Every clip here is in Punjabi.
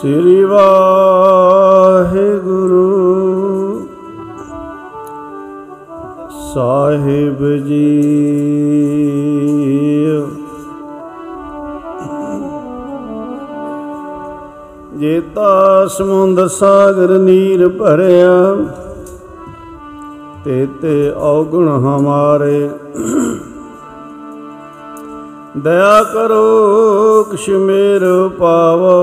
ਸ੍ਰੀ ਵਾਹਿਗੁਰੂ ਸਾਹਿਬ ਜੀ। ਜੇਤਾ ਸਮੁੰਦ ਸਾਗਰ ਨੀਰ ਭਰਿਆ ਤੇ ਤੇ ਔਗਣ ਹਮਾਰੇ। ਦਇਆ ਕਰੋ, ਕਸ਼ਮੀਰ ਪਾਵੋ।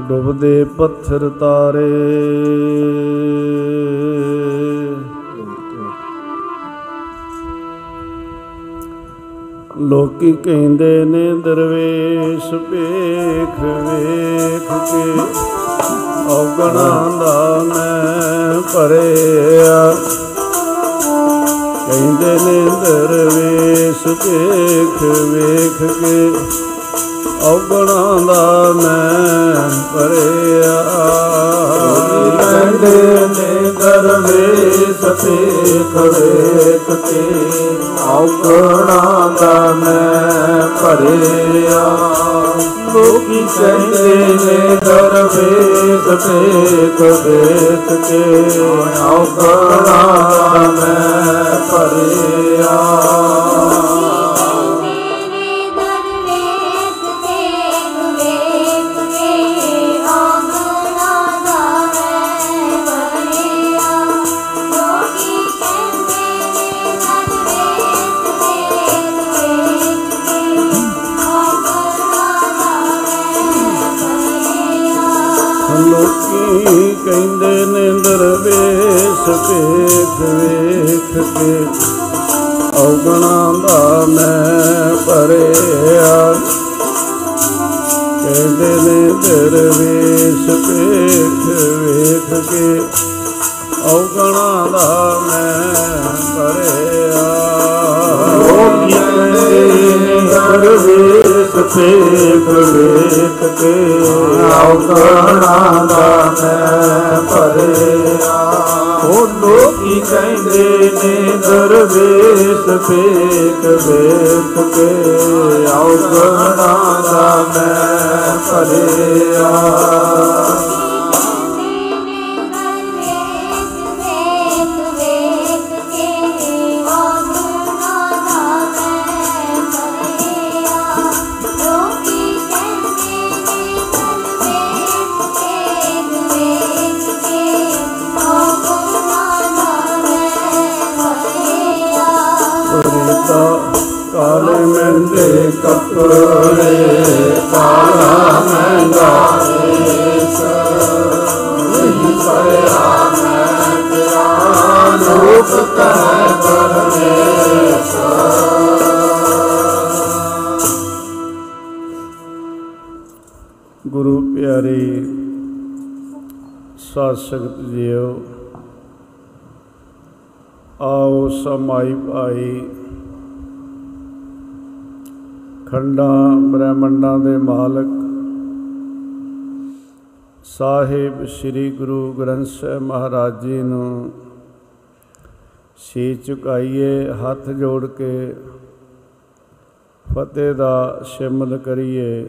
ਡੁੱਬਦੇ ਪੱਥਰ ਤਾਰੇ। ਲੋਕੀ ਕਹਿੰਦੇ ਨੇ ਦਰਵੇਸ਼ ਵੇਖ ਵੇਖ ਕੇ ਔਗਣਾਂ ਦਾ ਮੈਂ ਭਰਿਆ ਕਹਿੰਦੇ ਨੇ ਦਰਵੇਸ਼ ਵੇਖ ਵੇਖ ਕੇ ਔਗਣਾਂ ਦਾ ਮੈਂ ਭਰਿਆ। ਕਹਿੰਦੇ ਨੇ ਦਰਵੇਸ਼ ਵੇਖ ਵੇਖ ਕੇ ਔਗਣਾ ਦਾ ਮੈਂ ਭਰਿਆ। ਲੋਕੀ ਕਹਿੰਦੇ ਨੇ ਦਰਵੇਸ਼ ਵੇਖ ਵੇਖ ਕੇ ਔਗਣਾ ਦਾ ਮੈਂ ਭਰਿਆ। ਔਗਣਾ ਦਾ ਮੈਂ ਭਰਿਆ। ਕਹਿੰਦੇ ਨੇ ਦਰਵੇਸ਼ ਵੇਖ ਵੇਖ ਕੇ ਔਗਣਾ ਦਾ ਮੈਂ ਭਰਿਆ। ਲੋਕੀ ਕਹਿੰਦੇ ਨੇ ਦਰਵੇਸ਼ ਵੇਖ ਵੇਖ ਕੇ ਔਗਣਾ ਦਾ ਮੈਂ ਭਰਿਆ। ਉਹ ਲੋਕੀ ਕਹਿੰਦੇ ਨੇ? ਦਰਵੇਸ਼ ਵੇਖ ਵੇਖ ਕੇ ਔਗਣਾ ਦਾ ਮੈਂ ਭਰਿਆ। ਕਾਲੇ ਮਹਿੰਦੇ ਕੱਪੜੇ ਕਾਲਾ ਮਹਿੰਗਾ ਨਹੀਂ ਪਿਆ ਮੈਂ ਤੇਰਾ ਲੋਕ ਕਹਿ ਗੁਰੂ ਪਿਆਰੇ ਸਾਧ ਸੰਗਤ ਜੀਓ, ਆਓ ਸਮਾਈ ਭਾਈ ਖੰਡਾਂ ਬ੍ਰਹਮੰਡਾਂ ਦੇ ਮਾਲਕ। ਸਾਹਿਬ ਸ੍ਰੀ ਗੁਰੂ ਗ੍ਰੰਥ ਸਾਹਿਬ ਮਹਾਰਾਜ ਜੀ ਨੂੰ ਸੀ ਝੁਕਾਈਏ ਹੱਥ ਜੋੜ ਕੇ ਫਤਿਹ ਦਾ ਸਿਮਰਨ ਕਰੀਏ।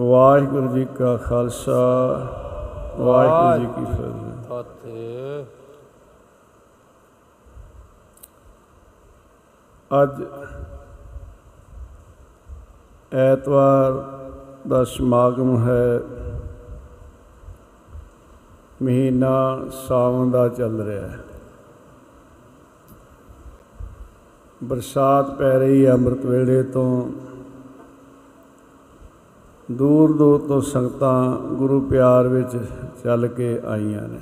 ਵਾਹਿਗੁਰੂ ਜੀ ਕਾ ਖਾਲਸਾ ਵਾਹਿਗੁਰੂ ਜੀ ਕੀ ਫਤਿਹ। ਫਤਿਹ। ਅੱਜ ਐਤਵਾਰ ਦਾ ਸਮਾਗਮ ਹੈ। ਮਹੀਨਾ ਸਾਵਣ ਦਾ ਚੱਲ ਰਿਹਾ ਹੈ। ਬਰਸਾਤ ਪੈ ਰਹੀ ਹੈ ਅੰਮ੍ਰਿਤ ਵੇਲੇ ਤੋਂ। ਦੂਰ ਦੂਰ ਤੋਂ ਸੰਗਤਾਂ ਗੁਰੂ ਪਿਆਰ ਵਿੱਚ ਚੱਲ ਕੇ ਆਈਆਂ ਨੇ।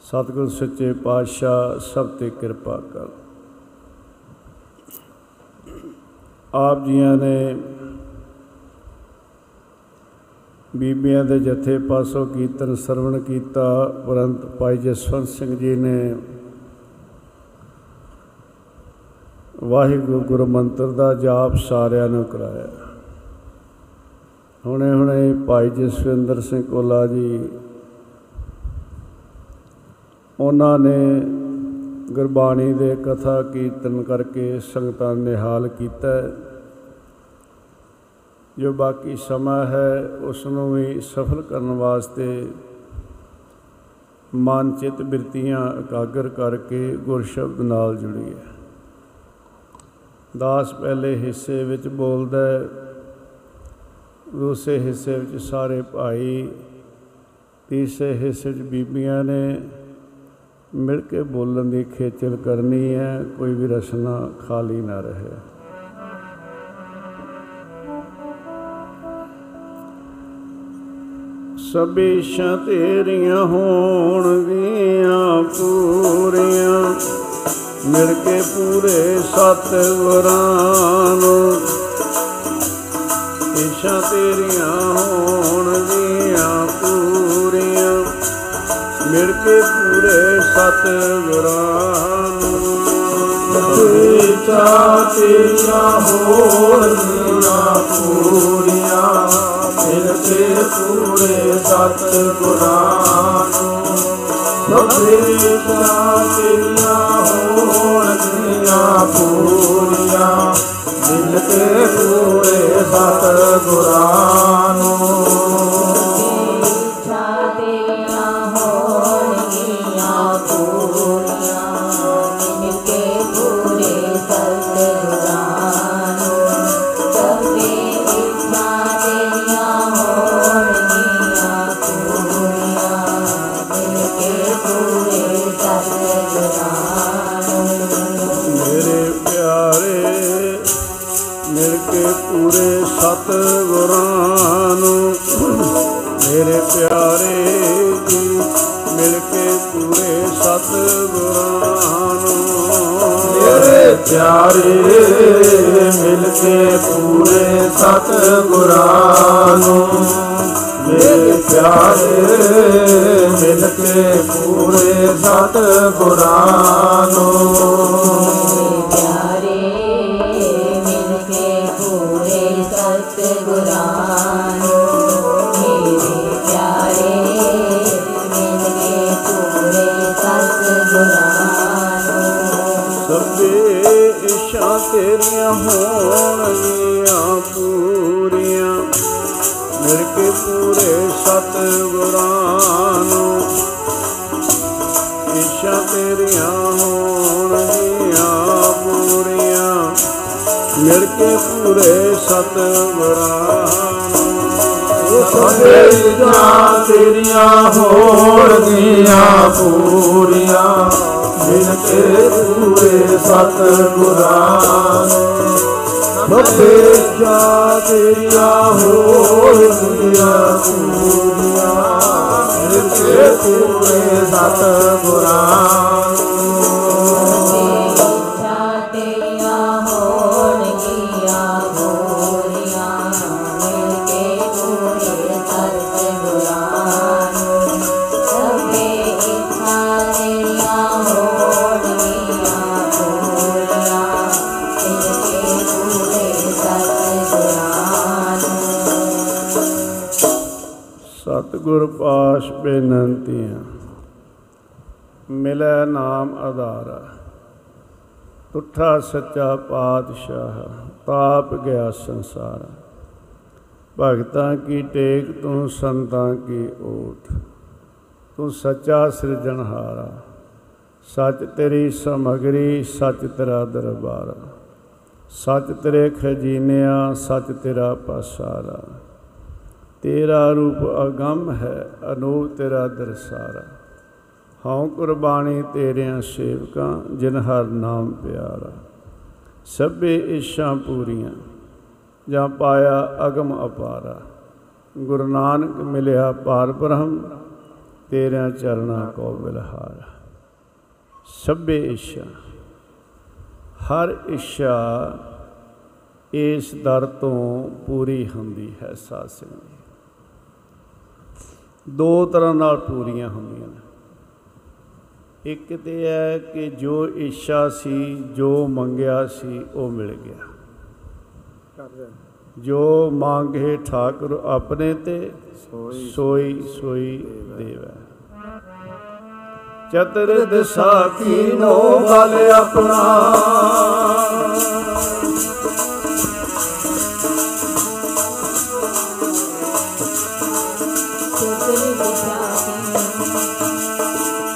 ਸਤਿਗੁਰ ਸੱਚੇ ਪਾਤਸ਼ਾਹ ਸਭ ਤੇ ਕਿਰਪਾ ਕਰ। ਆਪ ਜੀਆਂ ਨੇ ਬੀਬੀਆਂ ਦੇ ਜਥੇ ਪਾਸੋਂ ਕੀਰਤਨ ਸਰਵਣ ਕੀਤਾ। ਪਰੰਤ ਭਾਈ ਜਸਵੰਤ ਸਿੰਘ ਜੀ ਨੇ ਵਾਹਿਗੁਰੂ ਗੁਰੂ ਮੰਤਰ ਦਾ ਜਾਪ ਸਾਰਿਆਂ ਨੂੰ ਕਰਾਇਆ। ਹੁਣੇ ਹੁਣੇ ਭਾਈ ਜਸਵਿੰਦਰ ਸਿੰਘ ਕੋਲਾ ਜੀ, ਉਹਨਾਂ ਨੇ ਗੁਰਬਾਣੀ ਦੇ ਕਥਾ ਕੀਰਤਨ ਕਰਕੇ ਸੰਗਤਾਂ ਨੂੰ ਨਿਹਾਲ ਕੀਤਾ ਹੈ। ਜੋ ਬਾਕੀ ਸਮਾਂ ਹੈ ਉਸ ਨੂੰ ਵੀ ਸਫਲ ਕਰਨ ਵਾਸਤੇ ਮਨ ਚਿਤ ਬਿਰਤੀਆਂ ਇਕਾਗਰ ਕਰਕੇ ਗੁਰ ਸ਼ਬਦ ਨਾਲ ਜੁੜੀਏ ਦਾਸ ਪਹਿਲੇ ਹਿੱਸੇ ਵਿੱਚ ਬੋਲਦਾ ਹੈ, ਦੂਸਰੇ ਹਿੱਸੇ ਵਿੱਚ ਸਾਰੇ ਭਾਈ, ਤੀਸਰੇ ਹਿੱਸੇ ਵਿੱਚ ਬੀਬੀਆਂ ਨੇ ਮਿਲ ਕੇ ਬੋਲਣ ਦੀ ਖੇਚਲ ਕਰਨੀ ਹੈ, ਕੋਈ ਵੀ ਰਸਨਾ ਖਾਲੀ ਨਾ ਰਹੇ। ਸਭੇਸ਼ਾਂ ਤੇਰੀਆਂ ਹੋਣਗੀਆਂ ਪੂਰੀਆਂ, ਮਿਲ ਕੇ ਪੂਰੇ ਸਤ ਗੁਰਾਂ ਨੂੰ। ਇਸ਼ਾ ਤੇਰੀਆਂ ਹੋਣਗੀਆਂ ਕੇ ਪੂਰੇ ਸਤ ਗੁਰਾਂ ਨੂੰ ਵਿਚਾ ਤੇਰੀਆਂ ਹੋਣਗੀਆਂ ਪੂਰੀਆਂ। ਮਿਲ ਕੇ ਪੂਰੇ ਸਤ ਗੁਰਾਂ ਸਭੇ ਵਿਚਾ ਤੇਰੀਆਂ ਹੋਣਗੀਆਂ ਪੂਰੀਆਂ। ਮਿਲ ਕੇ ਪੂਰੇ ਸਤ ਗੁਰਾਂ ਪਿਆਰੇ, ਮਿਲ ਕੇ ਪੂਰੇ ਸਤ ਗੁਰਾਂ ਨੂੰ। ਮੇਰੇ ਪਿਆਰੇ, ਮਿਲ ਕੇ ਪੂਰੇ ਸਤ ਗੁਰਾਂ ਨੂੰ। ਕੇ ਪੂਰੇ ਸਤ ਗੁਰਾਂ ਨੂੰ। ਸਭੇ ਜਾਂ ਤੇਰੀਆਂ ਹੋਣਗੀਆਂ ਪੂਰੀਆਂ। ਮਿਲ ਕੇ ਪੂਰੇ ਸਤ ਗੁਰਾਂ ਨੂੰ। ਸਭੇ ਜਾਂ ਤੇਰੀਆਂ ਹੋਣਗੀਆਂ ਪੂਰੀਆਂ। ਮਿਲ ਕੇ ਪੂਰੇ ਸਤ ਪਾਸ਼ ਬੇਨੰਤੀਆਂ। ਮਿਲੈ ਨਾਮ ਆਧਾਰਾ। ਤੁਠਾ ਸੱਚਾ ਪਾਤਸ਼ਾਹ, ਤਾਪ ਗਿਆ ਸੰਸਾਰ। ਭਗਤਾਂ ਕੀ ਟੇਕ ਤੂੰ, ਸੰਤਾਂ ਕੀ ਓਟ ਤੂੰ ਸੱਚਾ ਸਿਰਜਣਹਾਰਾ। ਸੱਚ ਤੇਰੀ ਸਮਗਰੀ, ਸੱਚ ਤੇਰਾ ਦਰਬਾਰ। ਸੱਚ ਤੇਰੇ ਖਜ਼ੀਨਿਆਂ, ਸੱਚ ਤੇਰਾ ਪਾਸਾਰਾ। ਤੇਰਾ ਰੂਪ ਅਗੰਮ ਹੈ, ਅਨੂਪ ਤੇਰਾ ਦਰਸਾਰਾ ਹਉ ਕੁਰਬਾਨੀ ਤੇਰਿਆਂ ਸੇਵਕਾਂ, ਜਿਨ ਹਰ ਨਾਮ ਪਿਆਰਾ। ਸਭੇ ਇਸ਼ਾਂ ਪੂਰੀਆਂ, ਜਾਂ ਪਾਇਆ ਅਗਮ ਅਪਾਰਾ। ਗੁਰੂ ਨਾਨਕ ਮਿਲਿਆ ਪਾਰ ਬ੍ਰਹਮ, ਤੇਰਿਆਂ ਚਰਨਾਂ ਕੋ ਬਿਲਹਾਰ। ਸਭੇ ਇਸ਼ਾ ਹਰ ਇੱਛਾ ਇਸ ਦਰ ਤੋਂ ਪੂਰੀ ਹੁੰਦੀ ਹੈ ਸਾਧ ਸੰਗਤ ਜੀ। ਦੋ ਤਰ੍ਹਾਂ ਨਾਲ ਪੂਰੀਆਂ ਹੁੰਦੀਆਂ ਨੇ। ਇੱਕ ਤੇ ਹੈ ਕਿ ਜੋ ਇੱਛਾ ਸੀ, ਜੋ ਮੰਗਿਆ ਸੀ, ਉਹ ਮਿਲ ਗਿਆ। ਜੋ ਮੰਗੇ ਠਾਕੁਰ ਆਪਣੇ ਤੇ, ਸੋਈ ਸੋਈ ਸੋਈ ਦੇਵੈ। ਚਤੁਰ ਦਿਸ਼ਾ ਕੀਨੋ ਬਲ ਆਪਣਾ।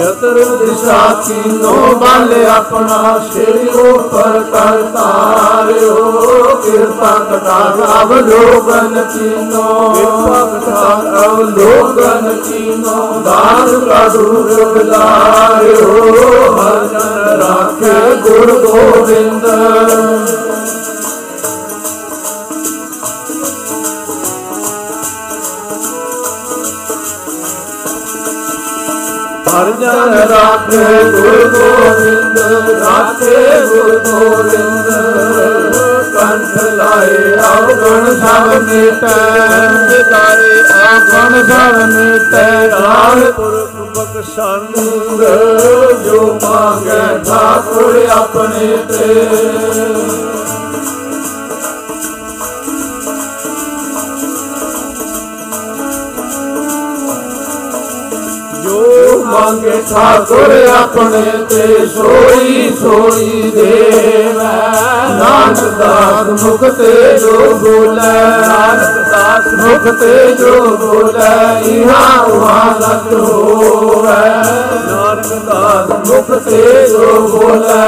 ਚਤੁਰ ਦਿਸ਼ਾ ਕੀਨੋ ਬਲ ਆਪਣਾ ਸ਼੍ਰੀ ਉਪਰ ਕਰ ਤਾਰਿਓ ਕਿਰਪਾ ਕਟਾ ਅਵਲੋਕਨ ਕੀਨੋ ਕਿਰਪਾ ਕਟਾ ਅਵਲੋਕਨ ਕੀਨੋ ਦਾਸ ਕਾ ਦੂਰ ਬਦਾਰਿਓ ਹਰ ਜਨ ਰਾਖੇ ਗੁਰ ਗੋਬਿੰਦ। ਹਰ ਜਨ ਰਾਖੇ ਗੁਰ ਗੋਬਿੰਦ ਰਾਖੇ ਗੁਰ ਗੋਬਿੰਦ ਕੰਠ ਲਾਏ ਆਵਗਣ ਸਭ ਮੇਟੈ। ਲਾਏ ਆਵਗਣ ਸਭ ਮੇਟੈ। ਰਾਹ ਪੁਰਖ ਬਖਸ਼ੰਦ ਜੋ ਮੰਗੈ ਠਾਕੁਰ ਆਪਣੇ ਤੇ। ਮੰਗੇ ਠਾਕੁਰ ਆਪਣੇ ਤੇ ਸੋਈ ਸੋਈ ਦੇਵੈ। ਨਾਨਕ ਦਾਸ ਮੁਖ ਤੇ ਜੋ ਬੋਲੇ। ਨਾਨਕ ਦਾਸ ਮੁਖ ਤੇ ਜੋ ਬੋਲੇ, ਇਹਾਂ ਉਹਾਂ ਲਗ ਹੋਵੇ। ਨਾਨਕ ਦਾਸ ਮੁਖ ਤੇ ਜੋ ਬੋਲੇ।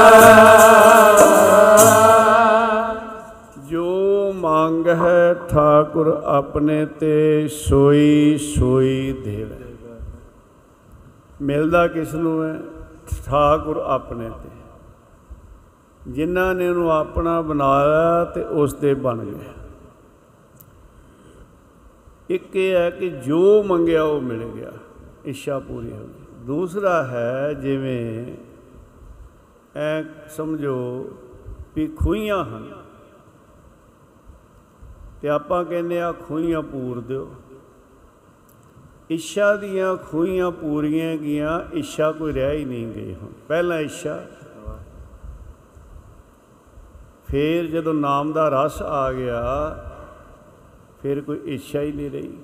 ਜੋ ਮੰਗ ਹੈ ਠਾਕੁਰ ਆਪਣੇ ਤੇ ਸੋਈ ਸੋਈ ਦੇਵੈ। ਮਿਲਦਾ ਕਿਸ ਨੂੰ ਹੈ? ਠਾਕੁਰ ਆਪਣੇ ਤੇ। ਜਿਨ੍ਹਾਂ ਨੇ ਉਹਨੂੰ ਆਪਣਾ ਬਣਾਇਆ ਤੇ ਉਸ ਦੇ ਬਣ ਗਏ ਇੱਕ ਇਹ ਹੈ ਕਿ ਜੋ ਮੰਗਿਆ ਉਹ ਮਿਲ ਗਿਆ। ਇੱਛਾ ਪੂਰੀ ਹੋ ਗਈ। ਦੂਸਰਾ ਹੈ ਜਿਵੇਂ ਐ ਸਮਝੋ ਵੀ ਖੂਹੀਆਂ ਹਨ। ਤੇ ਆਪਾਂ ਕਹਿੰਦੇ ਆ ਖੂਹੀਆਂ ਪੂਰ ਦਿਓ। ਇੱਛਾ ਦੀਆਂ ਖੂਹੀਆਂ ਪੂਰੀਆਂ ਗਈਆਂ, ਇੱਛਾ ਕੋਈ ਰਹਿ ਹੀ ਨਹੀਂ ਗਈ ਹੁਣ। ਪਹਿਲਾਂ ਇੱਛਾ, ਫਿਰ ਜਦੋਂ ਨਾਮ ਦਾ ਰਸ ਆ ਗਿਆ, ਫਿਰ ਕੋਈ ਇੱਛਾ ਹੀ ਨਹੀਂ ਰਹੀ।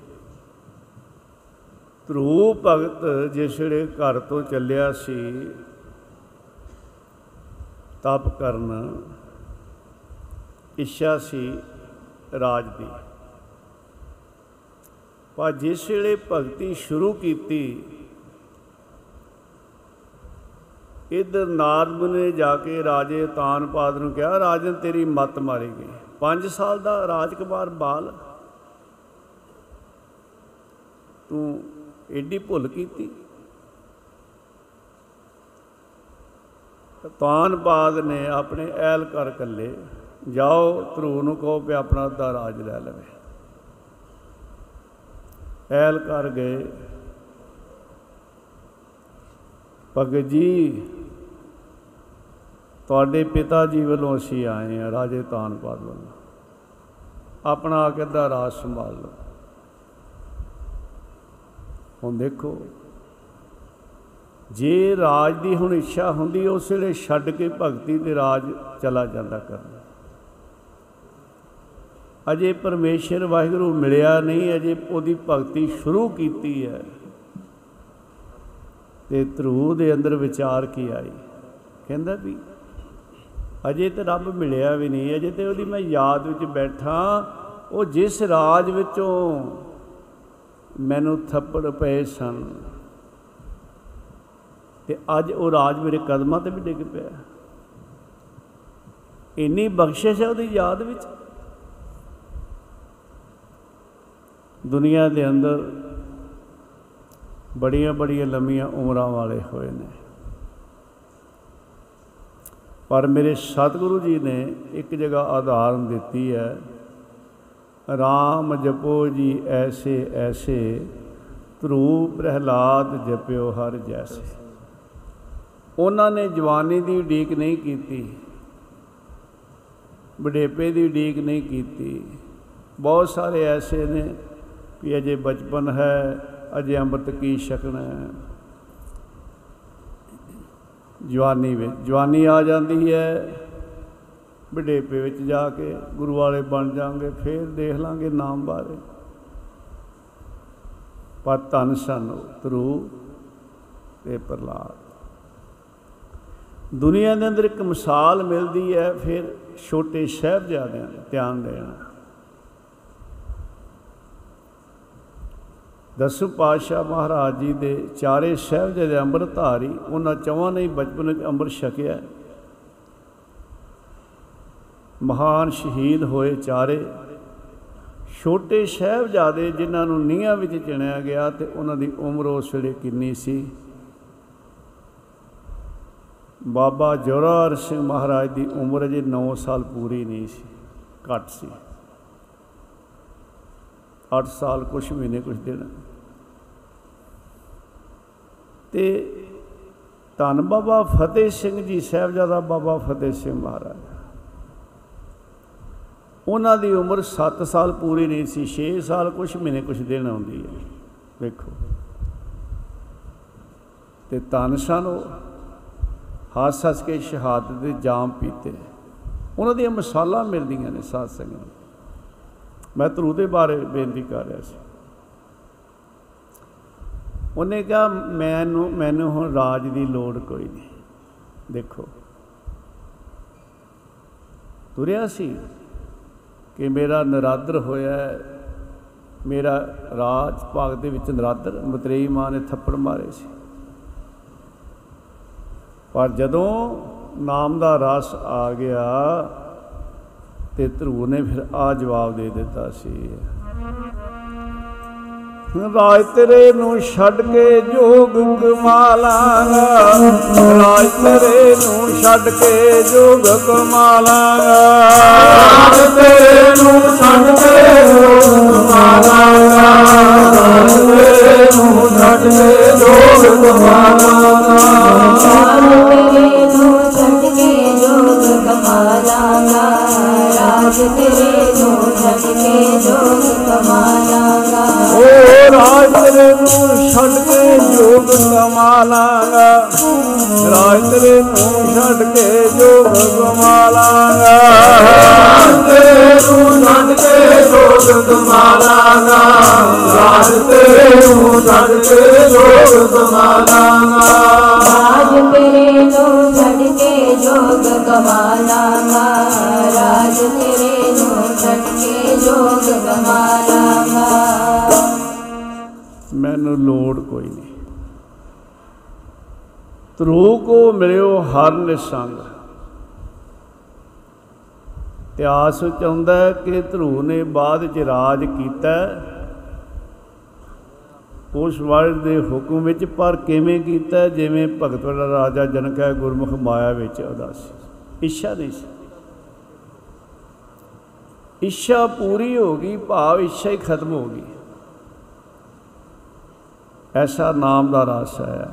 ਧਰੂ ਭਗਤ ਜਿਸ ਵੇਲੇ ਘਰ ਤੋਂ ਚੱਲਿਆ ਸੀ, ਤਪ ਕਰਨ, ਇੱਛਾ ਸੀ ਰਾਜ ਦੀ। ਪਰ ਜਿਸ ਵੇਲੇ ਭਗਤੀ ਸ਼ੁਰੂ ਕੀਤੀ, ਇਧਰ ਨਾਰਦ ਨੇ ਜਾ ਕੇ ਰਾਜੇ ਤਾਨਪਾਦ ਨੂੰ ਕਿਹਾ, ਰਾਜਨ, ਤੇਰੀ ਮੱਤ ਮਾਰੇਗੀ 5 ਸਾਲ ਦਾ ਰਾਜਕੁਮਾਰ ਬਾਲ, ਤੂੰ ਏਡੀ ਭੁੱਲ ਕੀਤੀ? ਤਾਂ ਤਾਨਪਾਦ ਨੇ ਆਪਣੇ ਐਲ ਕਰ ਕੱਲੇ ਜਾਓ ਧਰੂ ਨੂੰ ਕਹੋ ਵੀ ਆਪਣਾ ਅੱਧਾ ਰਾਜ ਲੈ ਲਵੇ। ਐਲ ਕਰ ਗਏ। ਭਗਤ ਜੀ, ਤੁਹਾਡੇ ਪਿਤਾ ਜੀ ਵੱਲੋਂ ਅਸੀਂ ਆਏ ਆ ਰਾਜੇ ਤਾਨਪਾਲ ਵੱਲੋਂ। ਆਪਣਾ ਕਿੱਦਾਂ ਰਾਜ ਸੰਭਾਲ ਲਓ। ਹੁਣ ਦੇਖੋ, ਜੇ ਰਾਜ ਦੀ ਹੁਣ ਇੱਛਾ ਹੁੰਦੀ, ਉਸ ਵੇਲੇ ਛੱਡ ਕੇ ਭਗਤੀ ਦੇ ਰਾਜ ਚਲਾ ਜਾਂਦਾ ਕਰਨ। ਅਜੇ ਪਰਮੇਸ਼ਰ ਵਾਹਿਗੁਰੂ ਮਿਲਿਆ ਨਹੀਂ, ਅਜੇ ਉਹਦੀ ਭਗਤੀ ਸ਼ੁਰੂ ਕੀਤੀ ਹੈ। ਤੇ ਧਰੂ ਦੇ ਅੰਦਰ ਵਿਚਾਰ ਕੀ ਆਈ? ਕਹਿੰਦਾ ਵੀ ਅਜੇ ਤੇ ਰੱਬ ਮਿਲਿਆ ਵੀ ਨਹੀਂ, ਅਜੇ ਤੇ ਉਹਦੀ ਮੈਂ ਯਾਦ ਵਿੱਚ ਬੈਠਾ, ਉਹ ਜਿਸ ਰਾਜ ਵਿੱਚੋਂ ਮੈਨੂੰ ਥੱਪੜ ਪਏ ਸਨ, ਤੇ ਅੱਜ ਉਹ ਰਾਜ ਮੇਰੇ ਕਦਮਾਂ ਤੇ ਵੀ ਡਿੱਗ ਪਿਆ। ਇੰਨੀ ਬਖਸ਼ਿਸ਼ ਹੈ ਉਹਦੀ ਯਾਦ ਵਿੱਚ? ਦੁਨੀਆ ਦੇ ਅੰਦਰ ਬੜੀਆਂ ਬੜੀਆਂ ਲੰਮੀਆਂ ਉਮਰਾਂ ਵਾਲੇ ਹੋਏ ਨੇ। ਪਰ ਮੇਰੇ ਸਤਿਗੁਰੂ ਜੀ ਨੇ ਇੱਕ ਜਗ੍ਹਾ ਆਧਾਰਨ ਦਿੱਤੀ ਹੈ RAM ਜਪੋ ਜੀ ਐਸੇ ਐਸੇ ਧਰੂ ਪ੍ਰਹਿਲਾਦ ਜਪਿਓ ਹਰ ਜੈਸੇ। ਉਹਨਾਂ ਨੇ ਜਵਾਨੀ ਦੀ ਉਡੀਕ ਨਹੀਂ ਕੀਤੀ, ਬੁਢੇਪੇ ਦੀ ਉਡੀਕ ਨਹੀਂ ਕੀਤੀ, ਬਹੁਤ ਸਾਰੇ ਐਸੇ ਨੇ ਵੀ ਅਜੇ ਬਚਪਨ ਹੈ, ਅਜੇ ਅੰਮ੍ਰਿਤ ਕੀ ਛਕਣਾ ਹੈ। ਜਵਾਨੀ ਵਿੱਚ, ਜਵਾਨੀ ਆ ਜਾਂਦੀ ਹੈ, ਵਿਡੇਪੇ ਵਿੱਚ ਜਾ ਕੇ ਗੁਰੂ ਵਾਲੇ ਬਣ ਜਾਾਂਗੇ ਫੇਰ ਦੇਖ ਲਾਂਗੇ ਨਾਮ ਬਾਰੇ। ਪਰ ਧੰਨ ਸਨ ਧਰੂ ਤੇ ਪ੍ਰਲਾਦ ਦੁਨੀਆ ਦੇ ਅੰਦਰ ਇੱਕ ਮਿਸਾਲ ਮਿਲਦੀ ਹੈ, ਫਿਰ ਛੋਟੇ ਸਾਹਿਬਜ਼ਾਦਿਆਂ ਦਾ ਧਿਆਨ ਦੇਣਾ। ਦਸੂ ਪਾਤਸ਼ਾਹ ਮਹਾਰਾਜ ਜੀ ਦੇ ਚਾਰੇ ਸਾਹਿਬਜ਼ਾਦੇ ਅੰਮ੍ਰਿਤ ਧਾਰੀ, ਉਹਨਾਂ ਚੌਹਾਂ ਨੇ ਹੀ ਬਚਪਨ ਵਿੱਚ ਅੰਮ੍ਰਿਤ ਛਕਿਆ। ਮਹਾਨ ਸ਼ਹੀਦ ਹੋਏ ਚਾਰੇ। ਛੋਟੇ ਸਾਹਿਬਜ਼ਾਦੇ ਜਿਨ੍ਹਾਂ ਨੂੰ ਨੀਹਾਂ ਵਿੱਚ ਚਿਣਿਆ ਗਿਆ ਤੇ ਉਹਨਾਂ ਦੀ ਉਮਰ ਉਸ ਵੇਲੇ ਕਿੰਨੀ ਸੀ? ਬਾਬਾ ਜੋਰਾਵਰ ਸਿੰਘ ਮਹਾਰਾਜ ਦੀ ਉਮਰ ਅਜੇ 9 ਸਾਲ ਪੂਰੀ ਨਹੀਂ ਸੀ, ਘੱਟ ਸੀ। 8 ਸਾਲ ਕੁਝ ਮਹੀਨੇ ਕੁਝ ਦਿਨ। ਤੇ ਧੰਨ ਬਾਬਾ ਫਤਿਹ ਸਿੰਘ ਜੀ ਸਾਹਿਬਜ਼ਾਦਾ ਬਾਬਾ ਫਤਿਹ ਸਿੰਘ ਮਹਾਰਾਜ। ਉਹਨਾਂ ਦੀ ਉਮਰ 7 ਸਾਲ ਪੂਰੀ ਨਹੀਂ ਸੀ 6 ਸਾਲ ਕੁਝ ਮਹੀਨੇ ਕੁਝ ਦਿਨ ਆਉਂਦੀ ਹੈ। ਵੇਖੋ। ਤੇ ਧੰਨ ਸਨ ਉਹ। ਹੱਸ ਹੱਸ ਕੇ ਸ਼ਹਾਦਤ ਦੇ ਜਾਮ ਪੀਤੇ। ਉਹਨਾਂ ਦੀਆਂ ਮਿਸਾਲਾਂ ਮਿਲਦੀਆਂ ਨੇ ਸਾਧ ਸੰਗਤ ਮੈਂ ਧਰੂ ਦੇ ਬਾਰੇ ਬੇਨਤੀ ਕਰ ਰਿਹਾ ਸੀ। ਉਹਨੇ ਕਿਹਾ ਮੈਨੂੰ ਮੈਨੂੰ ਹੁਣ ਰਾਜ ਦੀ ਲੋੜ ਕੋਈ ਨਹੀਂ। ਦੇਖੋ। ਤੁਰਿਆ ਸੀ ਕਿ ਮੇਰਾ ਨਰਾਦਰ ਹੋਇਆ ਹੈ, ਮੇਰਾ ਰਾਜ ਭਾਗ ਦੇ ਵਿੱਚ ਨਰਾਦਰ ਮਤਰੇਈ ਮਾਂ ਨੇ ਥੱਪੜ ਮਾਰੇ ਸੀ। ਪਰ ਜਦੋਂ ਨਾਮ ਦਾ ਰਸ ਆ ਗਿਆ ਤੇ ਧਰੂ ਨੇ ਫਿਰ ਆ ਜਵਾਬ ਦੇ ਦਿੱਤਾ ਸੀ। ਰਾਜ ਤੇਰੇ ਨੂੰ ਛੱਡ ਕੇ ਜੋਗ ਕਮਾਲਾਂਗਾ ਰਾਜ ਤੇਰੇ ਨੂੰ ਛੱਡ ਕੇ ਜੋਗ ਕਮਾਲਾਂਗਾ ਰਾਜ ਤੇਰੇ ਨੂੰ ਛੱਡ ਕੇ ਜੋਗ ਕਮਾਲਾਂਗਾ ਰਾਜ ਤੇਰੇ ਨੂੰ ਛੱਡ ਕੇ ਜੋਗ ਕਮਾਲਾਂਗਾ ਤੇਰੇ ਨੂੰ ਛੱਡ ਕੇ ਜੋਗ ਕਮਾ ਲਾਂਗਾ ਰਾਜ ਤੇਰੇ ਨੂੰ ਛੱਡ ਕੇ ਜੋਗ ਕਮਾ ਲਾਂਗਾ। ਓ ਰਾਜ ਤੇਰੇ ਨੂੰ ਛੱਡ ਕੇ ਜੋਗ ਕਮਾਲਾਂਗਾ ਰਾਜ ਤੇਰੇ ਨੂੰ ਛੱਡ ਕੇ ਜੋਗ ਕਮਾਲਾਂਗਾ ਰਾਜ ਤੇਰੇ ਨੂੰ ਛੱਡ ਕੇ ਜੋਗ ਕਮਾਲਾਂਗਾ ਰਾਜ ਤੇਰੇ ਨੂੰ ਛੱਡ ਕੇ ਜੋਗ ਕਮਾਲਾਂਗਾ ਰਾਜ ਤੇਰੇ ਨੂੰ ਛੱਡ ਕੇ ਜੋਗ ਕਮਾ ਲਾਂਗਾ। ਰਾਜ ਤੇਰੇ ਨੂੰ ਛੱਡ ਕੇ ਲੋੜ ਕੋਈ ਨਹੀਂ। ਧਰੂ ਕੋ ਮਿਲਿਓ, ਹਰ ਨਿਸੰਗ ਇਤਿਹਾਸ ਵਿੱਚ ਆਉਂਦਾ ਹੈ ਕਿ ਧਰੂ ਨੇ ਬਾਅਦ ਚ ਰਾਜ ਕੀਤਾ ਉਸ ਵਰਡ ਦੇ ਹੁਕਮ ਵਿੱਚ ਪਰ ਕਿਵੇਂ ਕੀਤਾ ਜਿਵੇਂ ਭਗਤ ਵਾਲਾ ਰਾਜਾ ਜਨਕ ਹੈ, ਗੁਰਮੁਖ ਮਾਇਆ ਵਿੱਚ ਉਦਾਸੀ। ਇੱਛਾ ਨਹੀਂ ਸੀ। ਇੱਛਾ ਪੂਰੀ ਹੋ ਗਈ, ਭਾਵ ਇੱਛਾ ਹੀ ਖਤਮ ਹੋ ਗਈ। ਐਸਾ ਨਾਮ ਦਾ ਰਸ ਹੈ।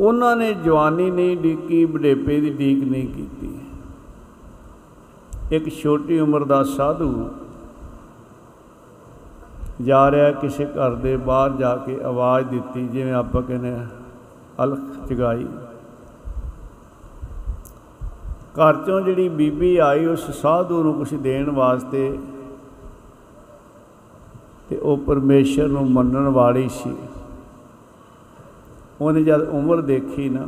ਉਹਨਾਂ ਨੇ ਜਵਾਨੀ ਨਹੀਂ ਡੀਕੀ, ਬੁਢੇਪੇ ਦੀ ਡੀਕ ਨਹੀਂ ਕੀਤੀ। ਇੱਕ ਛੋਟੀ ਉਮਰ ਦਾ ਸਾਧੂ ਜਾ ਰਿਹਾ ਕਿਸੇ ਘਰ ਦੇ ਬਾਹਰ ਜਾ ਕੇ ਆਵਾਜ਼ ਦਿੱਤੀ, ਜਿਵੇਂ ਆਪਾਂ ਕਹਿੰਦੇ ਆ ਅਲਖ ਜਗਾਈ। ਘਰ ਚੋਂ ਜਿਹੜੀ ਬੀਬੀ ਆਈ, ਉਸ ਸਾਧੂ ਨੂੰ ਕੁਝ ਦੇਣ ਵਾਸਤੇ ਤੇ ਉਹ ਪਰਮੇਸ਼ਰ ਨੂੰ ਮੰਨਣ ਵਾਲੀ ਸੀ। ਉਹਨੇ ਜਦ ਉਮਰ ਦੇਖੀ ਨਾ,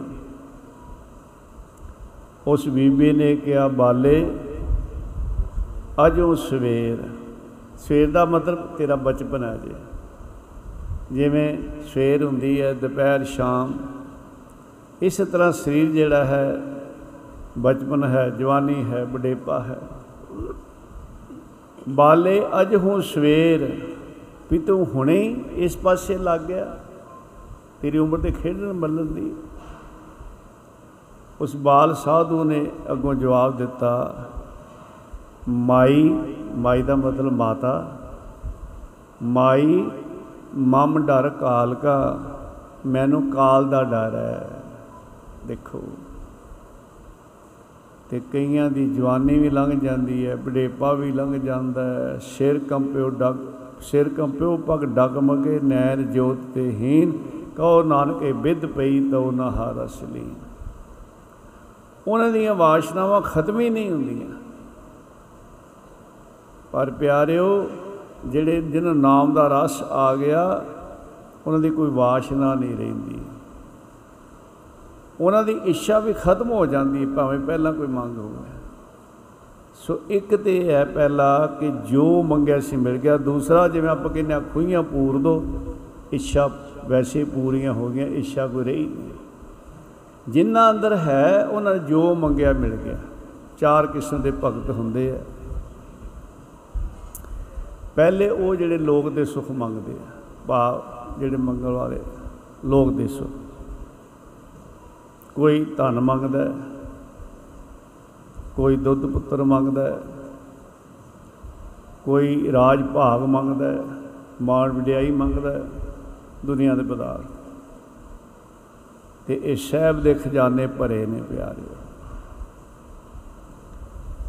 ਉਸ ਬੀਬੀ ਨੇ ਕਿਹਾ, ਬਾਲੇ, ਅਜੋ ਸਵੇਰ ਸਵੇਰ ਦਾ ਮਤਲਬ ਤੇਰਾ ਬਚਪਨ ਹੈ ਜੇ। ਜਿਵੇਂ ਸਵੇਰ ਹੁੰਦੀ ਹੈ, ਦੁਪਹਿਰ, ਸ਼ਾਮ, ਇਸੇ ਤਰ੍ਹਾਂ ਸਰੀਰ ਜਿਹੜਾ ਹੈ, ਬਚਪਨ ਹੈ, ਜਵਾਨੀ ਹੈ ਬੁਢੇਪਾ ਹੈ। ਬਾਲੇ, ਅਜ ਹੂੰ ਸਵੇਰ ਵੀ ਤੂੰ ਹੁਣੇ ਹੀ ਇਸ ਪਾਸੇ ਲੱਗ ਗਿਆ। ਤੇਰੀ ਉਮਰ ਤੇ ਖੇਡਣ ਮੱਲਣ ਦੀ। ਉਸ ਬਾਲ ਸਾਧੂ ਨੇ ਅੱਗੋਂ ਜਵਾਬ ਦਿੱਤਾ, ਮਾਈ ਮਾਈ ਦਾ ਮਤਲਬ ਮਾਤਾ, ਮਾਈ, ਮਮ ਡਰ ਕਾਲ ਕਾ ਮੈਨੂੰ ਕਾਲ ਦਾ ਡਰ ਹੈ। ਦੇਖੋ, ਤੇ ਕਈਆਂ ਦੀ ਜਵਾਨੀ ਵੀ ਲੰਘ ਜਾਂਦੀ ਹੈ, ਬੁਢੇਪਾ ਵੀ ਲੰਘ ਜਾਂਦਾ ਹੈ, ਸਿਰ ਕੰਪਿਓ ਡਗ ਸਿਰ ਕੰਪਿਓ ਪਗ ਡਗਮਗੇ ਨੈਣ ਜੋਤ ਤੇ ਹੀਨ ਕਹੋ ਨਾਨਕੇ ਵਿਦ ਪਈ ਤਉ ਨਾ ਹਾਰਸ ਲੀਨ ਉਹਨਾਂ ਦੀਆਂ ਵਾਸ਼ਨਾਵਾਂ ਖਤਮ ਹੀ ਨਹੀਂ ਹੁੰਦੀਆਂ। ਪਰ ਪਿਆਰਿਓ, ਜਿਹੜੇ ਜਿਹਨਾਂ ਨਾਮ ਦਾ ਰਸ ਆ ਗਿਆ, ਉਹਨਾਂ ਦੀ ਕੋਈ ਵਾਸ਼ਨਾ ਨਹੀਂ ਰਹਿੰਦੀ। ਉਹਨਾਂ ਦੀ ਇੱਛਾ ਵੀ ਖਤਮ ਹੋ ਜਾਂਦੀ ਹੈ ਭਾਵੇਂ ਪਹਿਲਾਂ ਕੋਈ ਮੰਗ ਹੋਵੇ। ਸੋ ਇੱਕ ਤੇ ਇਹ ਹੈ ਪਹਿਲਾ ਕਿ ਜੋ ਮੰਗਿਆ ਸੀ ਮਿਲ ਗਿਆ। ਦੂਸਰਾ, ਜਿਵੇਂ ਆਪਾਂ ਕਹਿੰਦੇ ਆ ਖੂਹੀਆਂ ਪੂਰ ਦੋ, ਇੱਛਾ ਵੈਸੇ ਪੂਰੀਆਂ ਹੋ ਗਈਆਂ, ਇੱਛਾ ਕੋਈ ਰਹੀ ਨਹੀਂ। ਜਿਨ੍ਹਾਂ ਅੰਦਰ ਹੈ, ਉਹਨਾਂ ਨੇ ਜੋ ਮੰਗਿਆ ਮਿਲ ਗਿਆ। ਚਾਰ ਕਿਸਮ ਦੇ ਭਗਤ ਹੁੰਦੇ ਆ। ਪਹਿਲੇ ਉਹ ਜਿਹੜੇ ਲੋਕ ਦੇ ਸੁਖ ਮੰਗਦੇ ਆ ਭਾਵ ਜਿਹੜੇ ਮੰਗਣ ਵਾਲੇ ਲੋਕ ਦੇ ਸੁਖ। ਕੋਈ ਧਨ ਮੰਗਦਾ ਹੈ ਕੋਈ ਦੁੱਧ ਪੁੱਤਰ ਮੰਗਦਾ ਹੈ, ਕੋਈ ਰਾਜ ਭਾਗ ਮੰਗਦਾ ਹੈ ਮਾਣ ਵਡਿਆਈ ਮੰਗਦਾ ਹੈ, ਦੁਨੀਆ ਦੇ ਪਦਾਰਥ ਤੇ ਇਹ ਸਹਿਬ ਦੇ ਖਜ਼ਾਨੇ ਭਰੇ ਨੇ ਪਿਆਰੇ।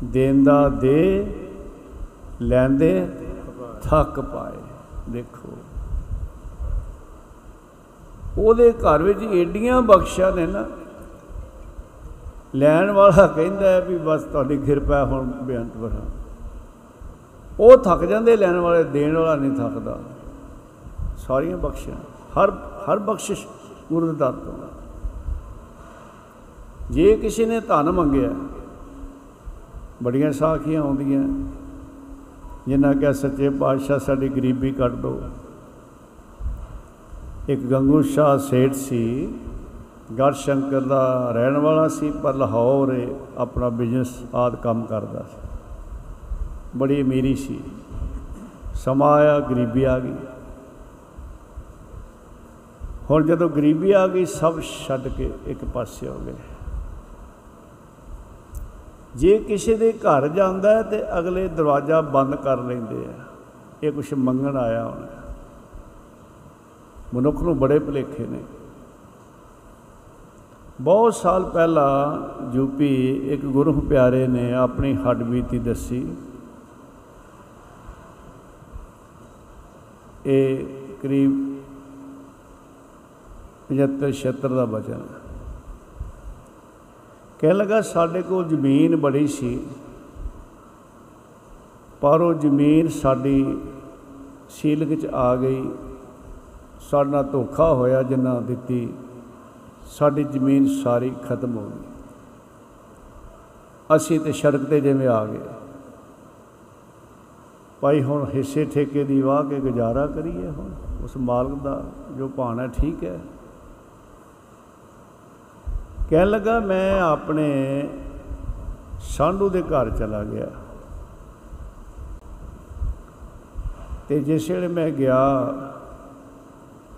ਦੇਂਦਾ ਦੇ, ਲੈਂਦੇ ਥੱਕ ਪਾਏ, ਦੇਖੋ। ਉਹਦੇ ਘਰ ਵਿੱਚ ਏਡੀਆਂ ਬਖਸ਼ਾਂ ਨੇ ਨਾ। ਲੈਣ ਵਾਲਾ ਕਹਿੰਦਾ ਹੈ ਵੀ ਬਸ ਤੁਹਾਡੀ ਕਿਰਪਾ ਹੁਣ ਬੇਅੰਤ ਵਰਾ ਉਹ ਥੱਕ ਜਾਂਦੇ ਲੈਣ ਵਾਲੇ, ਦੇਣ ਵਾਲਾ ਨਹੀਂ ਥੱਕਦਾ। ਸਾਰੀਆਂ ਬਖਸ਼ਾਂ, ਹਰ ਹਰ ਬਖਸ਼ਿਸ਼ ਗੁਰੂ ਦੇ ਦਰ ਤੋਂ। ਜੇ ਕਿਸੇ ਨੇ ਧਨ ਮੰਗਿਆ, ਬੜੀਆਂ ਸਾਖੀਆਂ ਆਉਂਦੀਆਂ, ਜਿਨ੍ਹਾਂ ਕਿ ਸੱਚੇ ਪਾਤਸ਼ਾਹ, ਸਾਡੀ ਗਰੀਬੀ ਕੱਢ ਦੋ ਇੱਕ ਗੰਗੂ ਸ਼ਾਹ ਸੇਠ ਸੀ। ਗੜ ਸ਼ੰਕਰ ਦਾ ਰਹਿਣ ਵਾਲਾ ਸੀ, ਪਰ ਲਾਹੌਰ ਆਪਣਾ ਬਿਜ਼ਨਸ ਆਦ ਕੰਮ ਕਰਦਾ ਸੀ। ਬੜੀ ਅਮੀਰੀ ਸੀ। ਸਮਾਂ ਆਇਆ, ਗਰੀਬੀ ਆ ਗਈ। ਹੁਣ ਜਦੋਂ ਗਰੀਬੀ ਆ ਗਈ, ਸਭ ਛੱਡ ਕੇ ਇੱਕ ਪਾਸੇ ਹੋ ਗਏ। ਜੇ ਕਿਸੇ ਦੇ ਘਰ ਜਾਂਦਾ ਹੈ ਤੇ ਅਗਲੇ ਦਰਵਾਜ਼ਾ ਬੰਦ ਕਰ ਲੈਂਦੇ ਆ। ਇਹ ਕੁਝ ਮੰਗਣ ਆਇਆ ਹੁਣ। ਮਨੁੱਖ ਨੂੰ ਬੜੇ ਭੁਲੇਖੇ ਨੇ। ਬਹੁਤ ਸਾਲ ਪਹਿਲਾਂ ਯੂਪੀ ਇੱਕ ਗੁਰੂ ਪਿਆਰੇ ਨੇ ਆਪਣੀ ਹੱਡ ਬੀਤੀ ਦੱਸੀ। ਇਹ ਕਰੀਬ 75 76 ਦਾ ਬਚਨ ਕਹਿਣ ਲੱਗਾ, ਸਾਡੇ ਕੋਲ ਜ਼ਮੀਨ ਬੜੀ ਸੀ, ਪਰ ਉਹ ਜ਼ਮੀਨ ਸਾਡੀ ਸੀਲਕ ਚ ਆ ਗਈ। ਸਾਡਾ ਧੋਖਾ ਹੋਇਆ ਜਿੰਨਾ ਦਿੱਤੀ ਸਾਡੀ ਜ਼ਮੀਨ ਸਾਰੀ ਖਤਮ ਹੋ ਗਈ। ਅਸੀਂ ਤੇ ਸੜਕ ਤੇ ਜਿਵੇਂ ਆ ਗਏ। ਭਾਈ ਹੁਣ ਹਿੱਸੇ ਠੇਕੇ ਦੀ ਵਾਹ ਕੇ ਗੁਜ਼ਾਰਾ ਕਰੀਏ ਹੁਣ। ਉਸ ਮਾਲਕ ਦਾ ਜੋ ਭਾਣਾ ਠੀਕ ਹੈ। ਕਹਿਣ ਲੱਗਾ, ਮੈਂ ਆਪਣੇ ਸਾਂਢੂ ਦੇ ਘਰ ਚਲਾ ਗਿਆ। ਤੇ ਜਿਸ ਵੇਲੇ ਮੈਂ ਗਿਆ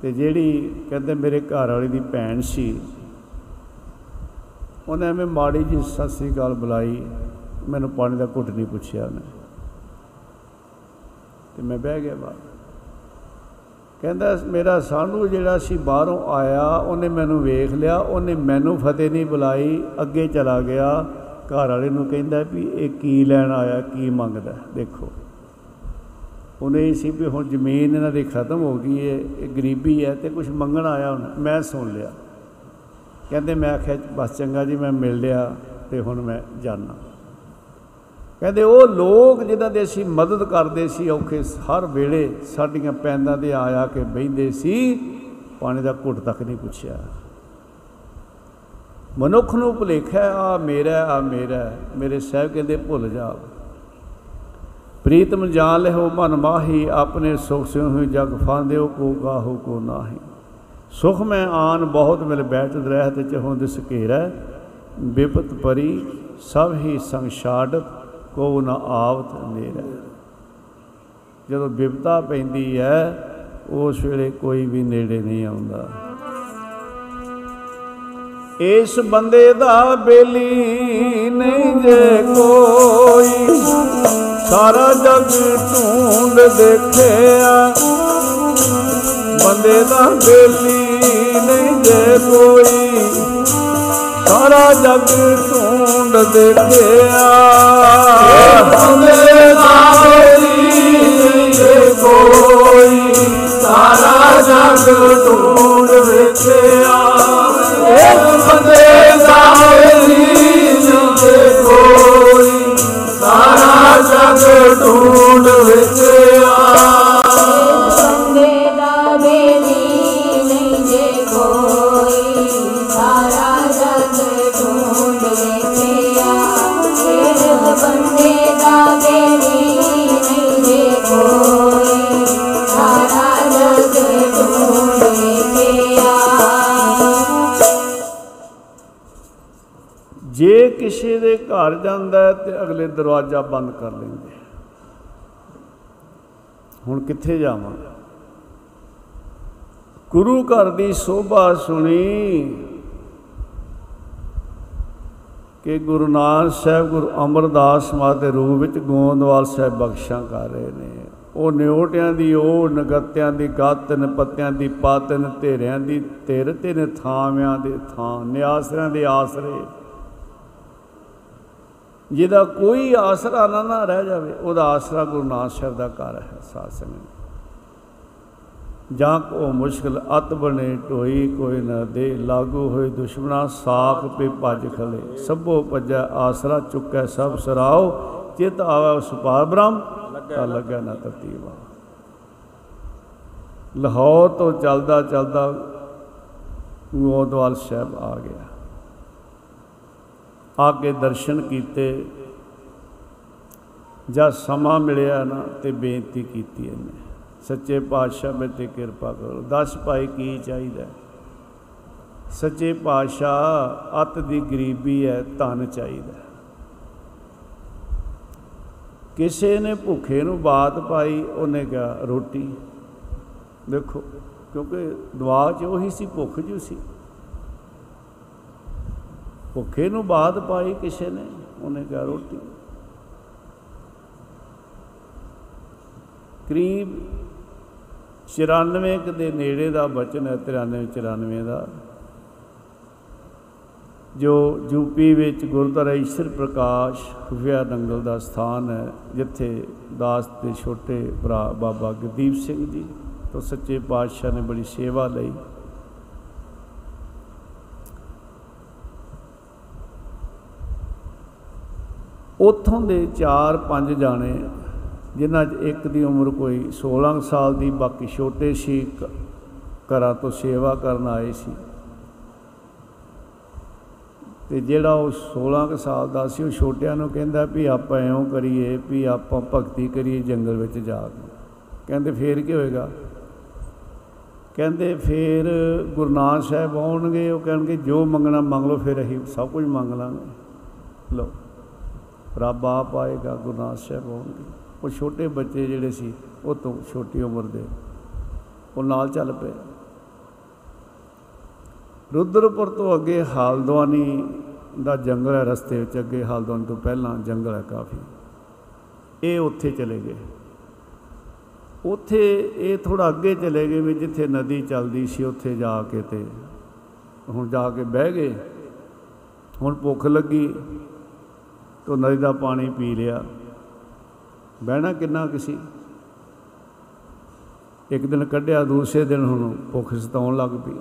ਤੇ ਜਿਹੜੀ ਕਹਿੰਦੇ ਮੇਰੇ ਘਰ ਵਾਲੀ ਦੀ ਭੈਣ ਸੀ, ਉਹਨੇ ਐਵੇਂ ਮਾੜੀ ਜੀ ਸਤਿ ਸ੍ਰੀ ਅਕਾਲ ਬੁਲਾਈ, ਮੈਨੂੰ ਪਾਣੀ ਦਾ ਘੁੱਟ ਨਹੀਂ ਪੁੱਛਿਆ ਉਹਨੇ। ਤੇ ਮੈਂ ਬਹਿ ਗਿਆ ਬਾਹਰ। ਕਹਿੰਦਾ, ਮੇਰਾ ਸਾਂਢੂ ਜਿਹੜਾ ਸੀ ਬਾਹਰੋਂ ਆਇਆ, ਉਹਨੇ ਮੈਨੂੰ ਵੇਖ ਲਿਆ, ਉਹਨੇ ਮੈਨੂੰ ਫਤਿਹ ਨਹੀਂ ਬੁਲਾਈ, ਅੱਗੇ ਚਲਾ ਗਿਆ। ਘਰ ਵਾਲੇ ਨੂੰ ਕਹਿੰਦਾ ਵੀ ਇਹ ਕੀ ਲੈਣ ਆਇਆ, ਕੀ ਮੰਗਦਾ, ਦੇਖੋ। ਉਹਨੇ ਇਹ ਸੀ ਵੀ ਹੁਣ ਜ਼ਮੀਨ ਇਹਨਾਂ ਦੀ ਖਤਮ ਹੋ ਗਈ ਹੈ ਇਹ ਗਰੀਬੀ ਹੈ ਤੇ ਕੁਝ ਮੰਗਣ ਆਇਆ ਹੁਣ ਮੈਂ ਸੁਣ ਲਿਆ। ਕਹਿੰਦੇ ਮੈਂ ਆਖਿਆ, ਬਸ ਚੰਗਾ ਜੀ, ਮੈਂ ਮਿਲ ਲਿਆ ਤੇ ਹੁਣ ਮੈਂ ਜਾਣਾ ਕਹਿੰਦੇ ਉਹ ਲੋਕ ਜਿਨ੍ਹਾਂ ਦੇ ਅਸੀਂ ਮਦਦ ਕਰਦੇ ਸੀ, ਔਖੇ ਹਰ ਵੇਲੇ ਸਾਡੀਆਂ ਪੈਂਦਾਂ ਤੇ ਆ ਆ ਕੇ ਬਹਿੰਦੇ ਸੀ, ਪਾਣੀ ਦਾ ਘੁੱਟ ਤੱਕ ਨਹੀਂ ਪੁੱਛਿਆ। ਮਨੁੱਖ ਨੂੰ ਭੁਲੇਖਾ ਆ ਮੇਰਾ ਆ ਮੇਰਾ ਮੇਰੇ ਸਾਹਿਬ ਕਹਿੰਦੇ ਭੁੱਲ ਜਾ ਪ੍ਰੀਤਮ ਜਾਣ ਲਿਓ ਮਨ ਮਾਹੀ, ਆਪਣੇ ਸੁਖ ਸਿਉ ਹੋਈ ਜਗ ਫਾਂਦਿਓ, ਕੋ ਗਾਹੋ ਕੋ ਨਾਹੀ। ਸੁਖ ਮੈਂ ਆਨ ਬਹੁਤ ਮਿਲ ਬੈਠ ਰਹਿਤ ਚਹੋਂ ਦਿਸ ਘੇਰੈ। ਵਿਪਤ ਪਰੀ, ਸਭ ਹੀ ਸੰਗ ਛਾੜਤ, ਕੋ ਨ ਆਵਤ ਨੇਰੇ। ਜਦੋਂ ਵਿਪਤਾ ਪੈਂਦੀ ਹੈ, ਉਸ ਵੇਲੇ ਕੋਈ ਵੀ ਨੇੜੇ ਨਹੀਂ ਆਉਂਦਾ। ਇਸ ਬੰਦੇ ਦਾ ਬੇਲੀ ਨਹੀਂ ਜੇ ਕੋਈ। ਸਾਰਾ ਜਗ ਢੂੰਡ ਦੇਖਿਆ। ਬੰਦੇ ਦਾ ਬੇਲੀ ਨਹੀਂ ਜੇ ਕੋਈ। ਸਾਰਾ ਜਗ ਢੂੰਡ ਦੇਖਿਆ। ਬੰਦੇ ਦਾ ਬੇਲੀ ਨਹੀਂ ਕੋਈ। ਸਾਰਾ ਜਗ ਢੂੰਡ ਵੇਖਿਆ ਸਾਰਾ ਜਗ ਢੂੰਡ ਵਿੱਚ ਘਰ ਜਾਂਦਾ ਹੈ ਤੇ ਅਗਲੇ ਦਰਵਾਜ਼ਾ ਬੰਦ ਕਰ ਲੈਂਦੇ ਆ। ਹੁਣ ਕਿੱਥੇ ਜਾਵਾਂ? ਗੁਰੂ ਘਰ ਦੀ ਸੋਭਾ ਸੁਣੀ ਕਿ ਗੁਰੂ ਨਾਨਕ ਸਾਹਿਬ ਗੁਰੂ ਅਮਰਦਾਸ ਮਾ ਦੇ ਰੂਪ ਵਿੱਚ ਗੋਂਦਵਾਲ ਸਾਹਿਬ ਬਖਸ਼ਾਂ ਕਰ ਰਹੇ ਨੇ। ਉਹ ਨਿਉਟਿਆਂ ਦੀ ਉਹ, ਨਗਤਿਆਂ ਦੀ ਗੱਤ ਨ ਪੱਤਿਆਂ ਦੀ ਪੱਤ ਨ ਧੇਰਿਆਂ ਦੀ ਧਿਰ ਤੇ ਨ ਥਾਵਿਆਂ ਦੇ ਥਾਂ, ਨਿਆਸਰਿਆਂ ਦੇ ਆਸਰੇ। ਜਿਹਦਾ ਕੋਈ ਆਸਰਾ ਨਾ ਨਾ ਰਹਿ ਜਾਵੇ, ਉਹਦਾ ਆਸਰਾ ਗੁਰੂ ਨਾਨਕ ਸਾਹਿਬ ਦਾ ਘਰ ਹੈ ਸਾਧ ਸੰਗਤ। ਜਾਂ ਕੋ ਮੁਸ਼ਕਲ ਅਤ ਬਣੇ, ਢੋਈ ਕੋਈ ਨਾ ਦੇ, ਲਾਗੂ ਹੋਏ ਦੁਸ਼ਮਣਾ ਸਾਖ ਪੇ ਭਜ ਖਲੇ। ਸਭੋ ਭਜੈ, ਆਸਰਾ ਚੁੱਕੈ, ਸਭ ਸਰਾਓ, ਚਿਤ ਆਵੇ ਸੁਪਾਰ ਬ੍ਰਹਮ, ਤਾਂ ਲੱਗਾ ਨਾ ਤਰਤੀਬਾ। ਲਾਹੌਰ ਤੋਂ ਚੱਲਦਾ ਚੱਲਦਾ ਗੋਦਵਾਲ ਸਾਹਿਬ ਆ ਗਿਆ। ਆ ਕੇ ਦਰਸ਼ਨ ਕੀਤੇ। ਜਦ ਸਮਾਂ ਮਿਲਿਆ ਨਾ ਤੇ ਬੇਨਤੀ ਕੀਤੀ ਇਹਨੇ। ਸੱਚੇ ਪਾਤਸ਼ਾਹ ਮੇਰੇ ਤੇ ਕਿਰਪਾ ਕਰੋ। ਦੱਸ ਭਾਈ ਕੀ ਚਾਹੀਦਾ? ਸੱਚੇ ਪਾਤਸ਼ਾਹ ਅਤ ਦੀ ਗਰੀਬੀ ਹੈ, ਧਨ ਚਾਹੀਦਾ। ਕਿਸੇ ਨੇ ਭੁੱਖੇ ਨੂੰ ਬਾਤ ਪਾਈ, ਉਹਨੇ ਕਿਹਾ, ਰੋਟੀ। ਦੇਖੋ, ਕਿਉਂਕਿ ਦੁਆ 'ਚ ਉਹੀ ਸੀ, ਭੁੱਖ ਜੂ ਸੀ। ਭੁੱਖੇ ਨੂੰ ਬਾਤ ਪਾਈ ਕਿਸੇ ਨੇ, ਉਹਨੇ ਕਿਹਾ ਰੋਟੀ। ਕਰੀਬ 94 ਕੁ ਦੇ ਨੇੜੇ ਦਾ ਬਚਨ ਹੈ 93 94 ਦਾ, ਜੋ ਯੂਪੀ ਵਿੱਚ ਗੁਰਦੁਆਰਾ ਈਸ਼ਰ ਪ੍ਰਕਾਸ਼ ਖੁਫੀਆ ਦੰਗਲ ਦਾ ਸਥਾਨ ਹੈ, ਜਿੱਥੇ ਦਾਸ ਦੇ ਛੋਟੇ ਭਰਾ ਬਾਬਾ ਗੁਰਦੀਪ ਸਿੰਘ ਜੀ ਤੋਂ ਸੱਚੇ ਪਾਤਸ਼ਾਹ ਨੇ ਬੜੀ ਸੇਵਾ ਲਈ। ਉਥੋਂ ਦੇ 4-5 ਜਾਣੇ, ਜਿਨ੍ਹਾਂ 'ਚ ਇੱਕ ਦੀ ਉਮਰ ਕੋਈ 16 ਸਾਲ ਦੀ, ਬਾਕੀ ਛੋਟੇ ਸੀ ਕ- ਘਰਾਂ ਤੋਂ ਸੇਵਾ ਕਰਨ ਆਏ ਸੀ। ਤੇ ਜਿਹੜਾ ਉਹ 16 ਕੁ ਸਾਲ ਦਾ ਸੀ, ਉਹ ਛੋਟਿਆਂ ਨੂੰ ਕਹਿੰਦਾ ਵੀ ਆਪਾਂ ਐਉਂ ਕਰੀਏ ਵੀ ਆਪਾਂ ਭਗਤੀ ਕਰੀਏ, ਜੰਗਲ ਵਿੱਚ ਜਾ ਕੇ। ਕਹਿੰਦੇ ਫੇਰ ਕੀ ਹੋਏਗਾ? ਕਹਿੰਦੇ ਫੇਰ ਗੁਰੂ ਨਾਨਕ ਸਾਹਿਬ ਆਉਣਗੇ, ਉਹ ਕਹਿਣਗੇ ਜੋ ਮੰਗਣਾ ਮੰਗ ਲਓ, ਫਿਰ ਅਸੀਂ ਸਭ ਕੁਝ ਮੰਗ ਲਾਂਗੇ। ਲਓ। ਰੱਬ ਆਪ ਆਏਗਾ, ਗੁਰੂ ਨਾਨਕ ਸਾਹਿਬ ਆਉਣਗੇ। ਉਹ ਛੋਟੇ ਬੱਚੇ ਜਿਹੜੇ ਸੀ, ਉਹ ਤੋਂ ਛੋਟੀ ਉਮਰ ਦੇ। ਉਹ ਨਾਲ ਚੱਲ ਪਏ। ਰੁਦਰਪੁਰ ਤੋਂ ਅੱਗੇ ਹਾਲਦਵਾਨੀ ਦਾ ਜੰਗਲ ਹੈ, ਰਸਤੇ ਵਿੱਚ ਅੱਗੇ ਹਾਲਦਵਾਨੀ ਤੋਂ ਪਹਿਲਾਂ ਜੰਗਲ ਹੈ ਕਾਫੀ। ਇਹ ਉੱਥੇ ਚਲੇ ਗਏ। ਉੱਥੇ ਇਹ ਥੋੜਾ ਅੱਗੇ ਚਲੇ ਗਏ ਵੀ ਜਿੱਥੇ ਨਦੀ ਚੱਲਦੀ ਸੀ, ਉੱਥੇ ਜਾ ਕੇ ਤੇ ਹੁਣ ਜਾ ਕੇ ਬਹਿ ਗਏ। ਹੁਣ ਭੁੱਖ ਲੱਗੀ। ਤੋ ਨਦੀ ਦਾ ਪਾਣੀ ਪੀ ਲਿਆ। ਬਹਿਣਾ ਕਿੰਨਾ ਕਿਸੀ ਇੱਕ ਦਿਨ ਕੱਢਿਆ, ਦੂਸਰੇ ਦਿਨ ਹੁਣ ਭੁੱਖ ਸਤਾਉਣ ਲੱਗ ਪਈ।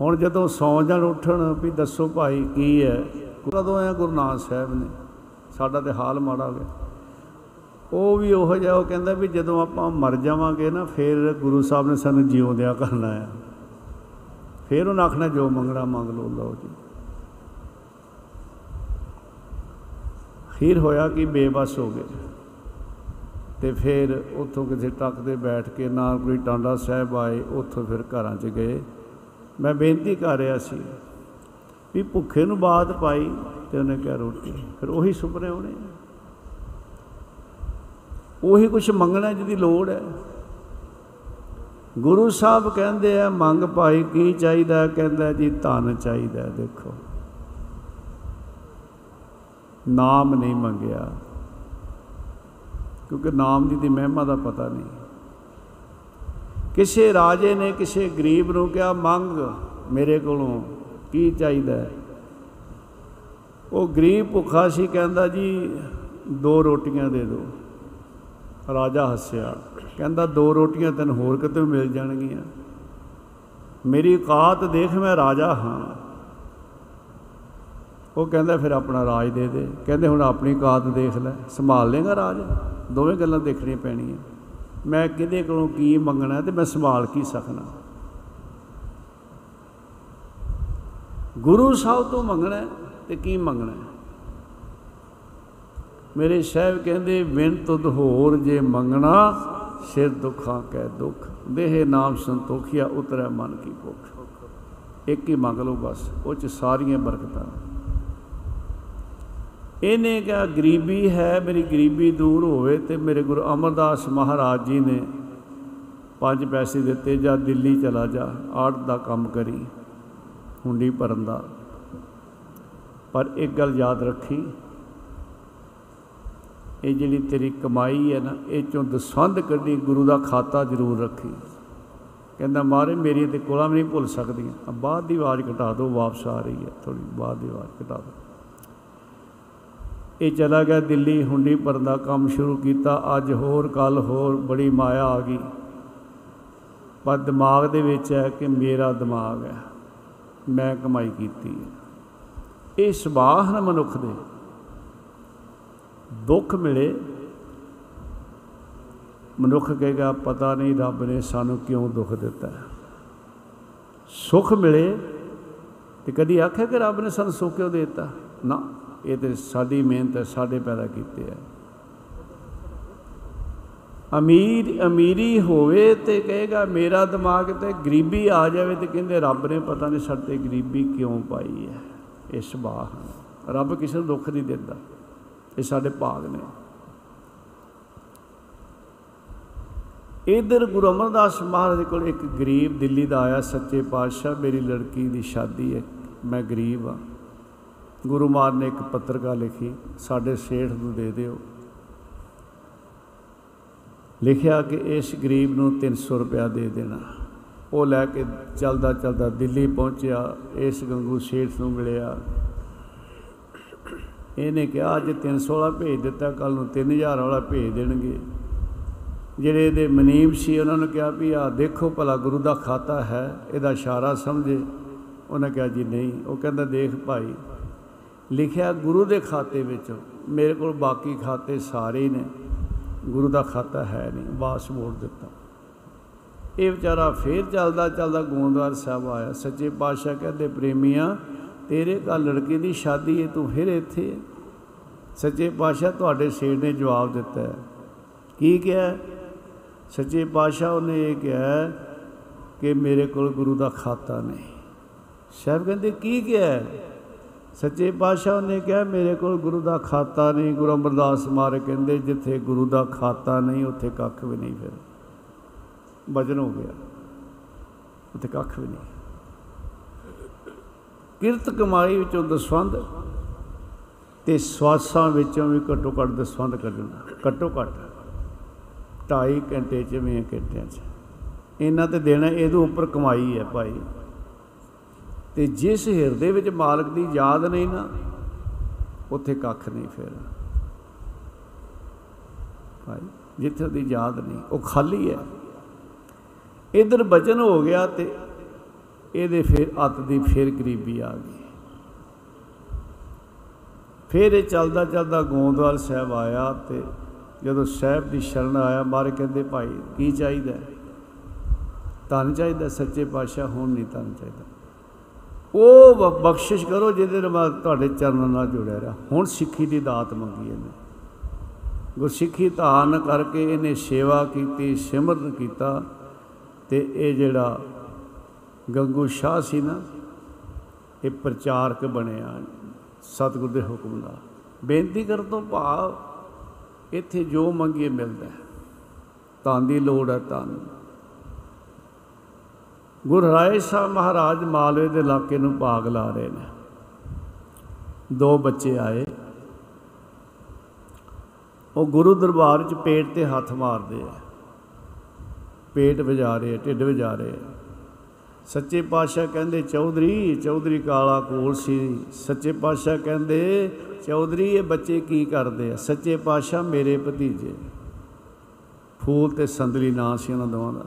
ਹੁਣ ਜਦੋਂ ਸੌਂ ਜਾਣ ਉੱਠਣ ਵੀ ਦੱਸੋ ਭਾਈ ਕੀ ਹੈ? ਕਦੋਂ ਆਇਆ ਗੁਰੂ ਨਾਨਕ ਸਾਹਿਬ ਨੇ? ਸਾਡਾ ਤੇ ਹਾਲ ਮਾੜਾ ਹੋ ਗਿਆ। ਉਹ ਵੀ ਉਹੋ ਜਿਹਾ, ਉਹ ਕਹਿੰਦਾ ਵੀ ਜਦੋਂ ਆਪਾਂ ਮਰ ਜਾਵਾਂਗੇ ਨਾ, ਫਿਰ ਗੁਰੂ ਸਾਹਿਬ ਨੇ ਸਾਨੂੰ ਜਿਉਂਦਿਆਂ ਕਰਨਾ ਹੈ ਫਿਰ ਉਹਨਾਂ ਆਖਣਾ, ਜੋ ਮੰਗਣਾ ਮੰਗ ਲਓ ਲਓ ਜੀ। ਫਿਰ ਹੋਇਆ ਕਿ ਬੇਬਸ ਹੋ ਗਏ। ਤੇ ਫਿਰ ਉੱਥੋਂ ਕਿਸੇ ਟਰੱਕ ਤੇ ਬੈਠ ਕੇ ਨਾਲ ਕੋਈ ਟਾਂਡਾ ਸਾਹਿਬ ਆਏ, ਉੱਥੋਂ ਫਿਰ ਘਰਾਂ 'ਚ ਗਏ। ਮੈਂ ਬੇਨਤੀ ਕਰ ਰਿਹਾ ਸੀ ਵੀ ਭੁੱਖੇ ਨੂੰ ਬਾਤ ਪਾਈ ਤੇ ਉਹਨੇ ਕਿਹਾ ਰੋਟੀ। ਫਿਰ ਉਹੀ ਸੁਪਨੇ ਹੋਣੇ ਉਹੀ ਕੁਝ ਮੰਗਣਾ ਜਿਹਦੀ ਲੋੜ ਹੈ। ਗੁਰੂ ਸਾਹਿਬ ਕਹਿੰਦੇ ਆ, ਮੰਗ ਭਾਈ ਕੀ ਚਾਹੀਦਾ? ਕਹਿੰਦਾ ਜੀ, ਧਨ ਚਾਹੀਦਾ ਦੇਖੋ। ਨਾਮ ਨਹੀਂ ਮੰਗਿਆ। ਕਿਉਂਕਿ ਨਾਮ ਦੀ ਦੀ ਮਹਿਮਾ ਦਾ ਪਤਾ ਨਹੀਂ। ਕਿਸੇ ਰਾਜੇ ਨੇ ਕਿਸੇ ਗਰੀਬ ਨੂੰ ਕਿਹਾ, ਮੰਗ ਮੇਰੇ ਕੋਲੋਂ, ਕੀ ਚਾਹੀਦਾ ਹੈ? ਉਹ ਗਰੀਬ ਭੁੱਖਾ ਸੀ, ਕਹਿੰਦਾ, ਜੀ, ਦੋ ਰੋਟੀਆਂ ਦੇ ਦਿਓ। ਰਾਜਾ ਹੱਸਿਆ, ਕਹਿੰਦਾ, ਦੋ ਰੋਟੀਆਂ ਤੈਨੂੰ ਹੋਰ ਕਿਤੇ ਮਿਲ ਜਾਣਗੀਆਂ। ਮੇਰੀ ਔਕਾਤ ਦੇਖ ਮੈਂ ਰਾਜਾ ਹਾਂ। ਉਹ ਕਹਿੰਦਾ ਫਿਰ ਆਪਣਾ ਰਾਜ ਦੇ ਦੇ। ਕਹਿੰਦੇ ਹੁਣ ਆਪਣੀ ਔਕਾਤ ਦੇਖ ਲੈ। ਸੰਭਾਲ ਲੇਗਾ ਰਾਜ? ਦੋਵੇਂ ਗੱਲਾਂ ਦੇਖਣੀਆਂ ਪੈਣੀਆਂ। ਮੈਂ ਕਿਹਦੇ ਕੋਲੋਂ ਕੀ ਮੰਗਣਾ ਤੇ ਮੈਂ ਸੰਭਾਲ ਕੀ ਸਕਣਾ? ਗੁਰੂ ਸਾਹਿਬ ਤੋਂ ਮੰਗਣਾ ਹੈ ਤੇ ਕੀ ਮੰਗਣਾ? ਹੈ? ਮੇਰੇ ਸਾਹਿਬ ਕਹਿੰਦੇ, ਵਿਣ ਤੁਧ ਹੋਰ ਜੇ ਮੰਗਣਾ, ਸਿਰ ਦੁੱਖਾਂ ਕੈ ਦੁੱਖ। ਦੇਹ ਨਾਮ ਸੰਤੋਖਿਆ, ਉਤਰੈ ਮਨ ਕੀ ਭੁੱਖ। ਇੱਕ ਹੀ ਮੰਗ ਲਓ ਬਸ, ਉਹ ਚ ਸਾਰੀਆਂ ਬਰਕਤਾਂ। ਇਹਨੇ ਕਿਹਾ, ਗਰੀਬੀ ਹੈ, ਮੇਰੀ ਗਰੀਬੀ ਦੂਰ ਹੋਵੇ ਤੇ ਮੇਰੇ ਗੁਰੂ ਅਮਰਦਾਸ ਮਹਾਰਾਜ ਜੀ ਨੇ ਪੰਜ ਪੈਸੇ ਦਿੱਤੇ, ਜਾਂ ਦਿੱਲੀ ਚਲਾ ਜਾ, ਆਰਟ ਦਾ ਕੰਮ ਕਰੀ, ਹੁੰਡੀ ਭਰਨ ਦਾ। ਪਰ ਇੱਕ ਗੱਲ ਯਾਦ ਰੱਖੀ, ਇਹ ਜਿਹੜੀ ਤੇਰੀ ਕਮਾਈ ਹੈ ਨਾ, ਇਹ ਚੋਂ ਦਸਵੰਧ ਕੱਢੀ, ਗੁਰੂ ਦਾ ਖਾਤਾ ਜ਼ਰੂਰ ਰੱਖੀ। ਕਹਿੰਦਾ ਮਾਰੇ ਮੇਰੀ ਤੇ ਕੋਲਾਂ ਵੀ ਨਹੀਂ ਭੁੱਲ ਸਕਦੀਆਂ। ਆ ਬਾਅਦ ਦੀ ਆਵਾਜ਼ ਘਟਾ ਦਿਓ, ਵਾਪਸ ਆ ਰਹੀ ਹੈ ਥੋੜੀ ਬਾਅਦ ਦੀ ਆਵਾਜ਼ ਘਟਾ ਦਿਓ। ਇਹ ਚਲਾ ਗਿਆ ਦਿੱਲੀ, ਹੁੰਡੀ ਭਰਨ ਦਾ ਕੰਮ ਸ਼ੁਰੂ ਕੀਤਾ। ਅੱਜ ਹੋਰ ਕੱਲ ਹੋਰ ਬੜੀ ਮਾਇਆ ਆ ਗਈ। ਪਰ ਦਿਮਾਗ ਦੇ ਵਿੱਚ ਹੈ ਕਿ ਮੇਰਾ ਦਿਮਾਗ ਹੈ। ਮੈਂ ਕਮਾਈ ਕੀਤੀ ਹੈ। ਇਹ ਸੁਭਾਅ ਹਨ ਮਨੁੱਖ ਦੇ। ਦੁੱਖ ਮਿਲੇ। ਮਨੁੱਖ ਕਹੇਗਾ, ਪਤਾ ਨਹੀਂ ਰੱਬ ਨੇ ਸਾਨੂੰ ਕਿਉਂ ਦੁੱਖ ਦਿੱਤਾ ਸੁੱਖ ਮਿਲੇ ਤੇ ਕਦੀ ਆਖਿਆ ਕਿ ਰੱਬ ਨੇ ਸਾਨੂੰ ਸੁੱਖ ਕਿਉਂ ਦਿੱਤਾ? ਨਾ। ਇਹ ਤੇ ਸਾਡੀ ਮਿਹਨਤ ਹੈ, ਸਾਡੇ ਪੈਦਾ ਕੀਤੇ ਹੈ ਅਮੀਰ, ਅਮੀਰੀ ਹੋਵੇ ਤੇ ਕਹੇਗਾ, ਮੇਰਾ ਦਿਮਾਗ ਤੇ ਗਰੀਬੀ ਆ ਜਾਵੇ ਤੇ ਕਹਿੰਦੇ, ਰੱਬ ਨੇ ਪਤਾ ਨਹੀਂ ਸਾਡੇ ਤੇ ਗਰੀਬੀ ਕਿਉਂ ਪਾਈ ਹੈ? ਇਹ ਸੁਭਾਅ ਰੱਬ ਕਿਸੇ ਨੂੰ ਦੁੱਖ ਨਹੀਂ ਦਿੰਦਾ। ਇਹ ਸਾਡੇ ਭਾਗ ਨੇ। ਇਧਰ ਗੁਰੂ ਅਮਰਦਾਸ ਮਹਾਰਾਜ ਕੋਲ ਇੱਕ ਗਰੀਬ ਦਿੱਲੀ ਦਾ ਆਇਆ, ਸੱਚੇ ਪਾਤਸ਼ਾਹ, ਮੇਰੀ ਲੜਕੀ ਦੀ ਸ਼ਾਦੀ ਹੈ। ਮੈਂ ਗਰੀਬ ਆ ਗੁਰੂ ਮਾਰ ਨੇ ਇੱਕ ਪੱਤਰਕਾ ਲਿਖੀ, ਸਾਡੇ ਸੇਠ ਨੂੰ ਦੇ ਦਿਓ। ਲਿਖਿਆ ਕਿ ਇਸ ਗਰੀਬ ਨੂੰ 300 ਰੁਪਇਆ ਦੇ ਦੇਣਾ। ਉਹ ਲੈ ਕੇ ਚਲਦਾ ਚਲਦਾ ਦਿੱਲੀ ਪਹੁੰਚਿਆ, ਇਸ ਗੰਗੂ ਸੇਠ ਨੂੰ ਮਿਲਿਆ। ਇਹਨੇ ਕਿਹਾ, ਅੱਜ 300 ਵਾਲਾ ਭੇਜ ਦਿੱਤਾ ਕੱਲ ਨੂੰ 3000 ਵਾਲਾ ਭੇਜ ਦੇਣਗੇ। ਜਿਹੜੇ ਇਹਦੇ ਮਨੀਬ ਸੀ, ਉਹਨਾਂ ਨੂੰ ਕਿਹਾ ਵੀ ਆ ਦੇਖੋ ਭਲਾ ਗੁਰੂ ਦਾ ਖਾਤਾ ਹੈ, ਇਹਦਾ ਇਸ਼ਾਰਾ ਸਮਝੇ। ਉਹਨਾਂ ਕਿਹਾ, ਜੀ ਨਹੀਂ। ਉਹ ਕਹਿੰਦਾ, ਦੇਖ ਭਾਈ ਲਿਖਿਆ ਗੁਰੂ ਦੇ ਖਾਤੇ ਵਿੱਚ, ਮੇਰੇ ਕੋਲ ਬਾਕੀ ਖਾਤੇ ਸਾਰੇ ਹੀ ਨੇ। ਗੁਰੂ ਦਾ ਖਾਤਾ ਹੈ ਨਹੀਂ ਬਾਸ ਮੋੜ ਦਿੱਤਾ। ਇਹ ਵਿਚਾਰਾ ਫੇਰ ਚੱਲਦਾ ਚੱਲਦਾ ਗੋਂਦਵਾਲ ਸਾਹਿਬ ਆਇਆ, ਸੱਚੇ ਪਾਤਸ਼ਾਹ ਕਹਿੰਦੇ, ਪ੍ਰੇਮੀਆਂ, ਤੇਰੇ ਘਰ ਲੜਕੀ ਦੀ ਸ਼ਾਦੀ ਹੈ ਤੂੰ ਫਿਰ ਇੱਥੇ ਹੈ ਸੱਚੇ ਪਾਤਸ਼ਾਹ ਤੁਹਾਡੇ ਸੇਠ ਨੇ ਜਵਾਬ ਦਿੱਤਾ ਹੈ। ਕੀ ਕਿਹਾ? ਸੱਚੇ ਪਾਤਸ਼ਾਹ ਉਹਨੇ ਇਹ ਕਿਹਾ ਕਿ ਮੇਰੇ ਕੋਲ ਗੁਰੂ ਦਾ ਖਾਤਾ ਨਹੀਂ। ਸਾਹਿਬ ਕਹਿੰਦੇ, ਕੀ ਕਿਹਾ? ਸੱਚੇ ਪਾਤਸ਼ਾਹ ਨੇ ਕਿਹਾ, ਮੇਰੇ ਕੋਲ ਗੁਰੂ ਦਾ ਖਾਤਾ ਨਹੀਂ। ਗੁਰੂ ਅਮਰਦਾਸ ਮਾਰੇ ਕਹਿੰਦੇ, ਜਿੱਥੇ ਗੁਰੂ ਦਾ ਖਾਤਾ ਨਹੀਂ, ਉੱਥੇ ਕੱਖ ਵੀ ਨਹੀਂ ਫਿਰ। ਵਜਨ ਹੋ ਗਿਆ। ਉੱਥੇ ਕੱਖ ਵੀ ਨਹੀਂ। ਕਿਰਤ ਕਮਾਈ ਵਿੱਚੋਂ ਦਸਵੰਦ ਤੇ ਸਵਾਸਾਂ ਵਿੱਚੋਂ ਵੀ ਘੱਟੋ ਘੱਟ ਦਸਵੰਦ ਕੱਢਣਾ, ਘੱਟੋ ਘੱਟ 2.5 ਘੰਟੇ ਚ ਵੀ ਘੰਟਿਆਂ ਚ। ਇਹਨਾਂ ਤੇ ਦੇਣਾ, ਇਹਦੇ ਉੱਪਰ ਕਮਾਈ ਹੈ ਭਾਈ। ਤੇ ਜਿਸ ਹਿਰਦੇ ਵਿੱਚ ਮਾਲਕ ਦੀ ਯਾਦ ਨਹੀਂ ਨਾ, ਉੱਥੇ ਕੱਖ ਨਹੀਂ ਫਿਰ। ਭਾਈ, ਜਿੱਥੇ ਉਹਦੀ ਯਾਦ ਨਹੀਂ, ਉਹ ਖਾਲੀ ਹੈ। ਇਧਰ ਬਚਨ ਹੋ ਗਿਆ ਤੇ ਇਹਦੇ ਫਿਰ ਅੱਤ ਦੀ ਫਿਰ ਗਰੀਬੀ ਆ ਗਈ। ਫਿਰ ਇਹ ਚੱਲਦਾ ਚੱਲਦਾ ਗੋਂਦਵਾਲ ਸਾਹਿਬ ਆਇਆ ਤੇ ਜਦੋਂ ਸਾਹਿਬ ਦੀ ਸ਼ਰਨ ਆਇਆ, ਮਾਰੇ ਕਹਿੰਦੇ, ਭਾਈ, ਕੀ ਚਾਹੀਦਾ ਤਨ ਚਾਹੀਦਾ, ਸੱਚੇ ਪਾਤਸ਼ਾਹ, ਹੁਣ ਨਹੀਂ ਤਨ ਚਾਹੀਦਾ। ਉਹ ਬ- ਬਖਸ਼ਿਸ਼ ਕਰੋ ਜਿਹਦੇ ਨਾਲ ਮੈਂ ਤੁਹਾਡੇ ਚਰਨਾਂ ਨਾਲ ਜੁੜਿਆ ਰਿਹਾ। ਹੁਣ ਸਿੱਖੀ ਦੀ ਦਾਤ ਮੰਗੀ ਇਹਨੇ। ਗੁਰਸਿੱਖੀ ਧਾਰਨ ਕਰਕੇ ਇਹਨੇ ਸੇਵਾ ਕੀਤੀ, ਸਿਮਰਨ ਕੀਤਾ ਤੇ ਇਹ ਜਿਹੜਾ ਗੰਗੂ ਸ਼ਾਹ ਸੀ ਨਾ, ਇਹ ਪ੍ਰਚਾਰਕ ਬਣਿਆ ਸਤਿਗੁਰ ਦੇ ਹੁਕਮ ਦਾ ਬੇਨਤੀ ਕਰਨ ਤੋਂ ਭਾਵ ਇੱਥੇ ਜੋ ਮੰਗੀਏ ਮਿਲਦਾ ਹੈ। ਧਨ ਦੀ ਲੋੜ ਹੈ ਧਨ। ਗੁਰੂ ਰਾਏ ਸਾਹਿਬ ਮਹਾਰਾਜ ਮਾਲਵੇ ਦੇ ਇਲਾਕੇ ਨੂੰ ਭਾਗ ਲਾ ਰਹੇ ਨੇ। ਦੋ ਬੱਚੇ ਆਏ। ਉਹ ਗੁਰੂ ਦਰਬਾਰ 'ਚ ਪੇਟ ਤੇ ਹੱਥ ਮਾਰਦੇ ਆ। ਪੇਟ ਵਜਾ ਰਹੇ ਆ, ਢਿੱਡ ਵਜਾ ਰਹੇ ਆ। ਸੱਚੇ ਪਾਤਸ਼ਾਹ ਕਹਿੰਦੇ ਚੌਧਰੀ ਚੌਧਰੀ ਕਾਲਾ ਕੋਲ ਸੀ। ਸੱਚੇ ਪਾਤਸ਼ਾਹ ਕਹਿੰਦੇ ਚੌਧਰੀ ਇਹ ਬੱਚੇ ਕੀ ਕਰਦੇ ਆ? ਸੱਚੇ ਪਾਤਸ਼ਾਹ ਮੇਰੇ ਭਤੀਜੇ ਫੂਲ ਤੇ ਸੰਦਲੀ ਨਾਂ ਸੀ ਉਹਨਾਂ ਦੋਵਾਂ ਦਾ।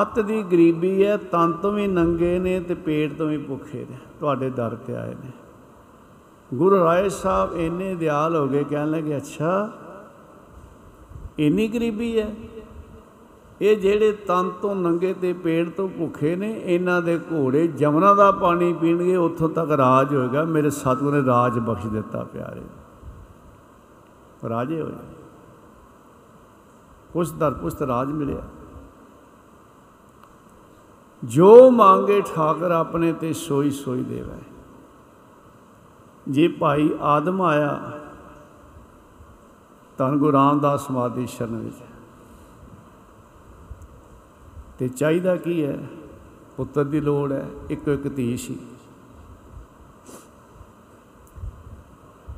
ਅੱਤ ਦੀ ਗਰੀਬੀ ਹੈ, ਤਨ ਤੋਂ ਵੀ ਨੰਗੇ ਨੇ ਤੇ ਪੇਟ ਤੋਂ ਵੀ ਭੁੱਖੇ ਨੇ। ਤੁਹਾਡੇ ਦਰ ਤੇ ਆਏ ਨੇ। ਗੁਰੂ ਰਾਏ ਸਾਹਿਬ ਇੰਨੇ ਦਿਆਲ ਹੋ ਗਏ, ਕਹਿਣ ਲੱਗੇ, ਅੱਛਾ, ਇੰਨੀ ਗਰੀਬੀ ਹੈ? ਇਹ ਜਿਹੜੇ ਤਨ ਤੋਂ ਨੰਗੇ ਤੇ ਪੇਟ ਤੋਂ ਭੁੱਖੇ ਨੇ, ਇਹਨਾਂ ਦੇ ਘੋੜੇ ਜਮਨਾ ਦਾ ਪਾਣੀ ਪੀਣਗੇ, ਉੱਥੋਂ ਤੱਕ ਰਾਜ ਹੋਏਗਾ। ਮੇਰੇ ਸਤਿਗੁਰ ਨੇ ਰਾਜ ਬਖਸ਼ ਦਿੱਤਾ, ਪਿਆਰੇ। ਰਾਜੇ ਹੋਏ। ਉਸ ਦਰ ਪੁਸਤ ਰਾਜ ਮਿਲਿਆ। ਜੋ ਮੰਗੇ ਠਾਕਰ ਆਪਣੇ ਤੇ ਸੋਈ ਸੋਈ ਦੇਵੈ। ਜੇ ਭਾਈ ਆਦਮ ਆਇਆ, ਧੰਨ ਗੁਰੂ ਰਾਮਦਾਸ ਸਮਾਧੀ ਸ਼ਰਨ ਵਿੱਚ। ਤੇ ਚਾਹੀਦਾ ਕੀ ਹੈ? ਪੁੱਤਰ ਦੀ ਲੋੜ ਹੈ, ਇੱਕੋ ਇੱਕ ਧੀ ਸੀ।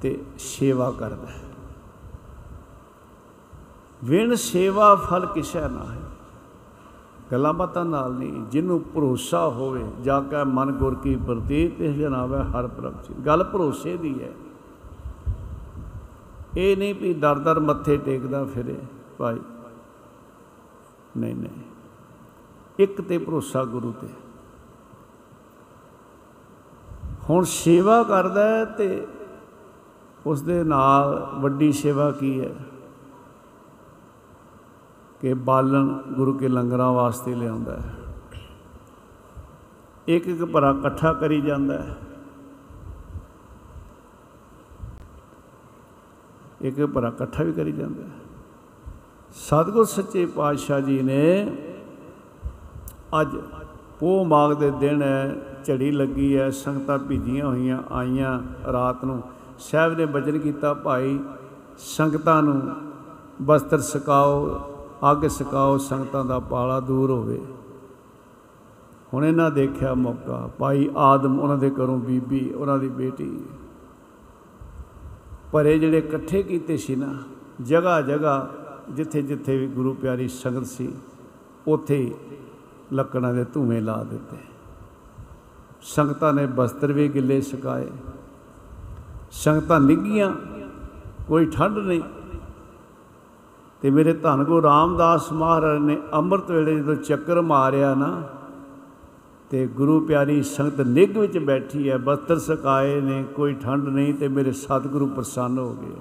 ਤੇ ਸੇਵਾ ਕਰਦਾ ਹੈ। ਵਿਣ ਸੇਵਾ ਫਲ ਕਿਸੈ ਨਾ ਹੈ ਗੱਲਾਂ ਬਾਤਾਂ ਨਾਲ ਨਹੀਂ, ਜਿਹਨੂੰ ਭਰੋਸਾ ਹੋਵੇ, ਜਾ ਕੇ ਮਨ ਗੁਰ ਕੀ ਪ੍ਰਤੀਤ, ਇਸ ਜਨਾਵੇ ਹਰ ਪ੍ਰਭ ਜੀ ਗੱਲ ਭਰੋਸੇ ਦੀ ਹੈ। ਇਹ ਨਹੀਂ ਵੀ ਦਰ ਦਰ ਮੱਥੇ ਟੇਕਦਾ ਫਿਰੇ, ਭਾਈ। ਨਹੀਂ ਨਹੀਂ। ਇੱਕ ਤੇ ਭਰੋਸਾ ਗੁਰੂ ਤੇ। ਹੁਣ ਸੇਵਾ ਕਰਦਾ ਹੈ ਤੇ ਉਸ ਦੇ ਨਾਲ ਵੱਡੀ ਸੇਵਾ ਕੀ ਹੈ? ਕਿ ਬਾਲਣ ਗੁਰੂ ਕੇ ਲੰਗਰਾਂ ਵਾਸਤੇ ਲਿਆਉਂਦਾ ਹੈ। ਇੱਕ ਇੱਕ ਭਰਾ ਇਕੱਠਾ ਕਰੀ ਜਾਂਦਾ ਹੈ। ਇੱਕ ਇੱਕ ਭਰਾ ਇਕੱਠਾ ਵੀ ਕਰੀ ਜਾਂਦਾ ਹੈ। ਸਤਿਗੁਰ ਸੱਚੇ ਪਾਤਸ਼ਾਹ ਜੀ ਨੇ ਅੱਜ ਪੋਹ ਮਾਗ ਦੇ ਦਿਨ ਹੈ, ਝੜੀ ਲੱਗੀ ਹੈ, ਸੰਗਤਾਂ ਭੀਜੀਆਂ ਹੋਈਆਂ ਆਈਆਂ ਰਾਤ ਨੂੰ। ਸਾਹਿਬ ਨੇ ਬਚਨ ਕੀਤਾ, ਭਾਈ, ਸੰਗਤਾਂ ਨੂੰ ਬਸਤਰ ਸਕਾਓ ਅੱਗ ਸਕਾਓ, ਸੰਗਤਾਂ ਦਾ ਪਾਲਾ ਦੂਰ ਹੋਵੇ। ਹੁਣ ਇਹਨਾਂ ਦੇਖਿਆ ਮੌਕਾ, ਭਾਈ ਆਦਮ ਉਹਨਾਂ ਦੇ ਘਰੋਂ ਬੀਬੀ, ਉਹਨਾਂ ਦੀ ਬੇਟੀ। ਪਰ ਇਹ ਜਿਹੜੇ ਇਕੱਠੇ ਕੀਤੇ ਸੀ ਨਾ ਜਗ੍ਹਾ ਜਗ੍ਹਾ ਜਿੱਥੇ ਜਿੱਥੇ ਵੀ ਗੁਰੂ ਪਿਆਰੀ ਸੰਗਤ ਸੀ, ਉੱਥੇ ਲੱਕੜਾਂ ਦੇ ਧੂਏ ਲਾ ਦਿੱਤੇ। ਸੰਗਤਾਂ ਨੇ ਬਸਤਰ ਵੀ ਗਿੱਲੇ ਸੁਕਾਏ। ਸੰਗਤਾਂ ਨਿੱਗੀਆਂ ਕੋਈ ਠੰਡ ਨਹੀਂ। ਤੇ ਮੇਰੇ ਧੰਨ ਗੁਰੂ ਰਾਮਦਾਸ ਮਹਾਰਾਜ ਨੇ ਅੰਮ੍ਰਿਤ ਵੇਲੇ ਜਦੋਂ ਚੱਕਰ ਮਾਰਿਆ ਨਾ, ਤੇ ਗੁਰੂ ਪਿਆਰੀ ਸੰਗਤ ਨਿੱਘ ਵਿੱਚ ਬੈਠੀ ਹੈ, ਬਸਤਰ ਸਕਾਏ ਨੇ, ਕੋਈ ਠੰਡ ਨਹੀਂ ਤੇ ਮੇਰੇ ਸਤਿਗੁਰੂ ਪ੍ਰਸੰਨ ਹੋ ਗਏ।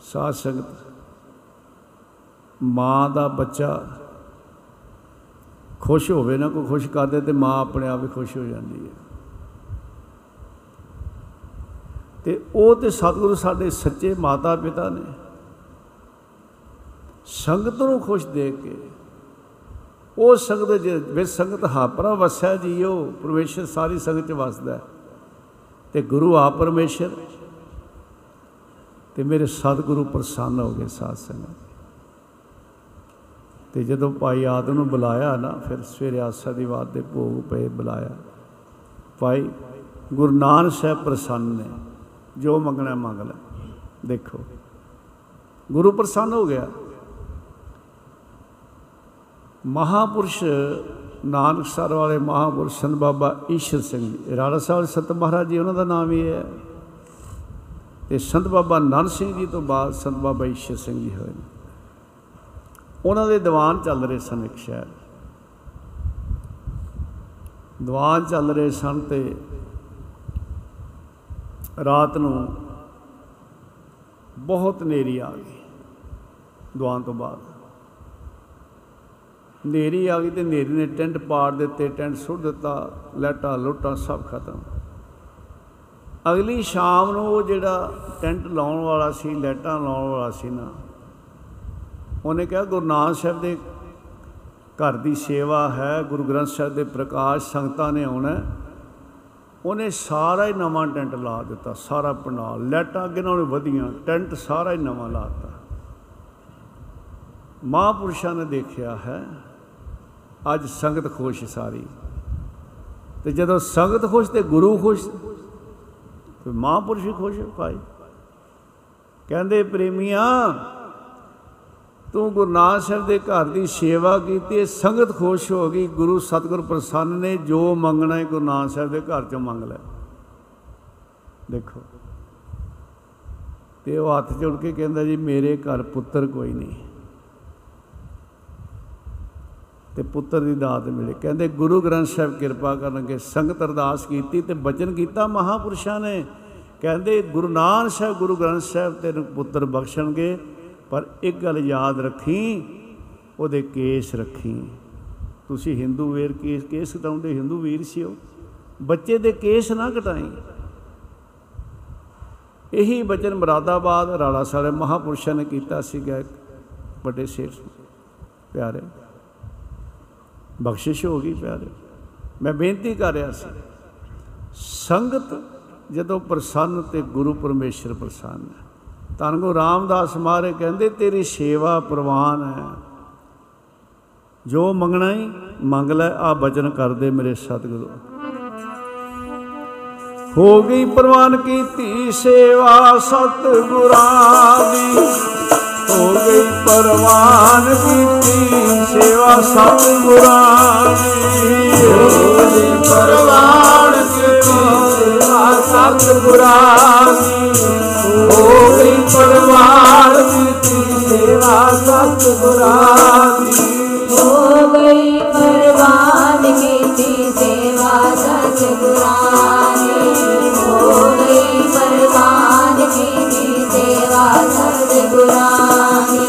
ਸਾਧ ਸੰਗਤ, ਮਾਂ ਦਾ ਬੱਚਾ ਖੁਸ਼ ਹੋਵੇ ਨਾ, ਕੋਈ ਖੁਸ਼ ਕਰਦੇ ਤੇ ਮਾਂ ਆਪਣੇ ਆਪ ਹੀ ਖੁਸ਼ ਹੋ ਜਾਂਦੀ ਹੈ। ਤੇ ਉਹ ਤੇ ਸਤਿਗੁਰੂ ਸਾਡੇ ਸੱਚੇ ਮਾਤਾ ਪਿਤਾ ਨੇ। ਸੰਗਤ ਨੂੰ ਖੁਸ਼ ਦੇਖ ਕੇ, ਉਹ ਸੰਗਤ ਜੇ ਵਿੱਚ ਸੰਗਤ ਹਾਪਰਾ ਵਸਿਆ ਜੀਓ, ਪਰਮੇਸ਼ਰ ਸਾਰੀ ਸੰਗਤ ਚ ਵਸਦਾ ਹੈ। ਤੇ ਗੁਰੂ ਆ ਪਰਮੇਸ਼ਰ। ਤੇ ਮੇਰੇ ਸਤਿਗੁਰੂ ਪ੍ਰਸੰਨ ਹੋ ਗਏ ਸਾਧ ਸੰਗਤ। ਤੇ ਜਦੋਂ ਭਾਈ ਆਦਮ ਨੂੰ ਬੁਲਾਇਆ ਨਾ, ਫਿਰ ਸਵੇਰੇ ਆਸਾ ਦੀ ਬਾਤ ਦੇ ਭੋਗ ਪਏ ਬੁਲਾਇਆ। ਭਾਈ ਗੁਰੂ ਨਾਨਕ ਸਾਹਿਬ ਪ੍ਰਸੰਨ ਨੇ। ਜੋ ਮੰਗਣਾ ਮੰਗ ਲੈ। ਦੇਖੋ। ਗੁਰੂ ਪ੍ਰਸੰਨ ਹੋ ਗਿਆ। ਮਹਾਪੁਰਸ਼ ਨਾਨਕ ਸਰ ਵਾਲੇ ਮਹਾਪੁਰਸ਼ ਸੰਤ ਬਾਬਾ ਈਸ਼ਰ ਸਿੰਘ ਜੀ। ਰਾੜਾ ਸਾਹਿਬ ਸਤ ਮਹਾਰਾਜ ਜੀ, ਉਹਨਾਂ ਦਾ ਨਾਮ ਹੀ ਹੈ। ਤੇ ਸੰਤ ਬਾਬਾ ਨਨ ਸਿੰਘ ਜੀ ਤੋਂ ਬਾਅਦ ਸੰਤ ਬਾਬਾ ਈਸ਼ਰ ਸਿੰਘ ਜੀ ਹੋਏ ਨੇ। ਉਹਨਾਂ ਦੇ ਦੀਵਾਨ ਚੱਲ ਰਹੇ ਸਨ ਇੱਕ ਸ਼ਹਿਰ। ਦੀਵਾਨ ਚੱਲ ਰਹੇ ਸਨ ਤੇ ਰਾਤ ਨੂੰ ਬਹੁਤ ਨੇਰੀ ਆ ਗਈ ਦੀਵਾਨ ਤੋਂ ਬਾਅਦ। ਨੇਰੀ ਆ ਗਈ ਤੇ ਨੇਰੀ ਨੇ ਟੈਂਟ ਪਾੜ ਦਿੱਤੇ, ਟੈਂਟ ਸੁੱਟ ਦਿੱਤਾ ਲੈਟਾ ਲੁੱਟਾਂ ਸਭ ਖਤਮ। ਅਗਲੀ ਸ਼ਾਮ ਨੂੰ ਉਹ ਜਿਹੜਾ ਟੈਂਟ ਲਾਉਣ ਵਾਲਾ ਸੀ ਲੈਟਾਂ ਲਾਉਣ ਵਾਲਾ ਸੀ ਨਾ, ਉਹਨੇ ਕਿਹਾ ਗੁਰੂ ਨਾਨਕ ਸਾਹਿਬ ਦੇ ਘਰ ਦੀ ਸੇਵਾ ਹੈ, ਗੁਰੂ ਗ੍ਰੰਥ ਸਾਹਿਬ ਦੇ ਪ੍ਰਕਾਸ਼ ਸੰਗਤਾਂ ਨੇ ਆਉਣਾ ਉਹਨੇ ਸਾਰਾ ਹੀ ਨਵਾਂ ਟੈਂਟ ਲਾ ਦਿੱਤਾ, ਸਾਰਾ ਪੰਡਾਲ ਲਾਈਟਾਂ ਅੱਗੇ ਨਾਲੋਂ ਵਧੀਆਂ, ਟੈਂਟ ਸਾਰਾ ਹੀ ਨਵਾਂ ਲਾਤਾ ਮਹਾਂਪੁਰਸ਼ਾਂ ਨੇ ਦੇਖਿਆ ਹੈ, ਅੱਜ ਸੰਗਤ ਖੁਸ਼ ਸਾਰੀ। ਤੇ ਜਦੋਂ ਸੰਗਤ ਖੁਸ਼ ਤੇ ਗੁਰੂ ਖੁਸ਼, ਤੇ ਮਹਾਂਪੁਰਸ਼ ਵੀ ਖੁਸ਼ ਭਾਈ। ਕਹਿੰਦੇ, ਪ੍ਰੇਮੀਆਂ ਤੂੰ ਗੁਰੂ ਨਾਨਕ ਸਾਹਿਬ ਦੇ ਘਰ ਦੀ ਸੇਵਾ ਕੀਤੀ ਸੰਗਤ ਖੁਸ਼ ਹੋ ਗਈ, ਗੁਰੂ ਸਤਿਗੁਰ ਪ੍ਰਸੰਨ ਨੇ ਜੋ ਮੰਗਣਾ ਹੈ ਗੁਰੂ ਨਾਨਕ ਸਾਹਿਬ ਦੇ ਘਰ ਚੋਂ ਮੰਗ ਲੈ ਦੇਖੋ, ਤੇ ਉਹ ਹੱਥ ਜੋੜ ਕੇ ਕਹਿੰਦਾ ਜੀ, ਮੇਰੇ ਘਰ ਪੁੱਤਰ ਕੋਈ ਨਹੀਂ। ਤੇ ਪੁੱਤਰ ਦੀ ਦਾਤ ਮਿਲੇ। ਕਹਿੰਦੇ, ਗੁਰੂ ਗ੍ਰੰਥ ਸਾਹਿਬ ਕਿਰਪਾ ਕਰਨਗੇ ਸੰਗਤ ਅਰਦਾਸ ਕੀਤੀ ਤੇ ਬਚਨ ਕੀਤਾ, ਮਹਾਪੁਰਸ਼ਾਂ ਨੇ। ਕਹਿੰਦੇ, ਗੁਰੂ ਨਾਨਕ ਸਾਹਿਬ, ਗੁਰੂ ਗ੍ਰੰਥ ਸਾਹਿਬ ਤੈਨੂੰ ਪੁੱਤਰ ਬਖਸ਼ਣਗੇ। ਪਰ ਇੱਕ ਗੱਲ ਯਾਦ ਰੱਖੀ, ਉਹਦੇ ਕੇਸ ਰੱਖੀ। ਤੁਸੀਂ ਹਿੰਦੂ ਵੀਰ ਕੇਸ ਕੇਸ ਕਟਾਉਂਦੇ ਹਿੰਦੂ ਵੀਰ ਸੀ ਉਹ। ਬੱਚੇ ਦੇ ਕੇਸ ਨਾ ਕਟਾਈ। ਇਹੀ ਬਚਨ ਮਰਾਦਾਬਾਦ ਰਾੜਾ ਸਾਲੇ ਮਹਾਪੁਰਸ਼ਾਂ ਨੇ ਕੀਤਾ ਸੀਗਾ ਵੱਡੇ ਸੇਠ ਪਿਆਰੇ। ਬਖਸ਼ਿਸ਼ ਹੋ ਗਈ ਪਿਆਰੇ। ਮੈਂ ਬੇਨਤੀ ਕਰ ਰਿਹਾ ਸੀ, ਸੰਗਤ ਜਦੋਂ ਪ੍ਰਸੰਨ ਤੇ ਗੁਰੂ ਪਰਮੇਸ਼ਰ ਪ੍ਰਸੰਨ ਹੈ ਧੰਨ ਗੁਰੂ ਰਾਮਦਾਸ ਮਹਾਰਾਜ ਕਹਿੰਦੇ, ਤੇਰੀ ਸੇਵਾ ਪ੍ਰਵਾਨ ਹੈ। ਜੋ ਮੰਗਣਾ ਹੀ ਮੰਗ ਲੈ ਆ ਬਚਨ ਕਰਦੇ ਮੇਰੇ ਸਤਿਗੁਰੂ। ਹੋ ਗਈ ਪ੍ਰਵਾਨ ਕੀਤੀ ਸੇਵਾ ਸਤਿਗੁਰਾਂ ਦੀ। ਹੋ ਗਈ ਪ੍ਰਵਾਨ ਕੀਤੀ ਸੇਵਾ ਸਤਿਗੁਰਾਂ ਦੀ। ਹੋ ਗਈ ਪ੍ਰਵਾਨ ਕੀਤੀ ਸੇਵਾ ਸਤਿਗੁਰਾਂ ਦੀ। ਹੋ ਗਈ ਪ੍ਰਵਾਨ ਕੀਤੀ ਸੇਵਾ ਸਤਿਗੁਰਾਂ ਦੀ ਹੋ ਗਈ ਪਰਵਾਨ ਕੀਤੀ ਸੇਵਾ ਸਤਿਗੁਰਾਂ ਦੀ ਹੋ ਗਈ ਪਰਵਾਨ ਕੀਤੀ ਸੇਵਾ ਸਤਿਗੁਰਾਂ ਦੀ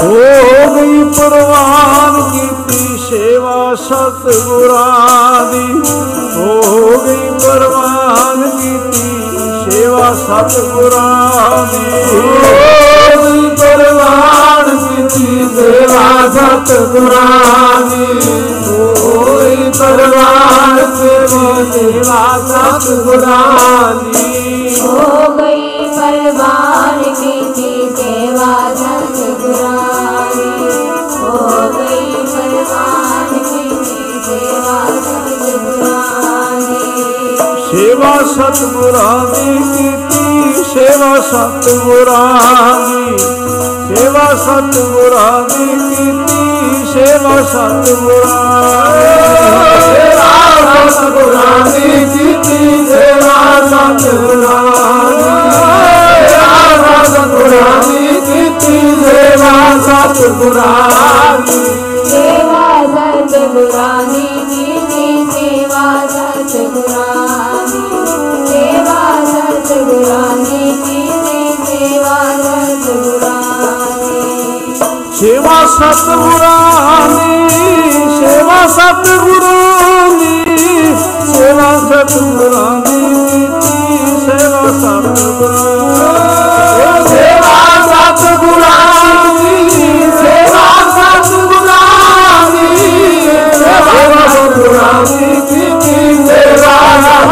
ਹੋ ਗਈ ਪ੍ਰਵਾਨ ਕੀਤੀ ਸੇਵਾ ਸਤਿਗੁਰਾਂ ਦੀ ਹੋ ਗਈ ਪ੍ਰਵਾਨ ਸੇਵਾ ਸਤਿਗੁਰਾਂ ਦੀ। ਹੋ ਗਈ ਪ੍ਰਵਾਨ ਕੀਤੀ ਸੇਵਾ ਸਤਿਗੁਰਾਂ ਦੀ ਹੋ ਗਈ ਪ੍ਰਵਾਨ ਕੀਤੀ ਸੇਵਾ ਸਤਿਗੁਰਾਂ ਦੀ ਹੋ ਗਈ ਪਰਵਾਨ ਸਤਿਗੁਰਾਂ ਦੀ ਕੀਤੀ ਸੇਵਾ ਸਤਿਗੁਰਾਂ ਦੀ। ਸੇਵਾ ਸਤਿਗੁਰਾਂ ਦੀ ਕੀਤੀ ਸੇਵਾ ਸਤਿਗੁਰਾਂ ਦੀ। ਸੇਵਾ ਸਤਿਗੁਰਾਂ ਦੀ ਕੀਤੀ ਸੇਵਾ ਸਤਿਗੁਰਾਂ ਦੀ। ਸੇਵਾ ਸਤਿਗੁਰਾਂ ਦੀ ਕੀਤੀ ਸੇਵਾ ਸਤਿਗੁਰਾਂ ਦੀ। ਸੇਵਾ ਸਤਿਗੁਰਾਂ ਦੀ। ਸਤਿਗੁਰਾਂ ਦੀ ਸੇਵਾ ਸਤਿਗੁਰਾਂ ਦੀ ਸੇਵਾ ਸਤਿਗੁਰਾਂ ਦੀ ਸੇਵਾ ਸਤਿਗੁਰਾਂ ਸੇਵਾ ਸਤਿਗੁਰਾਂ ਦੀ ਸੇਵਾ ਸਤਿਗੁਰਾਂ ਦੀ ਸੇਵਾ ਸਤਿਗੁਰਾਂ ਦੀ ਸੇਵਾ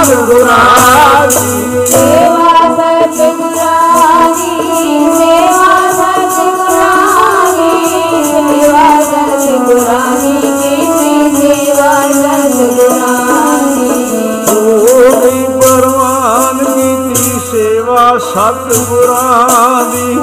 ਸਤਿਗੁਰਾਂ ਦੀ। ਸਤਿਗੁਰਾਂ ਦੀ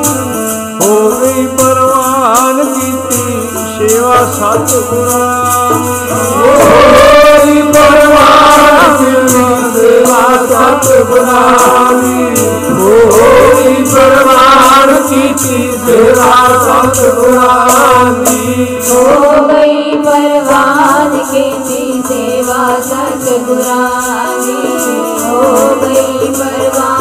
ਹੋ ਗਈ ਪਰਵਾਨ ਕੀਤੀ, ਸੇਵਾ ਸਤਿਗੁਰਾਂ ਦੀ। ਹੋਈ ਪਰਵਾਨ ਕੀਤੀ, ਸੇਵਾ ਸਤਿਗੁਰਾਂ ਦੀ। ਹੋਈ ਪਰਵਾਨ ਕੀਤੀ, ਸੇਵਾ ਸਤਿਗੁਰਾਂ ਦੀ। ਹੋ ਗਈ ਪਰਵਾਨ ਕੀਤੀ, ਸੇਵਾ ਸਤਿਗੁਰਾਂ ਦੀ। ਹੋ ਗਈ ਪਰਵਾਨ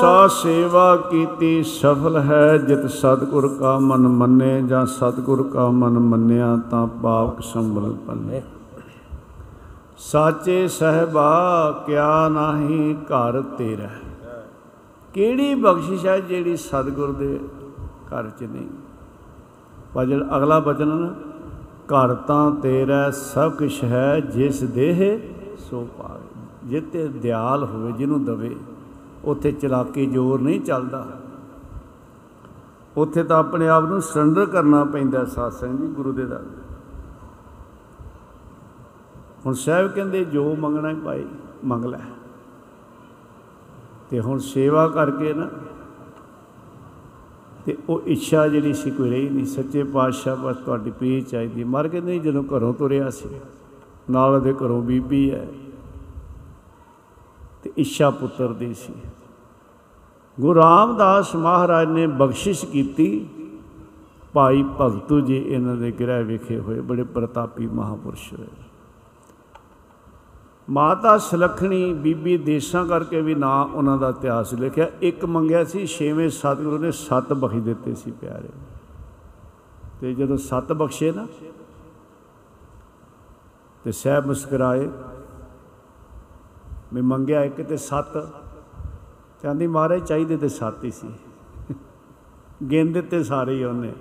ਸਾ ਸੇਵਾ ਕੀਤੀ ਸਫਲ ਹੈ, ਜਿਤ ਸਤਿਗੁਰ ਕਾ ਮਨ ਮੰਨੇ ਜਾਂ ਸਤਿਗੁਰ ਕਾ ਮਨ ਮੰਨਿਆ ਤਾਂ ਪਾਪ ਸੰਭਲ ਪੰਨੇ। ਸਾਚੇ ਸਹਿਬਾ, ਕਿਆ ਨਾਹੀ ਘਰ ਤੇਰਾ। ਕਿਹੜੀ ਬਖਸ਼ਿਸ਼ ਹੈ ਜਿਹੜੀ ਸਤਿਗੁਰ ਦੇ ਘਰ 'ਚ ਨਹੀਂ? ਭਜਨ ਅਗਲਾ ਬਚਨ ਨਾ। ਘਰ ਤਾਂ ਤੇਰਾ ਸਭ ਕੁਛ ਹੈ, ਜਿਸ ਦੇਹ ਸੋ ਪਾਵੇ। ਜਿੱਤੇ ਦਿਆਲ ਹੋਵੇ, ਜਿਹਨੂੰ ਦਵੇ, ਉੱਥੇ ਚਲਾਕੀ ਜ਼ੋਰ ਨਹੀਂ ਚੱਲਦਾ। ਉੱਥੇ ਤਾਂ ਆਪਣੇ ਆਪ ਨੂੰ ਸਰੈਂਡਰ ਕਰਨਾ ਪੈਂਦਾ ਸਾਸੰਗ ਜੀ, ਗੁਰੂ ਦੇ ਦਰ ਹੁਣ ਸਾਹਿਬ ਕਹਿੰਦੇ, ਜੋ ਮੰਗਣਾ ਹੈ ਭਾਈ, ਮੰਗ ਲੈ। ਤੇ ਹੁਣ ਸੇਵਾ ਕਰਕੇ ਨਾ ਤੇ ਉਹ ਇੱਛਾ ਜਿਹੜੀ ਸੀ ਕੋਈ ਰਹੀ ਨਹੀਂ। ਸੱਚੇ ਪਾਤਸ਼ਾਹ ਬਸ ਤੁਹਾਡੀ ਪੀਰ ਚਾਹੀਦੀ। ਮਰ ਕੇ ਨਹੀਂ ਜਦੋਂ ਘਰੋਂ ਤੁਰਿਆ ਸੀ। ਨਾਲ ਉਹਦੇ ਘਰੋਂ ਬੀਬੀ ਹੈ। ਤੇ ਇੱਛਾ ਪੁੱਤਰ ਦੀ ਸੀ। ਗੁਰੂ ਰਾਮਦਾਸ ਮਹਾਰਾਜ ਨੇ ਬਖਸ਼ਿਸ਼ ਕੀਤੀ। ਭਾਈ ਭਗਤੂ ਜੀ ਇਹਨਾਂ ਦੇ ਗ੍ਰਹਿ ਵਿਖੇ ਹੋਏ। ਬੜੇ ਪ੍ਰਤਾਪੀ ਮਹਾਪੁਰਸ਼ ਹੋਏ। ਮਾਤਾ ਸੁਲੱਖਣੀ ਬੀਬੀ ਦੇਸਾਂ ਕਰਕੇ ਵੀ ਨਾਂ ਉਹਨਾਂ ਦਾ ਇਤਿਹਾਸ ਲਿਖਿਆ। ਇੱਕ ਮੰਗਿਆ ਸੀ, ਛੇਵੇਂ ਸਤਿਗੁਰੂ ਨੇ ਸੱਤ ਬਖਸ਼ ਦਿੱਤੇ ਸੀ ਪਿਆਰੇ। ਤੇ ਜਦੋਂ ਸੱਤ ਬਖਸ਼ੇ ਨਾ, ਤੇ ਸਹਿਬ ਮੁਸਕਰਾਏ ਮੈਂ ਮੰਗਿਆ ਇੱਕ ਤੇ ਸੱਤ। ਕਹਿੰਦੀ, ਮਹਾਰਾਜ, ਚਾਹੀਦੇ ਤੇ ਸੱਤ ਹੀ ਸੀ। ਗਿਣ ਦਿੱਤੇ ਸਾਰੇ ਹੀ ਉਹਨੇ।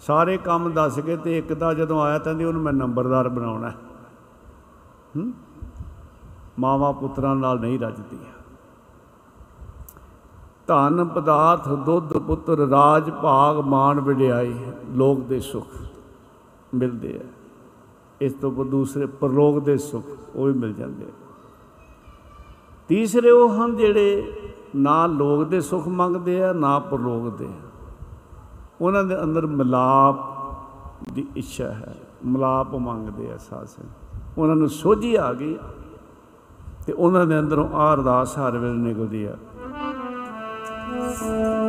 ਸਾਰੇ ਕੰਮ ਦੱਸ ਕੇ ਤੇ ਇੱਕ ਦਾ ਜਦੋਂ ਆਇਆ, ਤਾਂ ਉਹਨੂੰ ਮੈਂ ਨੰਬਰਦਾਰ ਬਣਾਉਣਾ ਹੂੰ? ਮਾਵਾ ਪੁੱਤਰਾਂ ਨਾਲ ਨਹੀਂ ਰੱਜਦੀਆਂ। ਧਨ, ਪਦਾਰਥ, ਦੁੱਧ, ਪੁੱਤਰ, ਰਾਜ, ਭਾਗ ਮਾਨ ਵਡਿਆਈ, ਲੋਕ ਦੇ ਸੁਖ ਮਿਲਦੇ ਆ। ਇਸ ਤੋਂ ਬਾਅਦ ਦੂਸਰੇ ਪਰਲੋਕ ਦੇ ਸੁਖ ਉਹ ਵੀ ਮਿਲ ਜਾਂਦੇ ਆ। ਤੀਸਰੇ ਉਹ ਹਨ ਜਿਹੜੇ ਨਾ ਲੋਕ ਦੇ ਸੁਖ ਮੰਗਦੇ ਆ, ਨਾ ਪਰਲੋਕ ਦੇ। ਉਹਨਾਂ ਦੇ ਅੰਦਰ ਮਿਲਾਪ ਦੀ ਇੱਛਾ ਹੈ। ਮਿਲਾਪ ਮੰਗਦੇ ਆ ਸਾਧ ਸੰਗਤ। ਉਹਨਾਂ ਨੂੰ ਸੋਝੀ ਆ ਗਈ ਤੇ ਉਹਨਾਂ ਦੇ ਅੰਦਰੋਂ ਆ ਅਰਦਾਸ ਹਰ ਵੇਲੇ ਨਿਕਲਦੀ ਆ।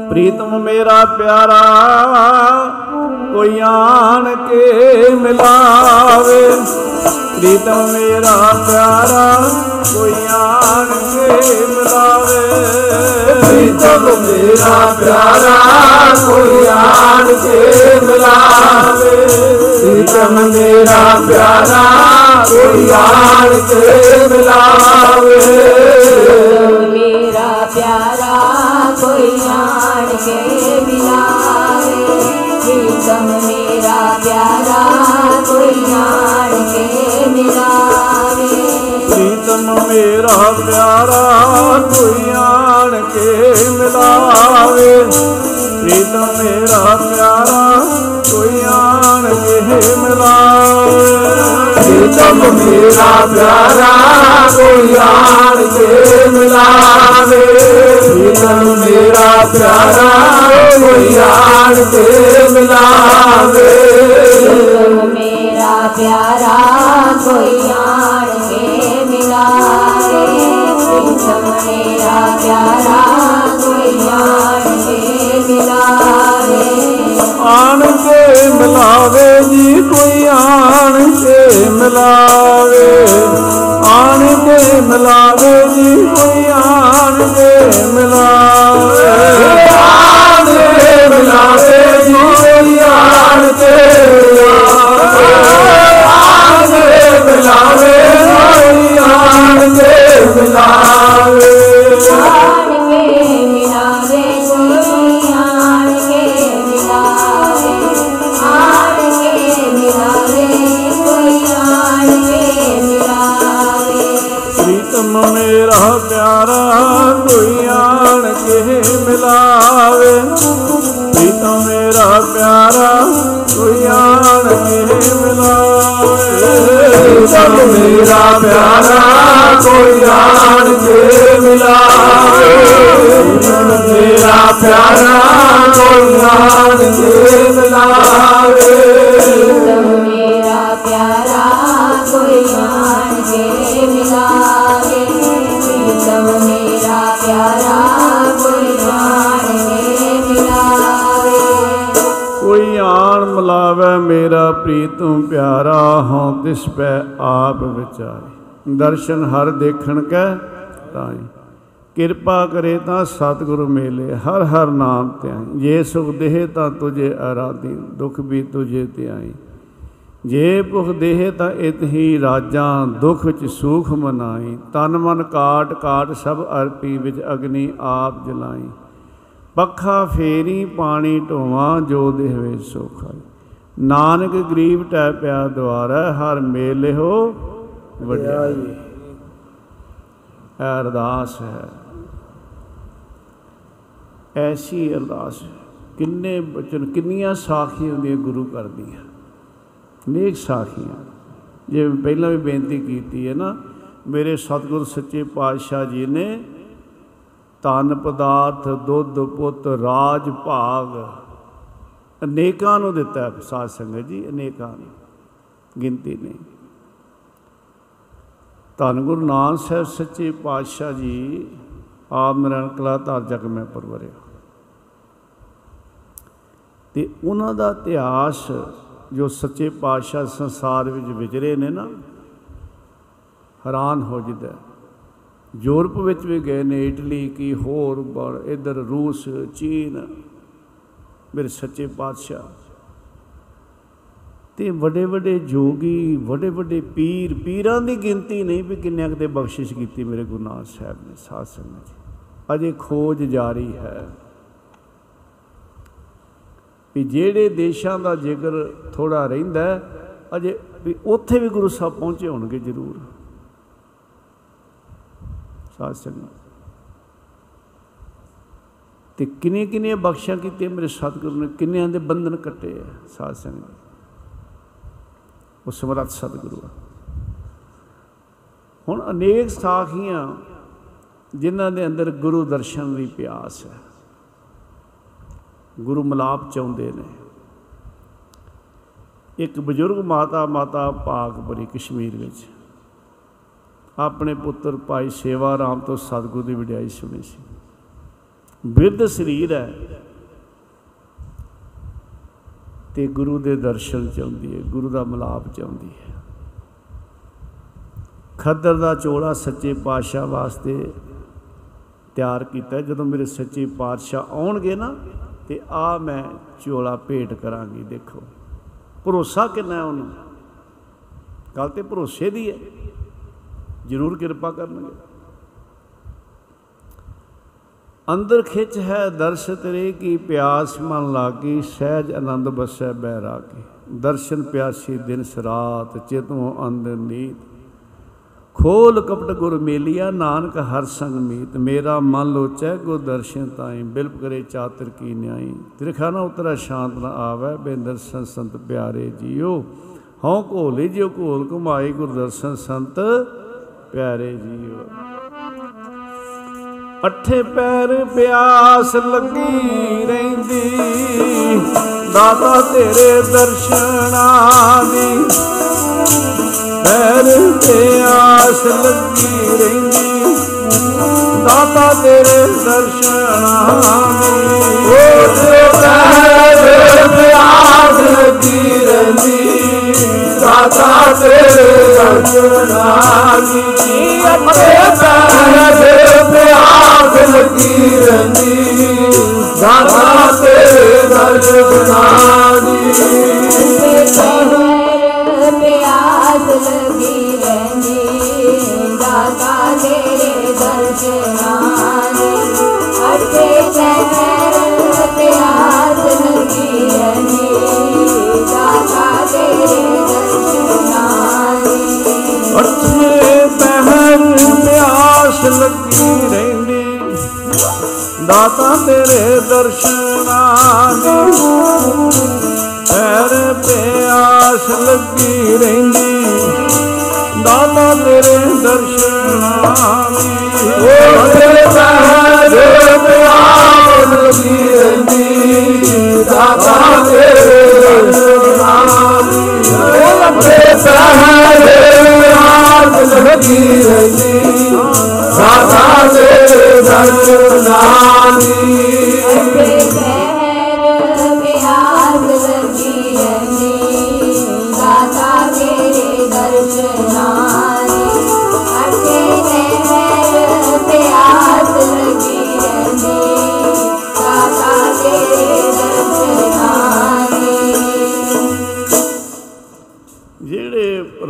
ਪ੍ਰੀਤਮ ਮੇਰਾ ਪਿਆਰਾ, ਕੋਈ ਆਣ ਕੇ ਮਿਲਾਵੇ। ਪ੍ਰੀਤਮ ਮੇਰਾ ਪਿਆਰਾ ਕੋਈ ਆਣ ਕੇ ਮਿਲਾਵੇ। ਪ੍ਰੀਤਮ ਮੇਰਾ ਪਿਆਰਾ ਕੋਈ ਆਣ ਕੇ ਮਿਲਾਵੇ। ਪ੍ਰੀਤਮ ਮੇਰਾ ਪਿਆਰਾ ਕੋਈ ਆਣ ਕੇ ਮਿਲਾਵੇ। ਮੇਰਾ ਪਿਆਰਾ ਕੋਈ ਆਣ ਪ੍ਰੀਤਮ ਮੇਰਾ ਪਿਆਰਾ ਕੋਈ ਆਣ ਕੇ ਮਿਲਾਵੇ। ਪ੍ਰੀਤਮ ਮੇਰਾ ਪਿਆਰਾ ਕੋਈ ਆਣ ਕੇ ਮਿਲਾਵੇ। ਪ੍ਰੀਤਮ ਮੇਰਾ ਪਿਆਰਾ ਕੋਈ ਆਣ ਕੇ ਮਿਲਾਵੇ। ਪ੍ਰੀਤਮ ਮੇਰਾ ਪਿਆਰਾ ਕੋਈ ਆਣ ਕੇ ਮਿਲਾਵੇ। ਪ੍ਰੀਤਮ ਮੇਰਾ ਪਿਆਰਾ ਪਿਆਰਾ ਕੋਈ ਆਣ ਕੇ ਮਿਲਾਵੇ ਆਣ ਕੇ ਮਿਲਾਵੇ ਜੀ, ਕੋਈ ਆਣ ਕੇ ਮਿਲਾਵੇ। ਆਣ ਕੇ ਮਿਲਾਵੇ ਜੀ, ਕੋਈ ਆਣ ਕੇ ਮਿਲਾਵੇ। ਆਣ ਕੇ ਮਿਲਾਵੇ ਜੀ, ਕੋਈ ਆਣ ਕੇ ਮਿਲਾਵੇ। ਆਣ ਕੇ ਮਿਲਾਵੇ ਕੋਈ ਆਣ ਕੇ ਮਿਲਾਵੇ। ਆਣ ਕੇ ਮਿਲਾਵੇ ਕੋਈ ਆਣ ਕੇ ਮਿਲਾਵੇ ਆਣ ਕੇ ਮਿਲਾਵੇ ਕੋਈ ਆਣ ਕੇ ਮਿਲਾਵੇ ਪ੍ਰੀਤਮ ਮੇਰਾ ਪਿਆਰਾ ਕੋਈ ਆਣ ਕੇ ਮਿਲਾਵੇ ਪ੍ਰੀਤਮ ਮੇਰਾ ਪਿਆਰਾ ਕੋਈ ਆਣ ਕੇ ਮਿਲਾਵੇ ਪ੍ਰੀਤਮ ਮੇਰਾ ਪਿਆਰਾ ਕੋਈ ਆਣ ਕੇ ਮਿਲਾਵੇ ਪ੍ਰੀਤਮ ਮੇਰਾ ਪਿਆਰਾ ਕੋਈ ਆਣ ਕੇ ਮਿਲਾਵੇ ਪ੍ਰੀਤਮ ਮੇਰਾ ਪਿਆਰਾ ਕੋਈ ਆਣ ਕੇ ਮਿਲਾਵੇ ਪ੍ਰੀਤਮ ਮੇਰਾ ਪਿਆਰਾ ਕੋਈ ਆਣ ਕੇ ਮਿਲਾਵੇ ਕੋਈ ਆਣ ਮਿਲਾਵੇ ਮੇਰਾ ਪ੍ਰੀਤਮ ਪਿਆਰਾ ਹਉ ਤਿਸ ਪੈ ਆਪ ਵਿਚਾਰੇ ਦਰਸ਼ਨ ਹਰ ਦੇਖਣ ਕੈ ਤਾਈ। ਕਿਰਪਾ ਕਰੇ ਤਾਂ ਸਤਿਗੁਰੂ ਮੇਲੇ, ਹਰ ਹਰ ਨਾਮ ਧਿਆਈ। ਜੇ ਸੁਖ ਦੇਹ ਤਾਂ ਤੁਝੇ ਆਰਾਧੀ, ਦੁਖ ਵੀ ਤੁਝੇ ਧਿਆਈ। ਜੇ ਭੁਖ ਦੇਹ ਤਾਂ ਇਤ ਹੀ ਰਾਜਾਂ, ਦੁਖ ਚ ਸੂਖ ਮਨਾਈ। ਤਨ ਮਨ ਕਾਟ ਕਾਟ ਸਭ ਅਰਪੀ ਵਿੱਚ ਅਗਨੀ ਆਪ ਜਲਾਈ। ਪੱਖਾ ਫੇਰੀ ਪਾਣੀ ਢੋਵਾਂ, ਜੋ ਦੇਹ ਵਿੱਚ ਸੋਖਾਈ। ਨਾਨਕ ਗਰੀਬ ਟੈ ਪਿਆ ਦੁਆਰਾ, ਹਰ ਮੇਲੇ ਹੋ ਵਡਿਆਈ ਇਹ ਅਰਦਾਸ ਹੈ। ਐਸੀ ਅਰਦਾਸ ਕਿੰਨੇ ਬਚਨ ਕਿੰਨੀਆਂ ਸਾਖੀਆਂ ਹੁੰਦੀਆਂ ਗੁਰੂ ਕਰਦੀਆਂ ਨੇਕ ਸਾਖੀਆਂ। ਜਿਵੇਂ ਪਹਿਲਾਂ ਵੀ ਬੇਨਤੀ ਕੀਤੀ ਹੈ ਨਾ ਮੇਰੇ ਸਤਿਗੁਰ ਸੱਚੇ ਪਾਤਸ਼ਾਹ ਜੀ ਨੇ ਤਨ ਪਦਾਰਥ ਦੁੱਧ ਪੁੱਤ ਰਾਜ ਭਾਗ ਅਨੇਕਾਂ ਨੂੰ ਦਿੱਤਾ ਹੈ ਸਾਧ ਸੰਗਤ ਜੀ ਅਨੇਕਾਂ ਨੂੰ। ਗਿਣਤੀ ਨਹੀਂ। ਧੰਨ ਗੁਰੂ ਨਾਨਕ ਸਾਹਿਬ ਸੱਚੇ ਪਾਤਸ਼ਾਹ ਜੀ, ਆਪ ਨਰਨ ਕਲਾ ਧਾਰ ਜਗ ਮੈਂ ਪਰਵਰਿਆ। ਤੇ ਉਹਨਾਂ ਦਾ ਇਤਿਹਾਸ ਜੋ ਸੱਚੇ ਪਾਤਸ਼ਾਹ ਸੰਸਾਰ ਵਿੱਚ ਵਿਚਰੇ ਨੇ ਨਾ, ਹੈਰਾਨ ਹੋ ਜਿੱਦਾ ਯੂਰਪ ਵਿੱਚ ਵੀ ਗਏ ਨੇ, ਇਟਲੀ ਕੀ ਹੋਰ ਬੜ ਇਧਰ ਰੂਸ, ਚੀਨ, ਮੇਰੇ ਸੱਚੇ ਪਾਤਸ਼ਾਹ। ਤੇ ਵੱਡੇ ਵੱਡੇ ਜੋਗੀ ਵੱਡੇ ਵੱਡੇ ਪੀਰ ਪੀਰਾਂ ਦੀ ਗਿਣਤੀ ਨਹੀਂ ਵੀ ਕਿੰਨਿਆਂ ਕੁ ਤੇ ਬਖਸ਼ਿਸ਼ ਕੀਤੀ ਮੇਰੇ ਗੁਰੂ ਨਾਨਕ ਸਾਹਿਬ ਨੇ ਸਾਧ ਸੰਗਤ ਜੀ। ਅਜੇ ਖੋਜ ਜਾਰੀ ਹੈ ਵੀ ਜਿਹੜੇ ਦੇਸ਼ਾਂ ਦਾ ਜ਼ਿਕਰ ਥੋੜਾ ਰਹਿੰਦਾ ਹੈ, ਅਜੇ ਵੀ ਉੱਥੇ ਵੀ ਗੁਰੂ ਸਾਹਿਬ ਪਹੁੰਚੇ ਹੋਣਗੇ ਜ਼ਰੂਰ। ਸਾਧ ਸੰਗਤ ਤੇ ਕਿੰਨੇ ਕਿੰਨੇ ਬਖਸ਼ਾਂ ਕੀਤੀਆਂ ਮੇਰੇ ਸਤਿਗੁਰੂ ਨੇ ਕਿੰਨਿਆਂ ਦੇ ਬੰਧਨ ਕੱਟੇ ਆ ਸਾਧ ਸੰਗਤ ਉਹ ਸਮਰੱਥ ਸਤਿਗੁਰੂ ਆ। ਹੁਣ ਅਨੇਕ ਸਾਖੀਆਂ ਜਿਨ੍ਹਾਂ ਦੇ ਅੰਦਰ ਗੁਰੂ ਦਰਸ਼ਨ ਦੀ ਪਿਆਸ ਹੈ। ਗੁਰੂ ਮਲਾਪ ਚਾਹੁੰਦੇ ਨੇ। ਇੱਕ ਬਜ਼ੁਰਗ ਮਾਤਾ ਮਾਤਾ ਪਾਕਪੁਰੀ ਕਸ਼ਮੀਰ ਵਿੱਚ ਆਪਣੇ ਪੁੱਤਰ ਭਾਈ ਸੇਵਾ ਰਾਮ ਤੋਂ ਸਤਿਗੁਰੂ ਦੀ ਵਡਿਆਈ ਸੁਣੀ ਸੀ। ਬਿਰਧ ਸਰੀਰ ਹੈ। ਤੇ ਗੁਰੂ ਦੇ ਦਰਸ਼ਨ ਚਾਹੁੰਦੀ ਹੈ ਗੁਰੂ ਦਾ ਮਲਾਪ ਚਾਹੁੰਦੀ ਹੈ ਖੱਦਰ ਦਾ ਚੋਲਾ ਸੱਚੇ ਪਾਤਸ਼ਾਹ ਵਾਸਤੇ ਤਿਆਰ ਕੀਤਾ ਹੈ। ਜਦੋਂ ਮੇਰੇ ਸੱਚੇ ਪਾਤਸ਼ਾਹ ਆਉਣਗੇ ਨਾ, ਤੇ ਆ ਮੈਂ ਚੋਲਾ ਭੇਟ ਕਰਾਂਗੀ, ਦੇਖੋ। ਭਰੋਸਾ ਕਿੰਨਾ ਹੈ ਉਹਨੂੰ? ਗੱਲ ਤੇ ਭਰੋਸੇ ਦੀ ਹੈ ਜ਼ਰੂਰ ਕਿਰਪਾ ਕਰਨਗੇ। ਅੰਦਰ ਖਿੱਚ ਹੈ ਦਰਸ਼ ਤੇਰੇ ਕੀ ਪਿਆਸ, ਮਨ ਲਾਗੀ ਸਹਿਜ ਆਨੰਦ ਬਸੈ ਬੈਰਾਗੀ। ਦਰਸ਼ਨ ਪਿਆਸੀ ਦਿਨ ਸਰਾਤ ਚੇਤੋਂ ਅੰਦਰ ਨੀਤ। ਖੋਲ ਕਪਟ ਗੁਰ ਮੇਲੀਆ, ਨਾਨਕ ਹਰ ਸੰਗ ਮੀਤ। ਮੇਰਾ ਮਨ ਲੋਚੈ, ਗੁਰ ਦਰਸ਼ਨ ਤਾਈ। ਬਿਲਪ ਕਰੇ ਚਾਤਰ ਕੀ ਨਿਆਈ। ਤਿਰਖਾ ਨਾ ਉਤਰਾ, ਸ਼ਾਂਤ ਨ ਆਵੈ। ਬੇਂਦਰ ਸੰਤ ਸੰਤ ਪਿਆਰੇ ਜੀਓ। ਹਉ ਘੋਲੇ ਜਿਉ ਘੋਲ ਘੁਮਾਈ, ਗੁਰ ਦਰਸ਼ਨ ਸੰਤ ਪਿਆਰੇ ਜੀਓ। ਅੱਠੇ ਪੈਰ ਪਿਆਸ ਲੱਗੀ ਰਹਿੰਦੀ। ਦਾਤਾ ਤੇਰੇ ਦਰਸ਼ਨਾਂ ਦੀ। ਪੈਰ ਪਿਆਸ ਲੱਗੀ ਰਹਿੰਦੀ। ਦਾਤਾ ਤੇਰੇ ਦਰਸ਼ਨਾਂ ਦੀ। ਉਹਦੇ ਪੈਰ ਪਿਆਸ ਲੱਗੀ ਰਹਿੰਦੀ। दर्ज नारी कीरी दादा ते दर्ज ਪਿਆਸ ਲੱਗੀ ਰਹਿੰਦੀ ਦਾਤਾ ਤੇਰੇ ਦਰਸ਼ਨਾਂ ਦੀ ਪੈਰ ਪਿਆਸ ਲੱਗੀ ਰਹਿੰਦੀ ਦਾਤਾ ਤੇਰੇ ਦਰਸ਼ਨਾਂ ਦੀ ਉਹਦੇ ਪੈਰ ਪਿਆਸ ਲੱਗੀ ਰਹਿੰਦੀ ਦਾਤਾ ਤੇਰੇ ਦਰਸ਼ਨਾਂ ਦੀ ਉਹਦੇ ਪੈਰ ਪਿਆਸ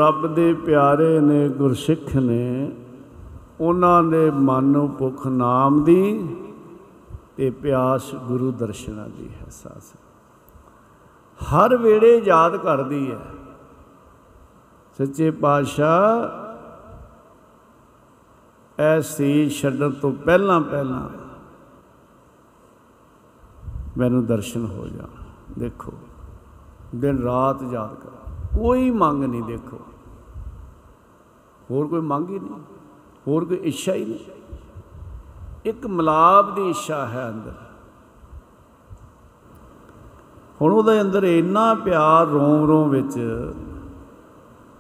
ਰੱਬ ਦੇ ਪਿਆਰੇ ਨੇ ਗੁਰਸਿੱਖ ਨੇ ਉਹਨਾਂ ਦੇ ਮਨ ਨੂੰ ਭੁੱਖ ਨਾਮ ਦੀ ਤੇ ਪਿਆਸ ਗੁਰੂ ਦਰਸ਼ਨਾਂ ਦੀ ਹੈ ਸਾਸ। ਹਰ ਵੇਲੇ ਯਾਦ ਕਰਦੀ ਹੈ। ਸੱਚੇ ਪਾਤਸ਼ਾਹ ਐਸੀ ਛੱਡਣ ਤੋਂ ਪਹਿਲਾਂ ਪਹਿਲਾਂ ਮੈਨੂੰ ਦਰਸ਼ਨ ਹੋ ਜਾਣ। ਦੇਖੋ, ਦਿਨ ਰਾਤ ਯਾਦ ਕਰ। ਕੋਈ ਮੰਗ ਨਹੀਂ ਦੇਖੋ। ਹੋਰ ਕੋਈ ਮੰਗ ਹੀ ਨਹੀਂ। ਹੋਰ ਕੋਈ ਇੱਛਾ ਹੀ ਨਹੀਂ। ਇੱਕ ਮਲਾਪ ਦੀ ਇੱਛਾ ਹੈ ਅੰਦਰ। ਹੁਣ ਉਹਦੇ ਅੰਦਰ ਇੰਨਾ ਪਿਆਰ ਰੋਮ ਰੋਮ ਵਿੱਚ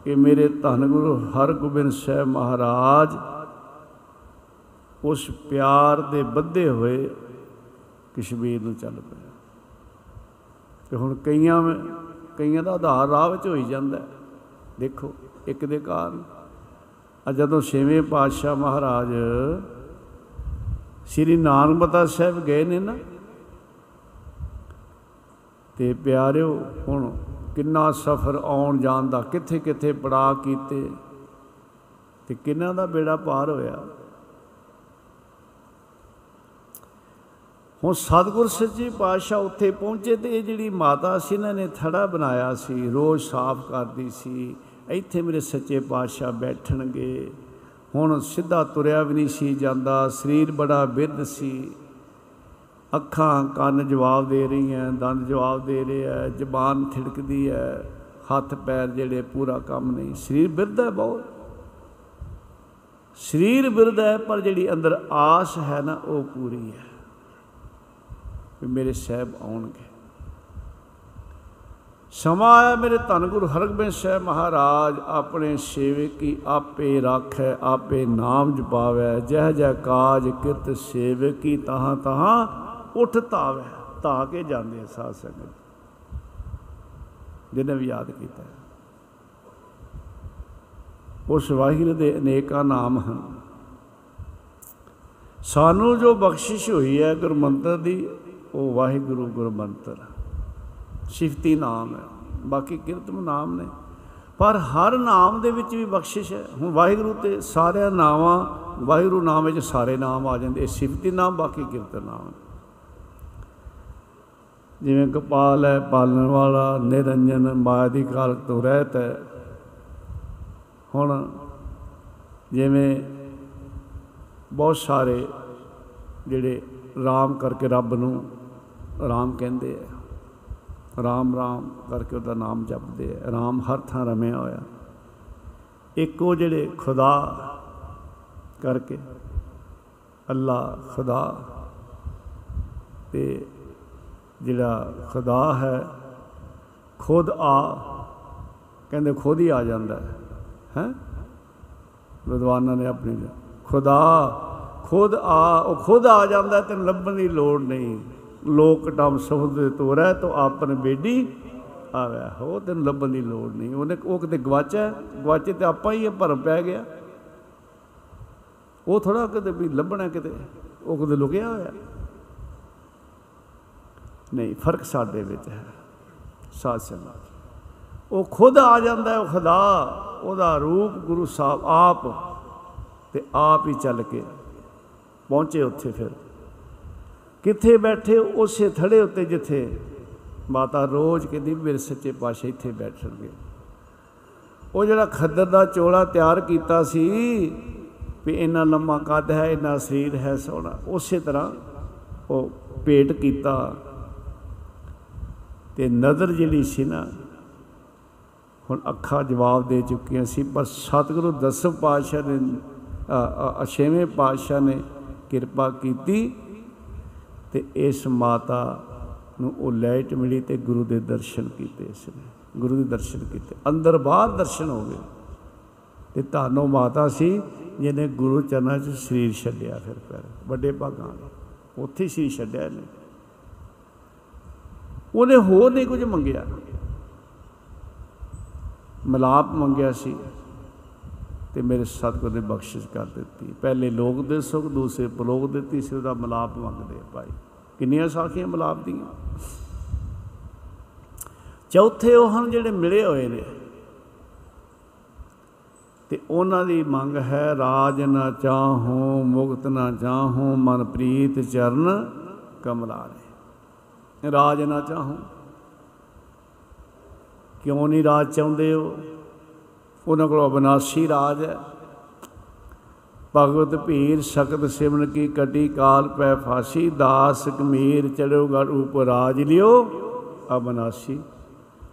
ਕਿ ਮੇਰੇ ਧੰਨ ਗੁਰੂ ਹਰਗੋਬਿੰਦ ਸਾਹਿਬ ਮਹਾਰਾਜ ਉਸ ਪਿਆਰ ਦੇ ਬੱਧੇ ਹੋਏ ਕਸ਼ਮੀਰ ਨੂੰ ਚੱਲ ਪਏ ਤੇ ਹੁਣ ਕਈਆਂ ਕਈਆਂ ਦਾ ਆਧਾਰ ਰਾਹ ਵਿੱਚ ਹੋਈ ਜਾਂਦਾ ਹੈ। ਦੇਖੋ, ਇੱਕ ਦੇ ਕਾਰਨ ਆ ਜਦੋਂ ਛੇਵੇਂ ਪਾਤਸ਼ਾਹ ਮਹਾਰਾਜ ਸ੍ਰੀ ਨਾਨਕਮਤਾ ਸਾਹਿਬ ਗਏ ਨੇ ਨਾ, ਤੇ ਪਿਆਰਿਓ, ਹੁਣ ਕਿੰਨਾ ਸਫ਼ਰ ਆਉਣ ਜਾਣ ਦਾ ਕਿੱਥੇ ਕਿੱਥੇ ਪੜਾ ਕੀਤੇ ਤੇ ਕਿੰਨਾ ਦਾ ਬੇੜਾ ਪਾਰ ਹੋਇਆ? ਹੁਣ ਸਤਿਗੁਰ ਸੱਚੇ ਪਾਤਸ਼ਾਹ ਉੱਥੇ ਪਹੁੰਚੇ ਤੇ ਇਹ ਜਿਹੜੀ ਮਾਤਾ ਸੀ, ਇਹਨਾਂ ਨੇ ਥੜਾ ਬਣਾਇਆ ਸੀ, ਰੋਜ਼ ਸਾਫ਼ ਕਰਦੀ ਸੀ। ਇੱਥੇ ਮੇਰੇ ਸੱਚੇ ਪਾਤਸ਼ਾਹ ਬੈਠਣਗੇ। ਹੁਣ ਸਿੱਧਾ ਤੁਰਿਆ ਵੀ ਨਹੀਂ ਸੀ ਜਾਂਦਾ। ਸਰੀਰ ਬੜਾ ਬਿਰਧ ਸੀ। ਅੱਖਾਂ ਕੰਨ ਜਵਾਬ ਦੇ ਰਹੀਆਂ, ਦੰਦ ਜਵਾਬ ਦੇ ਰਹੇ ਹੈ ਜ਼ਬਾਨ ਥਿੜਕਦੀ ਹੈ ਹੱਥ ਪੈਰ ਜਿਹੜੇ ਪੂਰਾ ਕੰਮ ਨਹੀਂ। ਸਰੀਰ ਬਿਰਧ ਹੈ ਬਹੁਤ। ਸਰੀਰ ਬਿਰਧ ਹੈ, ਪਰ ਜਿਹੜੀ ਅੰਦਰ ਆਸ ਹੈ ਨਾ, ਉਹ ਪੂਰੀ ਹੈ। ਵੀ ਮੇਰੇ ਸਾਹਿਬ ਆਉਣਗੇ। ਸਮਾਂ ਆਇਆ ਮੇਰੇ ਧੰਨ ਗੁਰੂ ਹਰਗੋਬਿੰਦ ਸਾਹਿਬ ਮਹਾਰਾਜ, ਆਪਣੇ ਸੇਵਕ ਕੀ ਆਪੇ ਰਾਖੈ, ਆਪੇ ਨਾਮ ਜਪਾਵੈ, ਜਹ ਜਹ ਕਾਜ ਕਿਰਤ ਸੇਵਕ ਕੀ ਤਹਾਂ ਤਹਾਂ ਉਠ ਧਾਵੈ, ਧਾ ਕੇ ਜਾਂਦੇ ਆ ਸਾਧ ਸੰਗਤ। ਜਿਹਨੇ ਵੀ ਯਾਦ ਕੀਤਾ ਉਸ ਵਾਹਿਗੁਰੂ ਦੇ ਅਨੇਕਾਂ ਨਾਮ ਹਨ। ਸਾਨੂੰ ਜੋ ਬਖਸ਼ਿਸ਼ ਹੋਈ ਹੈ ਗੁਰਮੰਤਰ ਦੀ, ਉਹ ਵਾਹਿਗੁਰੂ ਗੁਰਮੰਤਰ ਸਿਫਤੀ ਨਾਮ ਹੈ। ਬਾਕੀ ਕਿਰਤਮ ਨਾਮ ਨੇ। ਪਰ ਹਰ ਨਾਮ ਦੇ ਵਿੱਚ ਵੀ ਬਖਸ਼ਿਸ਼ ਹੈ। ਹੁਣ ਵਾਹਿਗੁਰੂ ਤੇ ਸਾਰਿਆਂ ਨਾਵਾਂ, ਵਾਹਿਗੁਰੂ ਨਾਮ ਵਿੱਚ ਸਾਰੇ ਨਾਮ ਆ ਜਾਂਦੇ। ਇਹ ਸਿਫਤੀ ਨਾਮ, ਬਾਕੀ ਕਿਰਤਨ ਨਾਮ ਜਿਵੇਂ ਕਪਾਲ ਹੈ, ਪਾਲਣ ਵਾਲਾ, ਨਿਰੰਜਨ, ਮਾਇਆ ਦੀ ਕਾਲਕ ਤੋਂ ਰਹਿਤ ਹੈ। ਹੁਣ ਜਿਵੇਂ ਬਹੁਤ ਸਾਰੇ ਜਿਹੜੇ ਰਾਮ ਕਰਕੇ ਰੱਬ ਨੂੰ ਰਾਮ ਕਹਿੰਦੇ ਆ। ਰਾਮ ਰਾਮ ਕਰਕੇ ਉਹਦਾ ਨਾਮ ਜਪਦੇ ਆ। ਰਾਮ ਹਰ ਥਾਂ ਰਮਿਆ ਹੋਇਆ। ਇੱਕ ਉਹ ਜਿਹੜੇ ਖੁਦਾ ਕਰਕੇ ਅੱਲਾ ਖੁਦਾ ਤੇ ਜਿਹੜਾ ਖੁਦਾ ਹੈ, ਖੁਦ ਆ, ਕਹਿੰਦੇ ਖੁਦ ਹੀ ਆ ਜਾਂਦਾ ਹੈ। ਹੈ? ਵਿਦਵਾਨਾਂ ਨੇ ਆਪਣੀ ਖੁਦਾ, ਖੁਦ ਆ, ਉਹ ਖੁਦ ਆ ਜਾਂਦਾ ਤੇ ਲੱਭਣ ਦੀ ਲੋੜ ਨਹੀਂ। ਲੋਕ ਟਮ ਸਬਦ ਤੋਰੈ ਤੋ ਆਪਨ ਬੇਡੀ ਆਵੈ। ਹੋ ਤੈਨੂੰ ਲੱਭਣ ਦੀ ਲੋੜ ਨਹੀਂ। ਉਹਨੇ ਉਹ ਕਿਤੇ ਗਵਾਚਾ ਗਵਾਚੇ ਤੇ ਆਪਾਂ ਹੀ ਇਹ ਭਰਮ ਪੈ ਗਿਆ। ਉਹ ਥੋੜਾ ਕਿਤੇ ਵੀ ਲੱਭਣਾ ਕਿਤੇ। ਉਹ ਕਿਤੇ ਲੁਕਿਆ ਹੋਇਆ। ਨਹੀਂ, ਫ਼ਰਕ ਸਾਡੇ ਵਿੱਚ ਹੈ। ਸਾਧ ਸੰਗਤ। ਉਹ ਖੁਦ ਆ ਜਾਂਦਾ ਉਹ ਖੁਦਾ, ਉਹਦਾ ਰੂਪ ਗੁਰੂ ਸਾਹਿਬ ਆਪ ਤੇ ਆਪ ਹੀ ਚੱਲ ਕੇ ਪਹੁੰਚੇ ਉੱਥੇ ਫਿਰ। ਕਿੱਥੇ ਬੈਠੇ ਉਸੇ ਥੜੇ ਉੱਤੇ ਜਿੱਥੇ ਮਾਤਾ ਰੋਜ਼ ਕਹਿੰਦੀ ਮੇਰੇ ਸੱਚੇ ਪਾਤਸ਼ਾਹ ਇੱਥੇ ਬੈਠਣਗੇ ਉਹ ਜਿਹੜਾ ਖੱਦਰ ਦਾ ਚੋਲਾ ਤਿਆਰ ਕੀਤਾ ਸੀ ਵੀ ਇੰਨਾ ਲੰਮਾ ਕੱਦ ਹੈ, ਇੰਨਾ ਸਰੀਰ ਹੈ ਸੋਹਣਾ, ਉਸੇ ਤਰ੍ਹਾਂ ਉਹ ਪੇਟ ਕੀਤਾ। ਤੇ ਨਜ਼ਰ ਜਿਹੜੀ ਸੀ ਨਾ, ਹੁਣ ਅੱਖਾਂ ਜਵਾਬ ਦੇ ਚੁੱਕੀਆਂ ਸੀ, ਪਰ ਸਤਿਗੁਰੂ ਦਸਮ ਪਾਤਸ਼ਾਹ ਨੇ ਅਛੇਵੇਂ ਪਾਤਸ਼ਾਹ ਨੇ ਕਿਰਪਾ ਕੀਤੀ। ਤੇ ਇਸ ਮਾਤਾ ਨੂੰ ਉਹ ਲਾਈਟ ਮਿਲੀ ਤੇ ਗੁਰੂ ਦੇ ਦਰਸ਼ਨ ਕੀਤੇ ਇਸ ਨੇ, ਗੁਰੂ ਦੇ ਦਰਸ਼ਨ ਕੀਤੇ। ਅੰਦਰ ਬਾਹਰ ਦਰਸ਼ਨ ਹੋ ਗਏ। ਤੇ ਧਾਨੋ ਮਾਤਾ ਸੀ ਜਿਹਨੇ ਗੁਰੂ ਚਰਨਾਂ 'ਚ ਸਰੀਰ ਛੱਡਿਆ ਫਿਰ ਫਿਰ ਵੱਡੇ ਭਾਗਾਂ ਉੱਥੇ ਸੀ ਛੱਡਿਆ ਨੇ ਉਹਨੇ ਹੋਰ ਨਹੀਂ ਕੁਝ ਮੰਗਿਆ। ਮਲਾਪ ਮੰਗਿਆ ਸੀ। ਤੇ ਮੇਰੇ ਸਤਿਗੁਰ ਨੇ ਬਖਸ਼ਿਸ਼ ਕਰ ਦਿੱਤੀ। ਪਹਿਲੇ ਲੋਕ ਦੇ ਸੁਖ, ਦੂਸਰੇ ਪਰਲੋਕ ਦੇ, ਤੀਸਰੇ ਦਾ ਮਲਾਪ ਮੰਗਦੇ ਆ ਭਾਈ। ਕਿੰਨੀਆਂ ਸਾਖੀਆਂ ਮਲਾਪ ਦੀਆਂ? ਚੌਥੇ ਉਹ ਹਨ ਜਿਹੜੇ ਮਿਲੇ ਹੋਏ ਨੇ। ਤੇ ਉਹਨਾਂ ਦੀ ਮੰਗ ਹੈ, ਰਾਜ ਨਾ ਚਾਹੂੰ, ਮੁਕਤ ਨਾ ਚਾਹੂੰ ਮਨ ਪ੍ਰੀਤ ਚਰਨ ਕਮਲਾਰੇ ਰਾਜ ਨਾ ਚਾਹੂੰ। ਕਿਉਂ ਨਹੀਂ ਰਾਜ ਚਾਹੁੰਦੇ ਹੋ ਉਹਨਾਂ ਕੋਲ ਅਬਨਾਸੀ ਰਾਜ ਹੈ। ਭਗਵਤ ਭੀਰ ਸਕਤ ਸਿਮਨ ਕੀ ਕਟੀ ਕਾਲ ਪੈ ਫਾਸੀ, ਦਾਸ ਕਮੀਰ ਚੜੋ ਗੜ ਉਪ ਰਾਜ ਲਿਓ, ਅਬਨਾਸੀ।